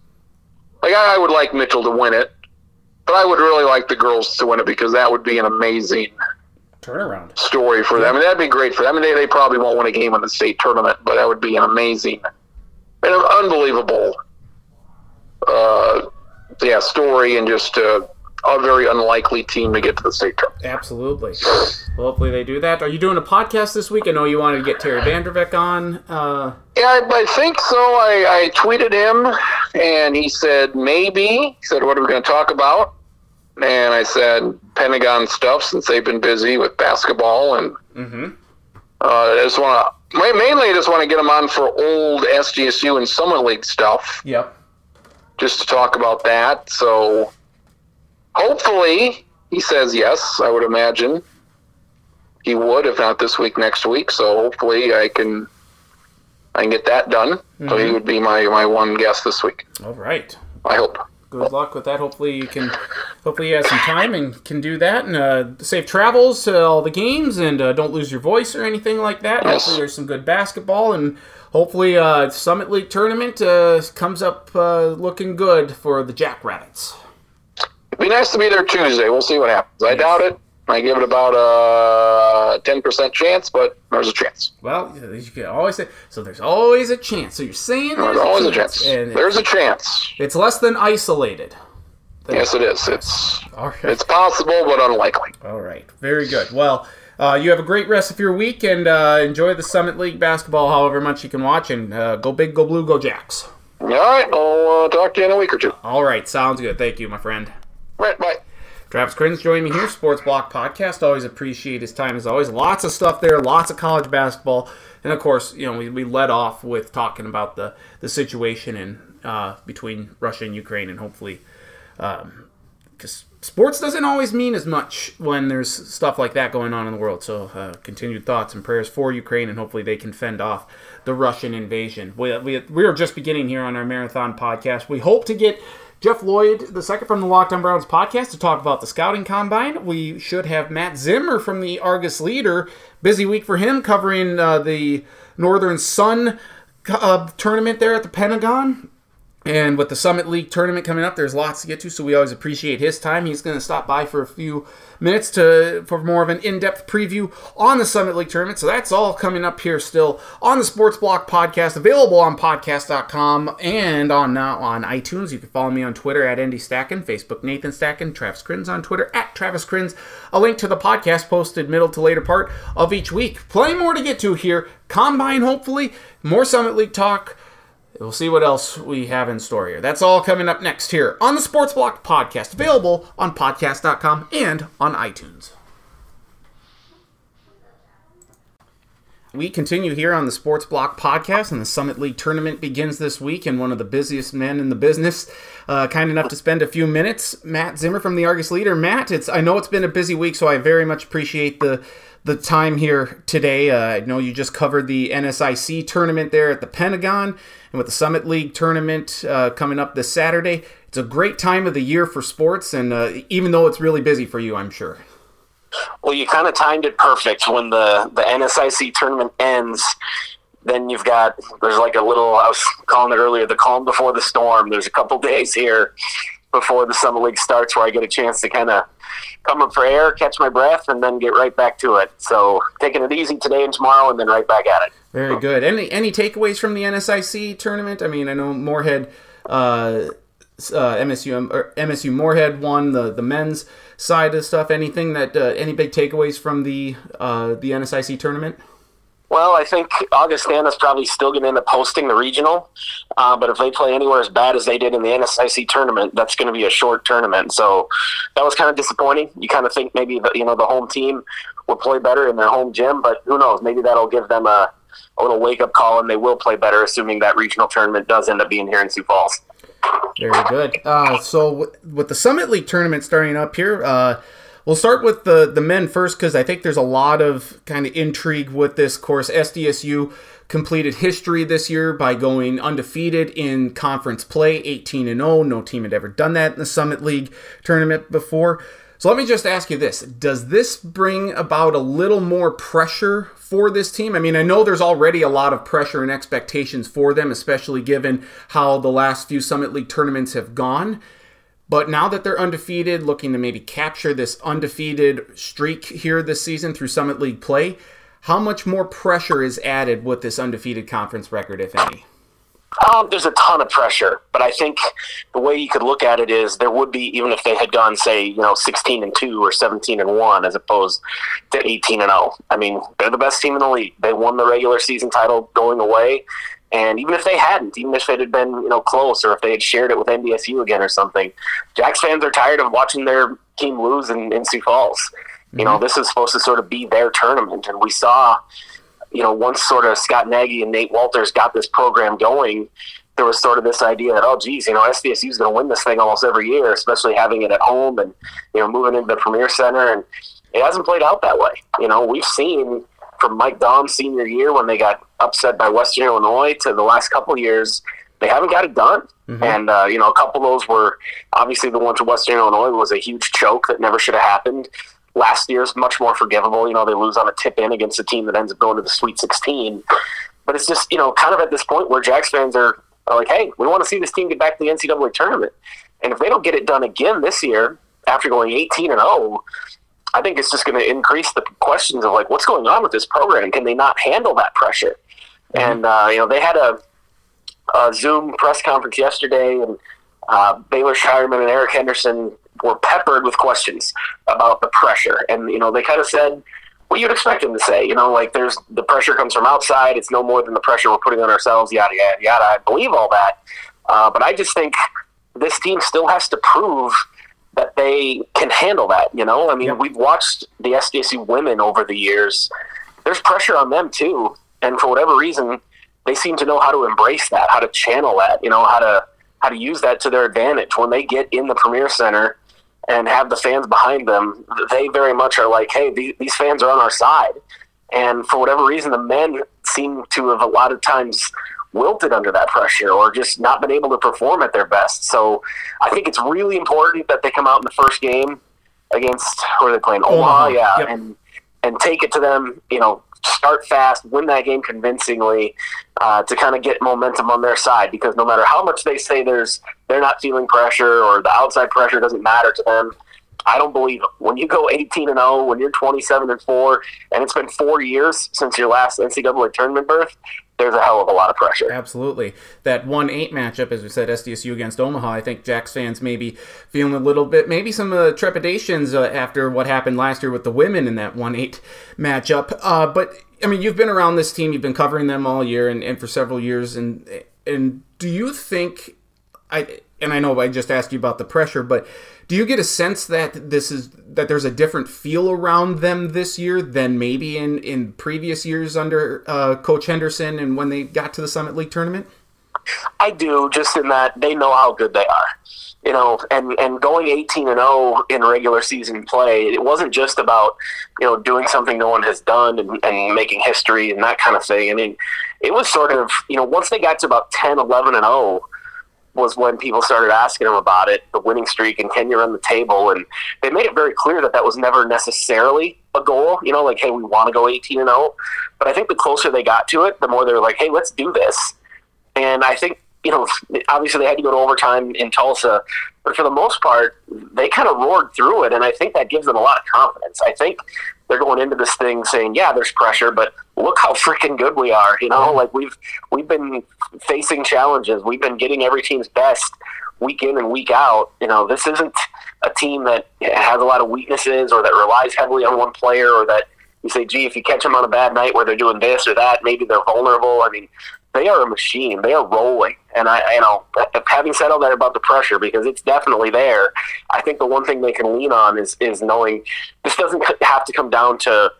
Like I, I would like Mitchell to win it, but I would really like the girls to win it because that would be an amazing turnaround story for them, and that'd be great for them. I mean, they, they probably won't win a game in the state tournament, but that would be an amazing, an unbelievable, uh, yeah, story, and just uh, a very unlikely team to get to the state tournament. Absolutely. Well, hopefully they do that. Are you doing a podcast this week? I know you wanted to get Terry Vanderbeck on. Uh, Yeah, I, I think so. I, I tweeted him, and he said maybe. He said, "What are we going to talk about?" And I said, "Pentagon stuff," since they've been busy with basketball, and mhm. uh, I just want to mainly I just want to get him on for old SDSU and Summit League stuff, Yep. just to talk about that. So hopefully he says yes. I would imagine he would, if not this week, next week. So hopefully I can. I can get that done. So he Mhm. would be my, my one guest this week. All right. I hope. Good luck with that. Hopefully you can. Hopefully you have some time and can do that. And uh, safe travels to all the games, and uh, don't lose your voice or anything like that. Yes. Hopefully there's some good basketball, and hopefully uh, Summit League tournament uh, comes up uh, looking good for the Jackrabbits. It'd be nice to be there Tuesday. We'll see what happens. I doubt it. I give it about a ten percent chance, but there's a chance. Well, you can always say so. There's always a chance. So you're saying there's, There's always a chance. There's a chance. it's less than isolated. Yes, it is. It's right. it's possible, but unlikely. All right, very good. Well, uh, you have a great rest of your week and uh, enjoy the Summit League basketball, however much you can watch, and uh, go big, go blue, go Jacks. All right. I'll uh, talk to you in a week or two. All right, sounds good. Thank you, my friend. Right. Bye. Travis Crins joining me here, Sports Block Podcast. Always appreciate his time as always. Lots of stuff there, lots of college basketball, and of course, you know, we, we led off with talking about the the situation in uh, between Russia and Ukraine, and hopefully, because sports doesn't always mean as much when there's stuff like that going on in the world. So, uh, continued thoughts and prayers for Ukraine, and hopefully they can fend off the Russian invasion. We, we, we are just beginning here on our marathon podcast. We hope to get Jeff Lloyd, the second from the Lockdown Browns podcast, to talk about the scouting combine. We should have Matt Zimmer from the Argus Leader. Busy week for him covering uh, the Northern Sun uh, tournament there at the Pentagon. And with the Summit League tournament coming up, there's lots to get to, so we always appreciate his time. He's going to stop by for a few minutes to for more of an in-depth preview on the Summit League tournament. So that's all coming up here still on the Sports Block podcast, available on podcast.com and on now on iTunes. You can follow me on Twitter at Andy Stacken, Facebook Nathan Stacken, Travis Crins on Twitter at Travis Crins. A link to the podcast posted middle to later part of each week. Plenty more to get to here. Combine, hopefully, more Summit League talk. We'll see what else we have in store here. That's all coming up next here on the Sports Block Podcast, available on podcast.com and on iTunes. We continue here on the Sports Block Podcast, and the Summit League tournament begins this week. And one of the busiest men in the business, uh, kind enough to spend a few minutes, Matt Zimmer from the Argus Leader. Matt, it's I know it's been a busy week, so I very much appreciate the the time here today. Uh, I know you just covered the NSIC tournament there at the Pentagon, and with the Summit League tournament uh, coming up this Saturday, it's a great time of the year for sports, and uh, even though it's really busy for you, I'm sure. Well, you kind of timed it perfect when the the NSIC tournament ends. Then you've got there's like a little I was calling it earlier the calm before the storm. There's a couple days here before the Summit League starts where I get a chance to kind of come up for air, catch my breath, and then get right back to it. So taking it easy today and tomorrow, and then right back at it. Very good. Any any takeaways from the NSIC tournament? I mean, I know Moorhead, uh, uh, MSU or MSU Moorhead won the the men's side of stuff. Anything that uh, any big takeaways from the uh, the NSIC tournament? Well, I think Augustana's probably still going to end up hosting the regional, uh, but if they play anywhere as bad as they did in the NSIC tournament, that's going to be a short tournament. So that was kind of disappointing. You kind of think maybe the, you know the home team will play better in their home gym, but who knows? Maybe that'll give them a, a little wake up call, and they will play better, assuming that regional tournament does end up being here in Sioux Falls. Very good. Uh, so w- with the Summit League tournament starting up here, uh, we'll start with the the men first because I think there's a lot of kind of intrigue with this course. SDSU completed history this year by going undefeated in conference play, 18 and 0. No team had ever done that in the Summit League tournament before. So let me just ask you this. Does this bring about a little more pressure for this team? I mean, I know there's already a lot of pressure and expectations for them, especially given how the last few Summit League tournaments have gone. But now that they're undefeated, looking to maybe capture this undefeated streak here this season through Summit League play, how much more pressure is added with this undefeated conference record, if any? Um, there's a ton of pressure, but I think the way you could look at it is there would be even if they had gone, say, you know, 16 and two or 17 and one, as opposed to 18 and 0. I mean, they're the best team in the league. They won the regular season title going away, and even if they hadn't, even if it had been you know close, or if they had shared it with NDSU again or something, Jacks fans are tired of watching their team lose in, in Sioux Falls. Mm-hmm. You know, mm-hmm. this is supposed to sort of be their tournament, and we saw you know, once sort of Scott Nagy and Nate Wolters got this program going, there was sort of this idea that, oh, geez, you know, SDSU is going to win this thing almost every year, especially having it at home and, you know, moving into the Premier Center. And it hasn't played out that way. You know, we've seen from Mike Daum's senior year when they got upset by Western Illinois to the last couple years, they haven't got it done. Mm-hmm. And, uh, you know, a couple of those were obviously the one to Western Illinois was a huge choke that never should have happened last year's much more forgivable. You know, they lose on a tip in against a team that ends up going to the Sweet 16. But it's just, you know, kind of at this point where Jacks fans are, are like, hey, we want to see this team get back to the NCAA tournament. And if they don't get it done again this year, after going 18 and 0, I think it's just going to increase the questions of like, what's going on with this program? Can they not handle that pressure? Mm-hmm. And, uh, you know, they had a, a Zoom press conference yesterday, and uh, Baylor Scheierman and Eric Henderson were peppered with questions about the pressure. And, you know, they kind of said what you'd expect them to say. You know, like there's the pressure comes from outside. It's no more than the pressure we're putting on ourselves, yada, yada, yada. I believe all that. Uh, but I just think this team still has to prove that they can handle that. You know, I mean, yep. we've watched the SDSU women over the years. There's pressure on them too. And for whatever reason, they seem to know how to embrace that, how to channel that, you know, how to how to use that to their advantage when they get in the premier center and have the fans behind them, they very much are like, hey, these fans are on our side. And for whatever reason, the men seem to have a lot of times wilted under that pressure or just not been able to perform at their best. So I think it's really important that they come out in the first game against who are they playing? Omaha, Omaha. yeah, yep. and and take it to them, you know, start fast, win that game convincingly, uh, to kind of get momentum on their side. Because no matter how much they say there's they're not feeling pressure or the outside pressure doesn't matter to them, I don't believe them. When you go 18 and 0, when you're 27 and 4, and it's been four years since your last NCAA tournament berth, there's a hell of a lot of pressure. Absolutely. That 1 8 matchup, as we said, SDSU against Omaha, I think Jacks fans may be feeling a little bit, maybe some uh, trepidations uh, after what happened last year with the women in that 1 8 matchup. Uh, but, I mean, you've been around this team, you've been covering them all year and, and for several years. And, and do you think, I and I know I just asked you about the pressure, but do you get a sense that this is that there's a different feel around them this year than maybe in in previous years under uh, Coach Henderson and when they got to the Summit League tournament? I do, just in that they know how good they are. You know, and, and going 18 and 0 in regular season play, it wasn't just about, you know, doing something no one has done and, and making history and that kind of thing. I mean, it was sort of, you know, once they got to about 10, 11 and 0, was when people started asking him about it, the winning streak, and can you run the table? And they made it very clear that that was never necessarily a goal. You know, like, hey, we want to go 18 and 0. But I think the closer they got to it, the more they were like, hey, let's do this. And I think, you know, obviously they had to go to overtime in Tulsa, but for the most part, they kind of roared through it. And I think that gives them a lot of confidence. I think they're going into this thing saying, yeah, there's pressure, but look how freaking good we are. You know, like we've we've been facing challenges. We've been getting every team's best week in and week out. You know, this isn't a team that has a lot of weaknesses or that relies heavily on one player or that you say, gee, if you catch them on a bad night where they're doing this or that, maybe they're vulnerable. I mean, they are a machine. They are rolling. And I, you know, having said all that about the pressure, because it's definitely there, I think the one thing they can lean on is is knowing this doesn't have to come down to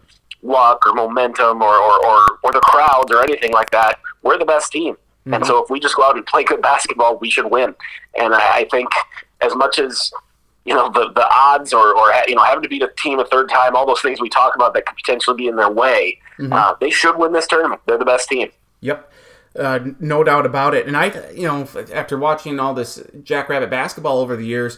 luck or momentum or, or, or, or the crowds or anything like that. We're the best team. Mm-hmm. And so if we just go out and play good basketball, we should win. And I, I think as much as you know the the odds or or you know having to beat a team a third time, all those things we talk about that could potentially be in their way, mm-hmm. uh, they should win this tournament. They're the best team. Yep. Uh, no doubt about it. And I, you know, after watching all this Jackrabbit basketball over the years,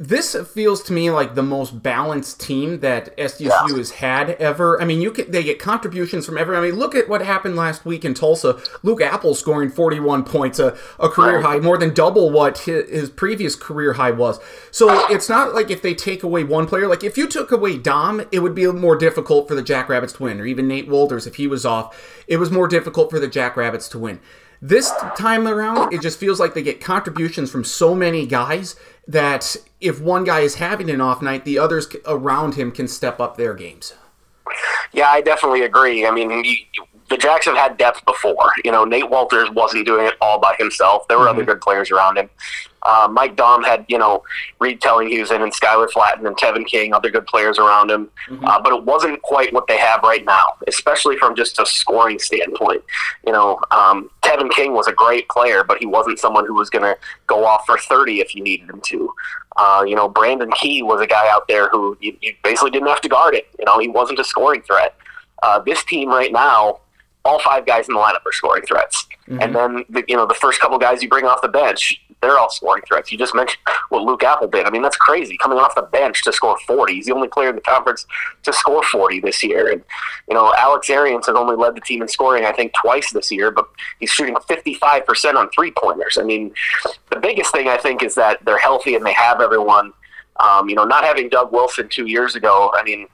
this feels to me like the most balanced team that SDSU has had ever. I mean, you can, they get contributions from every. I mean, look at what happened last week in Tulsa. Luke Appel scoring 41 points, a, a career high, more than double what his, his, previous career high was. So it's not like if they take away one player. Like if you took away Daum, it would be more difficult for the Jackrabbits to win, or even Nate Wolters if he was off. It was more difficult for the Jackrabbits to win. This time around, it just feels like they get contributions from so many guys that if one guy is having an off night, the others around him can step up their games. Yeah, I definitely agree. I mean, the Jacks have had depth before. You know, Nate Wolters wasn't doing it all by himself. There were mm-hmm. other good players around him. Uh, Mike Daum had, you know, Reed Tellinghuisen and Skylar Flatten and Tevin King, other good players around him. Mm-hmm. Uh, but it wasn't quite what they have right now, especially from just a scoring standpoint. You know, um, Tevin King was a great player, but he wasn't someone who was going to go off for 30 if you needed him to. Uh, you know, Brandon Key was a guy out there who you, you, basically didn't have to guard it. You know, he wasn't a scoring threat. Uh, this team right now, all five guys in the lineup are scoring threats. Mm-hmm. And then, the, you know, the first couple guys you bring off the bench, they're all scoring threats. You just mentioned what Luke Appel did. I mean, that's crazy. Coming off the bench to score 40. He's the only player in the conference to score 40 this year. And, you know, Alex Arians has only led the team in scoring, I think, twice this year, but he's shooting 55% on three pointers. I mean, the biggest thing I think is that they're healthy and they have everyone. Um, you know, not having Doug Wilson two years ago, I mean,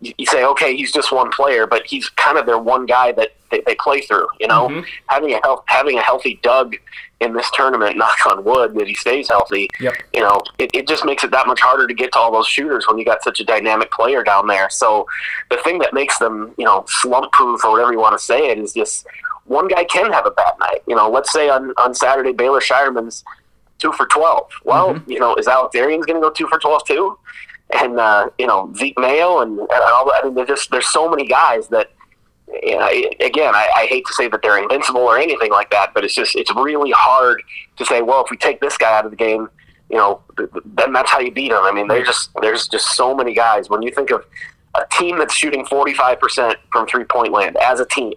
you say, okay, he's just one player, but he's kind of their one guy that they, they play through. You know, mm-hmm. having a health, having a healthy Doug in this tournament, knock on wood, that he stays healthy. Yep. You know, it, it just makes it that much harder to get to all those shooters when you got such a dynamic player down there. So the thing that makes them, you know, slump proof or whatever you want to say it is just one guy can have a bad night. You know, let's say on on Saturday Baylor Scheierman's two for twelve. Well, mm-hmm. you know, is Alex Arians going to go two for twelve too? And uh, you know Zeke Mayo and, and all. I mean, there's just there's so many guys that. You know, again, I, I hate to say that they're invincible or anything like that, but it's just it's really hard to say. Well, if we take this guy out of the game, you know, then that's how you beat them. I mean, they just there's just so many guys. When you think of a team that's shooting 45 percent from three point land as a team,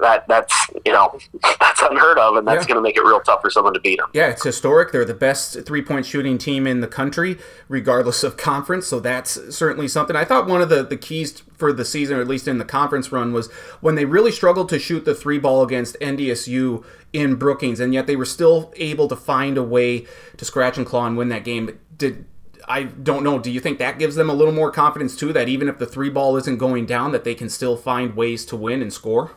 that that's you know that's unheard of, and that's yeah. going to make it real tough for someone to beat them. Yeah, it's historic. They're the best three point shooting team in the country, regardless of conference. So that's certainly something. I thought one of the the keys for the season, or at least in the conference run, was when they really struggled to shoot the three ball against NDSU in Brookings, and yet they were still able to find a way to scratch and claw and win that game. Did I don't know. Do you think that gives them a little more confidence too? That even if the three ball isn't going down, that they can still find ways to win and score?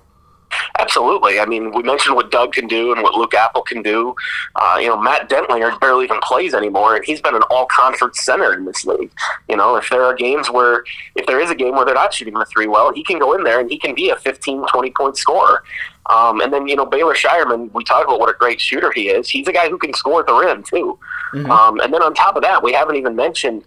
Absolutely. I mean, we mentioned what Doug can do and what Luke Appel can do. Uh, you know, Matt Dentlinger barely even plays anymore, and he's been an all-conference center in this league. You know, if there are games where, if there is a game where they're not shooting the three well, he can go in there and he can be a 15, 20-point scorer. Um, and then, you know, Baylor Scheierman, we talk about what a great shooter he is. He's a guy who can score at the rim, too. Mm-hmm. Um, and then on top of that, we haven't even mentioned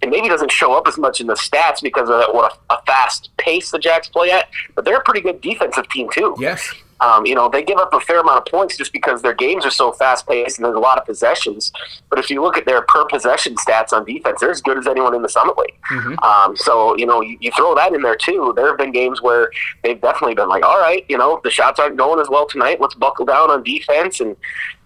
it maybe doesn't show up as much in the stats because of what a, a, fast pace the Jacks play at, but they're a pretty good defensive team too. Yes. Um, you know, they give up a fair amount of points just because their games are so fast paced and there's a lot of possessions. But if you look at their per possession stats on defense, they're as good as anyone in the Summit League. Mm-hmm. Um, so, you know, you, you, throw that in there too. There have been games where they've definitely been like, all right, you know, the shots aren't going as well tonight. Let's buckle down on defense. And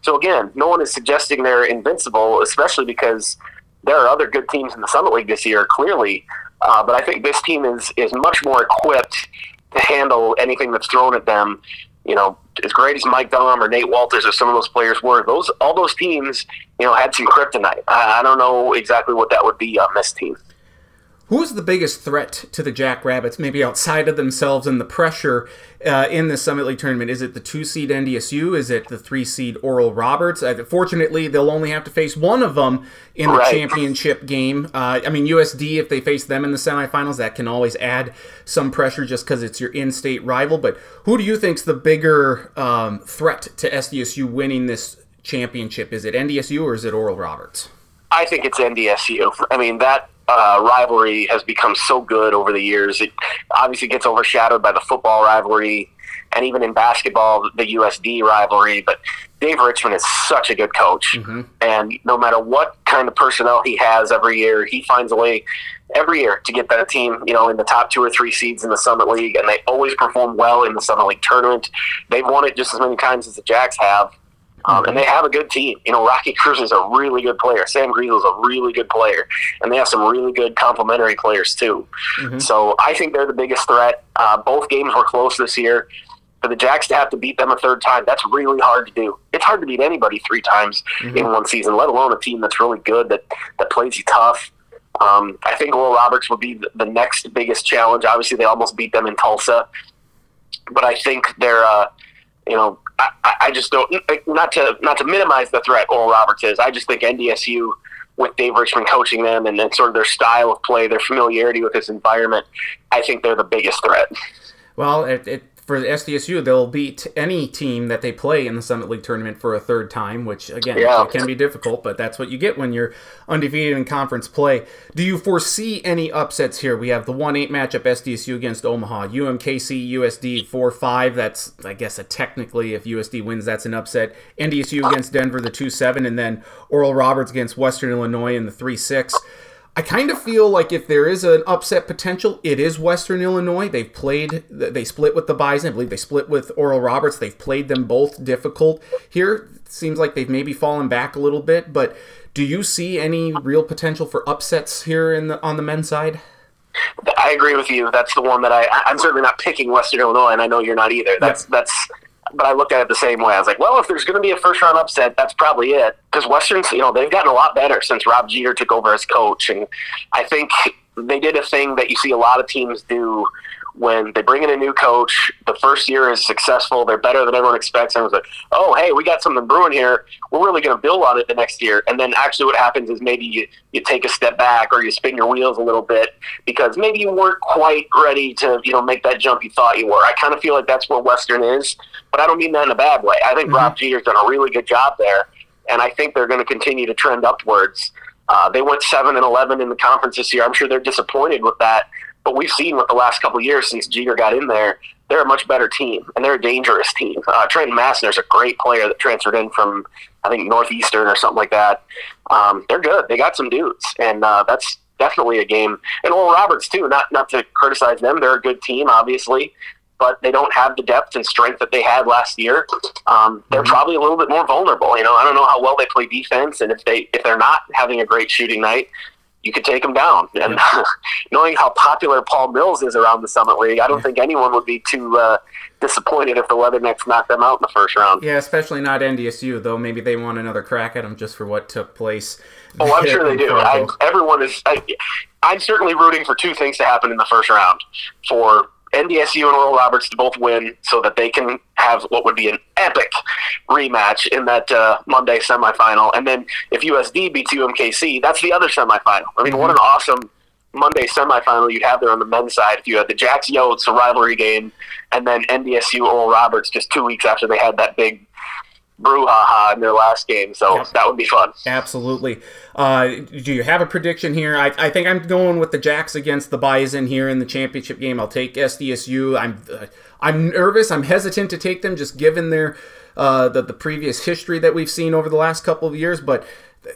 so, again, no one is suggesting they're invincible, especially because there are other good teams in the Summit League this year, clearly. Uh, but I think this team is is much more equipped to handle anything that's thrown at them. You know, as great as Mike Daum or Nate Wolters or some of those players were, those all those teams, you know, had some kryptonite. I, I don't know exactly what that would be on this team. Who's the biggest threat to the Jackrabbits, maybe outside of themselves and the pressure uh, in the Summit League tournament? Is it the two seed NDSU? Is it the three seed Oral Roberts? Uh, fortunately, they'll only have to face one of them in the right. championship game. Uh, I mean, USD, if they face them in the semifinals, that can always add some pressure just because it's your in state rival. But who do you think's the bigger um, threat to SDSU winning this championship? Is it NDSU or is it Oral Roberts? I think it's NDSU. I mean, that uh, rivalry has become so good over the years. It obviously gets overshadowed by the football rivalry and even in basketball, the USD rivalry. But Dave Richman is such a good coach. Mm-hmm. And no matter what kind of personnel he has every year, he finds a way every year to get that team, you know, in the top two or three seeds in the Summit League. And they always perform well in the Summit League tournament. They've won it just as many times as the Jacks have. Um, and they have a good team. You know, Rocky Kreuser is a really good player. Sam Griesel is a really good player, and they have some really good complementary players too. Mm-hmm. So I think they're the biggest threat. Uh, both games were close this year. For the Jacks to have to beat them a third time, that's really hard to do. It's hard to beat anybody three times mm-hmm. in one season, let alone a team that's really good that that plays you tough. Um, I think Oral Roberts would be the next biggest challenge. Obviously, they almost beat them in Tulsa, but I think they're, uh, you know, I, I, just don't not to not to minimize the threat Oral Roberts is. I just think NDSU with Dave Richman coaching them and then sort of their style of play, their familiarity with this environment, I think they're the biggest threat. Well, it, it for SDSU, they'll beat any team that they play in the Summit League tournament for a third time, which again yeah. can be difficult, but that's what you get when you're undefeated in conference play. Do you foresee any upsets here? We have the one eight matchup SDSU against Omaha, UMKC USD four five. That's I guess a technically if USD wins, that's an upset. NDSU against Denver, the two seven, and then Oral Roberts against Western Illinois in the three six. I kind of feel like if there is an upset potential, it is Western Illinois. They've played, they split with the Bison. I believe they split with Oral Roberts. They've played them both difficult. Here, seems like they've maybe fallen back a little bit, but do you see any real potential for upsets here in the, on the men's side? I agree with you. That's the one that I. I'm certainly not picking Western Illinois, and I know you're not either. That's that's but I looked at it the same way. I was like, well, if there's going to be a first round upset, that's probably it. Because Westerns, you know, they've gotten a lot better since Rob Jeter took over as coach, and I think they did a thing that you see a lot of teams do when they bring in a new coach, the first year is successful, they're better than everyone expects. And Everyone's like, oh, hey, we got something brewing here. We're really going to build on it the next year. And then actually, what happens is maybe you, you take a step back or you spin your wheels a little bit because maybe you weren't quite ready to you know make that jump you thought you were. I kind of feel like that's where Western is, but I don't mean that in a bad way. I think mm-hmm. Rob Jeter's done a really good job there, and I think they're going to continue to trend upwards. Uh, they went seven and eleven in the conference this year. I'm sure they're disappointed with that but we've seen with the last couple years since Jeter got in there, they're a much better team and they're a dangerous team. Uh, Trenton Massner's a great player that transferred in from I think Northeastern or something like that. Um, they're good. They got some dudes, and uh, that's definitely a game. And Oral Roberts too. Not not to criticize them. They're a good team, obviously, but they don't have the depth and strength that they had last year. Um, they're mm-hmm. probably a little bit more vulnerable. You know, I don't know how well they play defense, and if they if they're not having a great shooting night, you could take him down. And knowing how popular Paul Mills is around the Summit League, I don't yeah. think anyone would be too uh, disappointed if the Leathernecks knocked them out in the first round. Yeah, especially not NDSU, though. Maybe they want another crack at him just for what took place. Oh, I'm sure they do. I, everyone is. I, I'm certainly rooting for two things to happen in the first round for NDSU and Oral Roberts to both win so that they can have what would be an epic rematch in that uh, Monday semifinal. And then if USD beats UMKC, that's the other semifinal. I mean, mm-hmm. what an awesome Monday semifinal you'd have there on the men's side if you had the Jacks Yotes, a rivalry game, and then NDSU Oral Roberts just two weeks after they had that big brouhaha in their last game. So yep. that would be fun. Absolutely. Uh, do you have a prediction here? I, I, think I'm going with the Jacks against the Bison here in the championship game. I'll take SDSU. I'm uh, I'm nervous. I'm hesitant to take them just given their uh, the the previous history that we've seen over the last couple of years, but.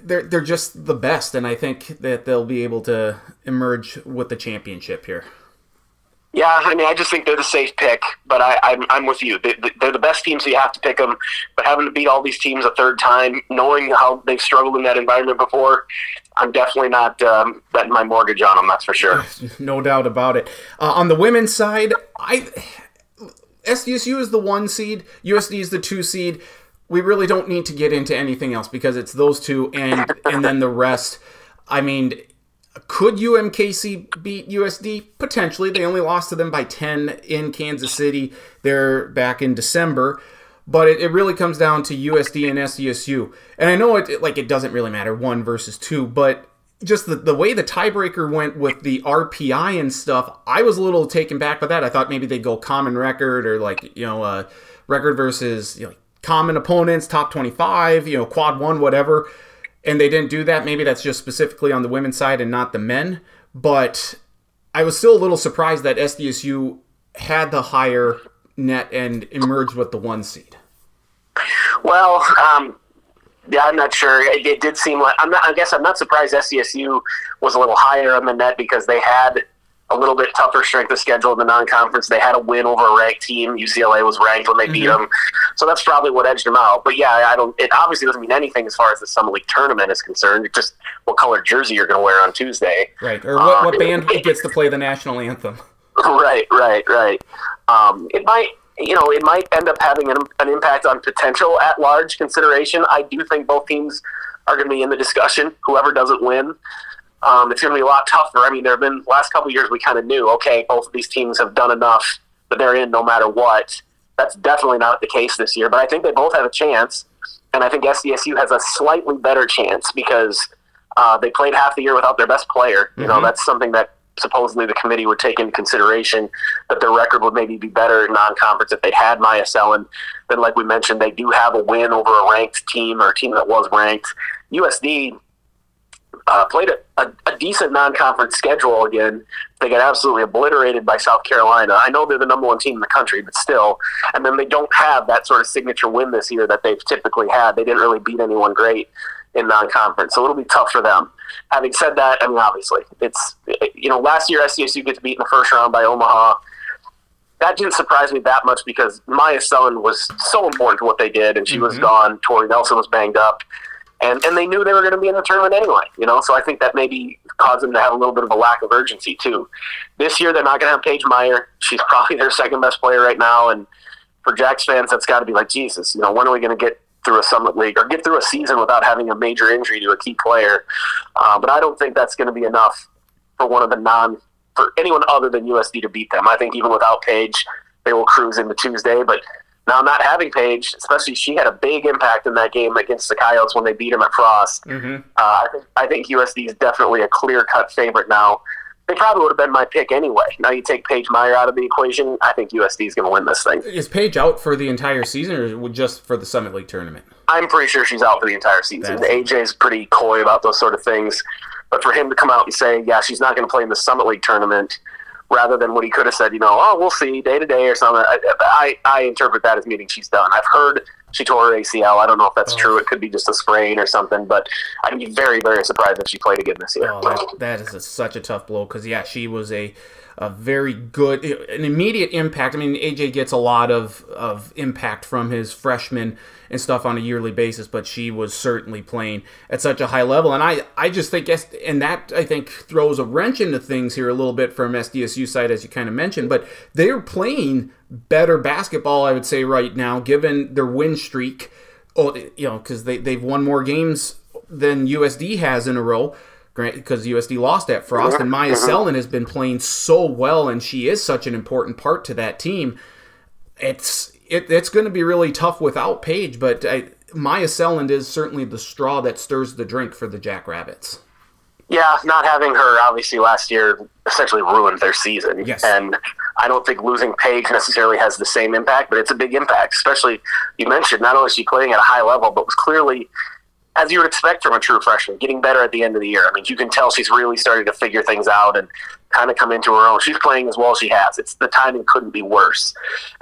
They're, they're just the best, and I think that they'll be able to emerge with the championship here. Yeah, I mean, I just think they're the safe pick, but I, I'm, I'm with you. They, are the best team, so you have to pick them. But having to beat all these teams a third time, knowing how they've struggled in that environment before, I'm definitely not um, betting my mortgage on them. That's for sure. No doubt about it. Uh, on the women's side, I SDSU is the one seed, USD is the two seed. We really don't need to get into anything else because it's those two and and then the rest. I mean, could UMKC beat USD? Potentially. They only lost to them by 10 in Kansas City there back in December. But it, it really comes down to USD and SDSU. And I know it like it doesn't really matter one versus two, but just the, the way the tiebreaker went with the RPI and stuff, I was a little taken back by that. I thought maybe they'd go common record or like, you know, uh, record versus you know, common opponents, top 25, you know, quad one, whatever and they didn't do that. Maybe that's just specifically on the women's side and not the men. But I was still a little surprised that SDSU had the higher net and emerged with the one seed. Well, um, yeah, I'm not sure. It, it, did seem like I'm not. I guess I'm not surprised SDSU was a little higher on the net because they had a little bit tougher strength of schedule in the non-conference. They had a win over a ranked team. UCLA was ranked when they beat Mm-hmm. them, so that's probably what edged them out. But yeah, I don't. It obviously doesn't mean anything as far as the Summit League tournament is concerned. It's just what color jersey you're going to wear on Tuesday. Right. Or what, Uh, what band gets to play the national anthem? right, right, right. Um, it might, you know, it might end up having an, an impact on potential at-large consideration. I do think both teams are going to be in the discussion. Whoever doesn't win, um, it's going to be a lot tougher. I mean, there have been last couple of years we kind of knew, okay, both of these teams have done enough that they're in no matter what. That's definitely not the case this year, but I think they both have a chance, and I think SDSU has a slightly better chance because uh, they played half the year without their best player. You know, Mhm. that's something that supposedly the committee would take into consideration that their record would maybe be better in non-conference if they had Myah Selland. Then, like we mentioned, they do have a win over a ranked team or a team that was ranked. USD uh, played a, a, a decent non-conference schedule again. They got absolutely obliterated by South Carolina. I know they're the number one team in the country, but still. And then they don't have that sort of signature win this year that they've typically had. They didn't really beat anyone great in non-conference, so it'll be tough for them. Having said that, I mean, obviously, it's you know last year SDSU gets beat in the first round by Omaha. That didn't surprise me that much because Myah Selland was so important to what they did, and she was Mhm. gone. Tori Nelson was banged up and and they knew they were going to be in the tournament anyway. You know, so I think that maybe caused them to have a little bit of a lack of urgency too. This year, they're not going to have Paige Meyer. She's probably their second best player right now, and for Jacks fans, that's got to be like Jesus. You know, when are we going to get through a Summit League or get through a season without having a major injury to a key player? Uh, but I don't think that's going to be enough for one of the non for anyone other than USD to beat them. I think even without Paige, they will cruise into Tuesday, but. Now, not having Paige, especially she had a big impact in that game against the Coyotes when they beat them at Frost. Mm-hmm. Uh, I think I think USD is definitely a clear cut favorite now. They probably would have been my pick anyway. Now you take Paige Meyer out of the equation. I think USD is going to win this thing. Is Paige out for the entire season or just for the Summit League tournament? I'm pretty sure she's out for the entire season. That's- AJ's pretty coy about those sort of things, but for him to come out and say, "Yeah, she's not going to play in the Summit League tournament," rather than what he could have said, you know, "Oh, we'll see day to day" or something. I, I I interpret that as meaning she's done. I've heard she tore her ACL. I don't know if that's Oh. true. It could be just a sprain or something, but I'd be very very surprised if she played again this year. Oh, that, that is a, such a tough blow because yeah, she was a a very good, an immediate impact. I mean, AJ gets a lot of of impact from his freshmen and stuff on a yearly basis, but she was certainly playing at such a high level, and I I just think S- and that I think throws a wrench into things here a little bit from SDSU side as you kind of mentioned, but they're playing better basketball, I would say right now, given their win streak. Oh, you know, because they they've won more games than USD has in a row because USD lost at Frost, and Myah uh-huh. Selland has been playing so well, and she is such an important part to that team. It's it, it's going to be really tough without Paige, but I, Myah Selland is certainly the straw that stirs the drink for the Jackrabbits. Yeah, not having her obviously last year essentially ruined their season. Yes. And I don't think losing Paige necessarily has the same impact, but it's a big impact. Especially you mentioned not only is she playing at a high level, but was clearly as you would expect from a true freshman, getting better at the end of the year. I mean, you can tell she's really starting to figure things out and kind of come into her own. She's playing as well as she has. It's the timing couldn't be worse.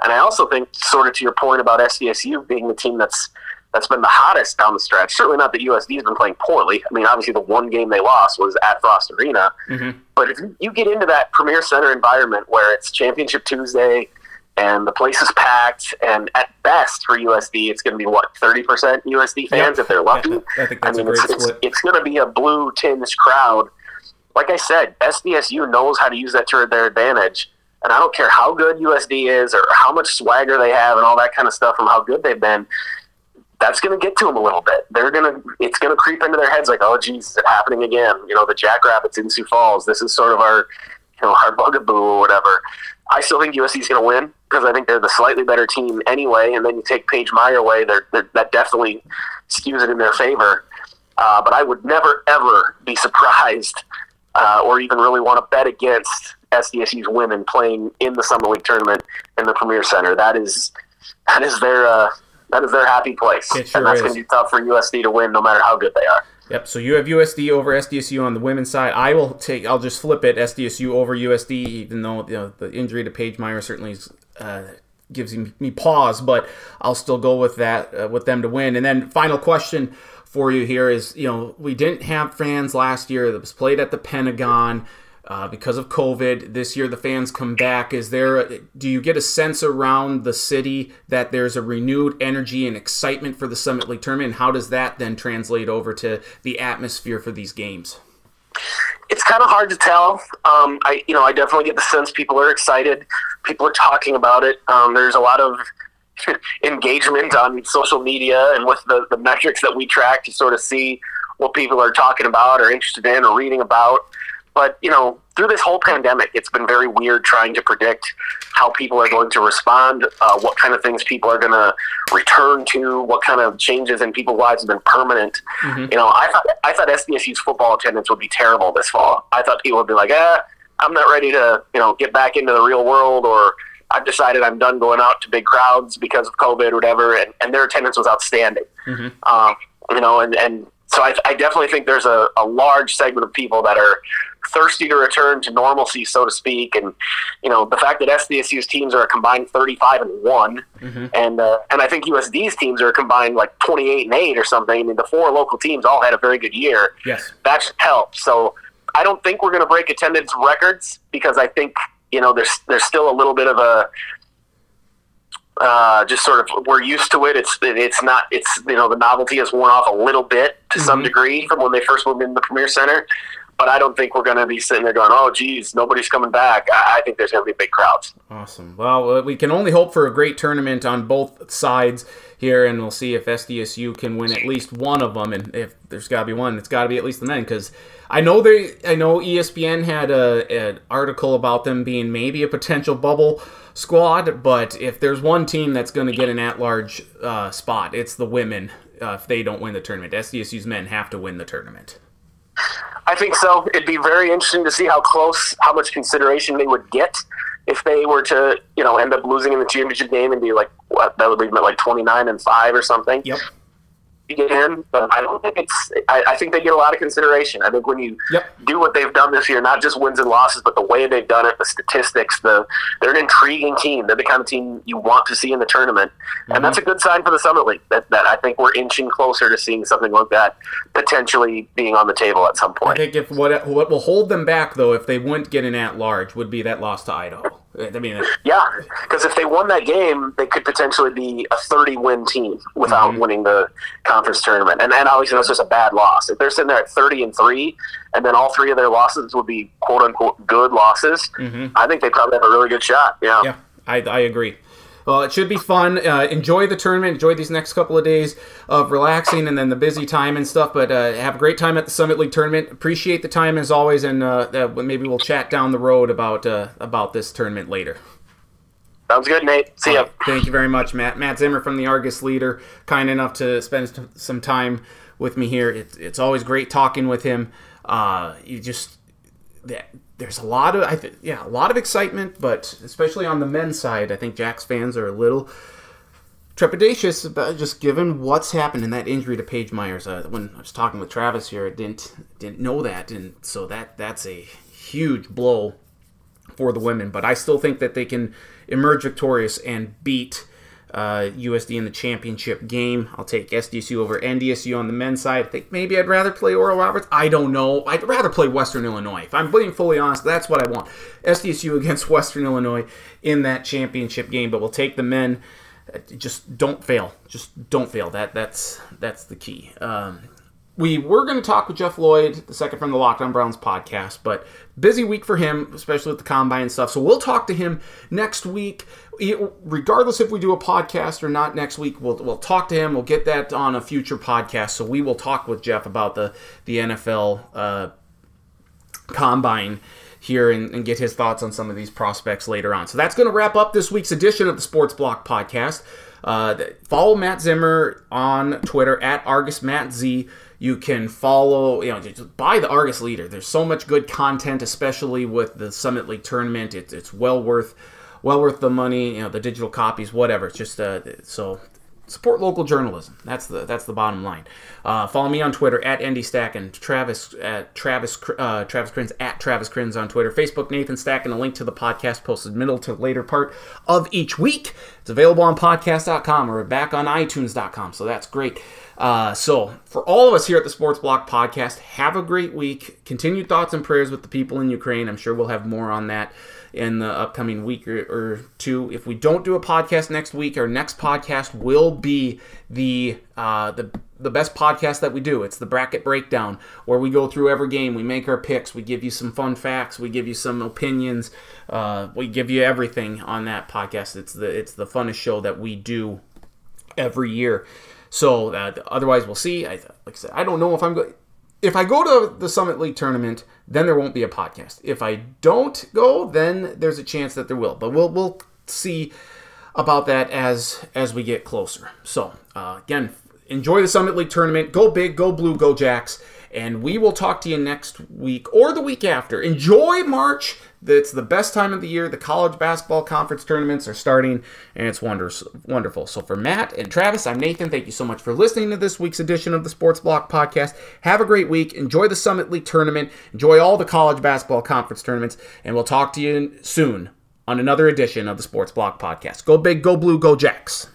And I also think, sort of to your point about SDSU being the team that's that's been the hottest down the stretch. Certainly not that USD has been playing poorly. I mean, obviously the one game they lost was at Frost Arena. Mhm. But if you get into that Premier Center environment where it's Championship Tuesday and the place is packed, and at best for USD, it's going to be what thirty percent USD fans Yep. if they're lucky. I think I mean, a great it's, it's, split. it's going to be a blue tinged crowd. Like I said, SDSU knows how to use that to their advantage. And I don't care how good USD is or how much swagger they have and all that kind of stuff from how good they've been. That's going to get to them a little bit. They're going to, it's going to creep into their heads like, oh, geez, is it happening again? You know, the Jackrabbits in Sioux Falls. This is sort of our, you know, our bugaboo or whatever. I still think USD is going to win because I think they're the slightly better team anyway. And then you take Paige Meyer away, they're, they're, that definitely skews it in their favor. Uh, but I would never, ever be surprised uh, or even really want to bet against SDSU's women playing in the Summit League tournament in the Premier Center. That is that is their uh, that is their happy place, sure and that's going to be tough for USD to win, no matter how good they are. Yep. So you have USD over SDSU on the women's side. I will take. I'll just flip it. SDSU over USD, even though you know, the injury to Paige Meyer certainly is, uh, gives me, pause, but I'll still go with that uh, with them to win. And then final question for you here is: you know, we didn't have fans last year. That was played at the Pentagon. uh, because of COVID. This year, the fans come back. Is there? Do you get a sense around the city that there's a renewed energy and excitement for the Summit League tournament? And how does that then translate over to the atmosphere for these games? It's kind of hard to tell. Um, I, you know, I definitely get the sense people are excited. People are talking about it. Um, there's a lot of engagement on social media and with the, the metrics that we track to sort of see what people are talking about or interested in or reading about. But, you know, through this whole pandemic, it's been very weird trying to predict how people are going to respond, uh, what kind of things people are going to return to, what kind of changes in people's lives have been permanent. Mm-hmm. You know, I thought I thought SDSU's football attendance would be terrible this fall. I thought people would be like, "Ah, I'm not ready to, you know, get back into the real world," or I've decided I'm done going out to big crowds because of COVID or whatever. And, and their attendance was outstanding. Mm-hmm. Um, you know, and and so I, I definitely think there's a, a large segment of people that are thirsty to return to normalcy, so to speak. And you know, the fact that SDSU's teams are a combined 35 and one, mm-hmm. and uh, and I think USD's teams are a combined like 28 and eight or something. I mean, the four local teams all had a very good year. Yes, that should help. So I don't think we're going to break attendance records because I think you know there's there's still a little bit of a uh, just sort of we're used to it. It's it's not it's you know the novelty has worn off a little bit to mm-hmm. some degree from when they first moved into the Premier Center but I don't think we're going to be sitting there going, "Oh, geez, nobody's coming back." I, I think there's going to be big crowds. Awesome. Well, uh, we can only hope for a great tournament on both sides here, and we'll see if SDSU can win at least one of them. And if there's got to be one, it's got to be at least the men, because I know they, I know ESPN had a, an article about them being maybe a potential bubble squad, but if there's one team that's going to get an at-large uh, spot, it's the women. Uh, if they don't win the tournament, SDSU's men have to win the tournament. I think so. It'd be very interesting to see how close, how much consideration they would get if they were to, you know, end up losing in the championship game and be like, what, that would be like 29 and 5 or something. Yep get in, but I don't think it's. I, I, think they get a lot of consideration. I think when you yep. do what they've done this year, not just wins and losses, but the way they've done it, the statistics, the they're an intriguing team. They're the kind of team you want to see in the tournament, mm-hmm. and that's a good sign for the Summit League. That, that I think we're inching closer to seeing something like that potentially being on the table at some point. I think if what what will hold them back though, if they wouldn't get an at large, would be that loss to Idaho. I mean, yeah, because if they won that game, they could potentially be a 30 win team without mm-hmm. winning the conference tournament. And, and obviously, that's just a bad loss. If they're sitting there at 30 and 3, and then all three of their losses would be quote unquote good losses, mm-hmm. I think they probably have a really good shot. Yeah. Yeah, I, I agree. Well, it should be fun. Uh, enjoy the tournament. Enjoy these next couple of days of relaxing and then the busy time and stuff. But uh, have a great time at the Summit League tournament. Appreciate the time as always, and uh, maybe we'll chat down the road about uh, about this tournament later. Sounds good, Nate. See ya. thank you very much, Matt. Matt Zimmer from the Argus Leader, kind enough to spend some time with me here. It's, it's always great talking with him. Uh, you just there's a lot of I th- yeah a lot of excitement, but especially on the men's side, I think Jacks fans are a little trepidatious about just given what's happened in that injury to Paige Myers. Uh, when I was talking with Travis here, I didn't didn't know that, and so that that's a huge blow for the women. But I still think that they can emerge victorious and beat uh, USD in the championship game. I'll take SDSU over NDSU on the men's side. I think maybe I'd rather play Oral Roberts. I don't know. I'd rather play Western Illinois. If I'm being fully honest, that's what I want. SDSU against Western Illinois in that championship game. But we'll take the men. Uh, just don't fail. Just don't fail. That that's that's the key. Um, we were going to talk with Jeff Lloyd, the second from the Locked On Browns podcast, but busy week for him, especially with the combine and stuff. So we'll talk to him next week. Regardless if we do a podcast or not next week, we'll, we'll talk to him. We'll get that on a future podcast. So we will talk with Jeff about the, the NFL uh, combine here and, and, get his thoughts on some of these prospects later on. So that's going to wrap up this week's edition of the Sports Block podcast. Uh, follow Matt Zimmer on Twitter at Argus Matt Z. You can follow, you know, just buy the Argus Leader. There's so much good content, especially with the Summit League tournament. It's, it's well worth, well worth the money. You know, the digital copies, whatever. It's just uh, so support local journalism. That's the that's the bottom line. Uh, follow me on Twitter at Andy Stack and Travis at Travis uh, Travis Crins at Travis Crins on Twitter. Facebook Nathan Stack and a link to the podcast posted middle to later part of each week. It's available on podcast.com or back on iTunes.com. So that's great. Uh, so for all of us here at the Sports Block Podcast, have a great week. Continued thoughts and prayers with the people in Ukraine. I'm sure we'll have more on that in the upcoming week or, or, two. If we don't do a podcast next week, our next podcast will be the uh, the the best podcast that we do. It's the bracket breakdown, where we go through every game, we make our picks, we give you some fun facts, we give you some opinions, uh, we give you everything on that podcast. It's the it's the funnest show that we do every year. So uh, otherwise, we'll see. I, like I said, I don't know if I'm going. If I go to the Summit League tournament, then there won't be a podcast. If I don't go, then there's a chance that there will. But we'll we'll see about that as as we get closer. So uh, again, enjoy the Summit League tournament. Go big, go blue, go Jacks. And we will talk to you next week or the week after. Enjoy March. It's the best time of the year. The college basketball conference tournaments are starting, and it's wonderful. So, for Matt and Travis, I'm Nathan. Thank you so much for listening to this week's edition of the Sports Block Podcast. Have a great week. Enjoy the Summit League tournament. Enjoy all the college basketball conference tournaments, and we'll talk to you soon on another edition of the Sports Block Podcast. Go big, go blue, go Jacks.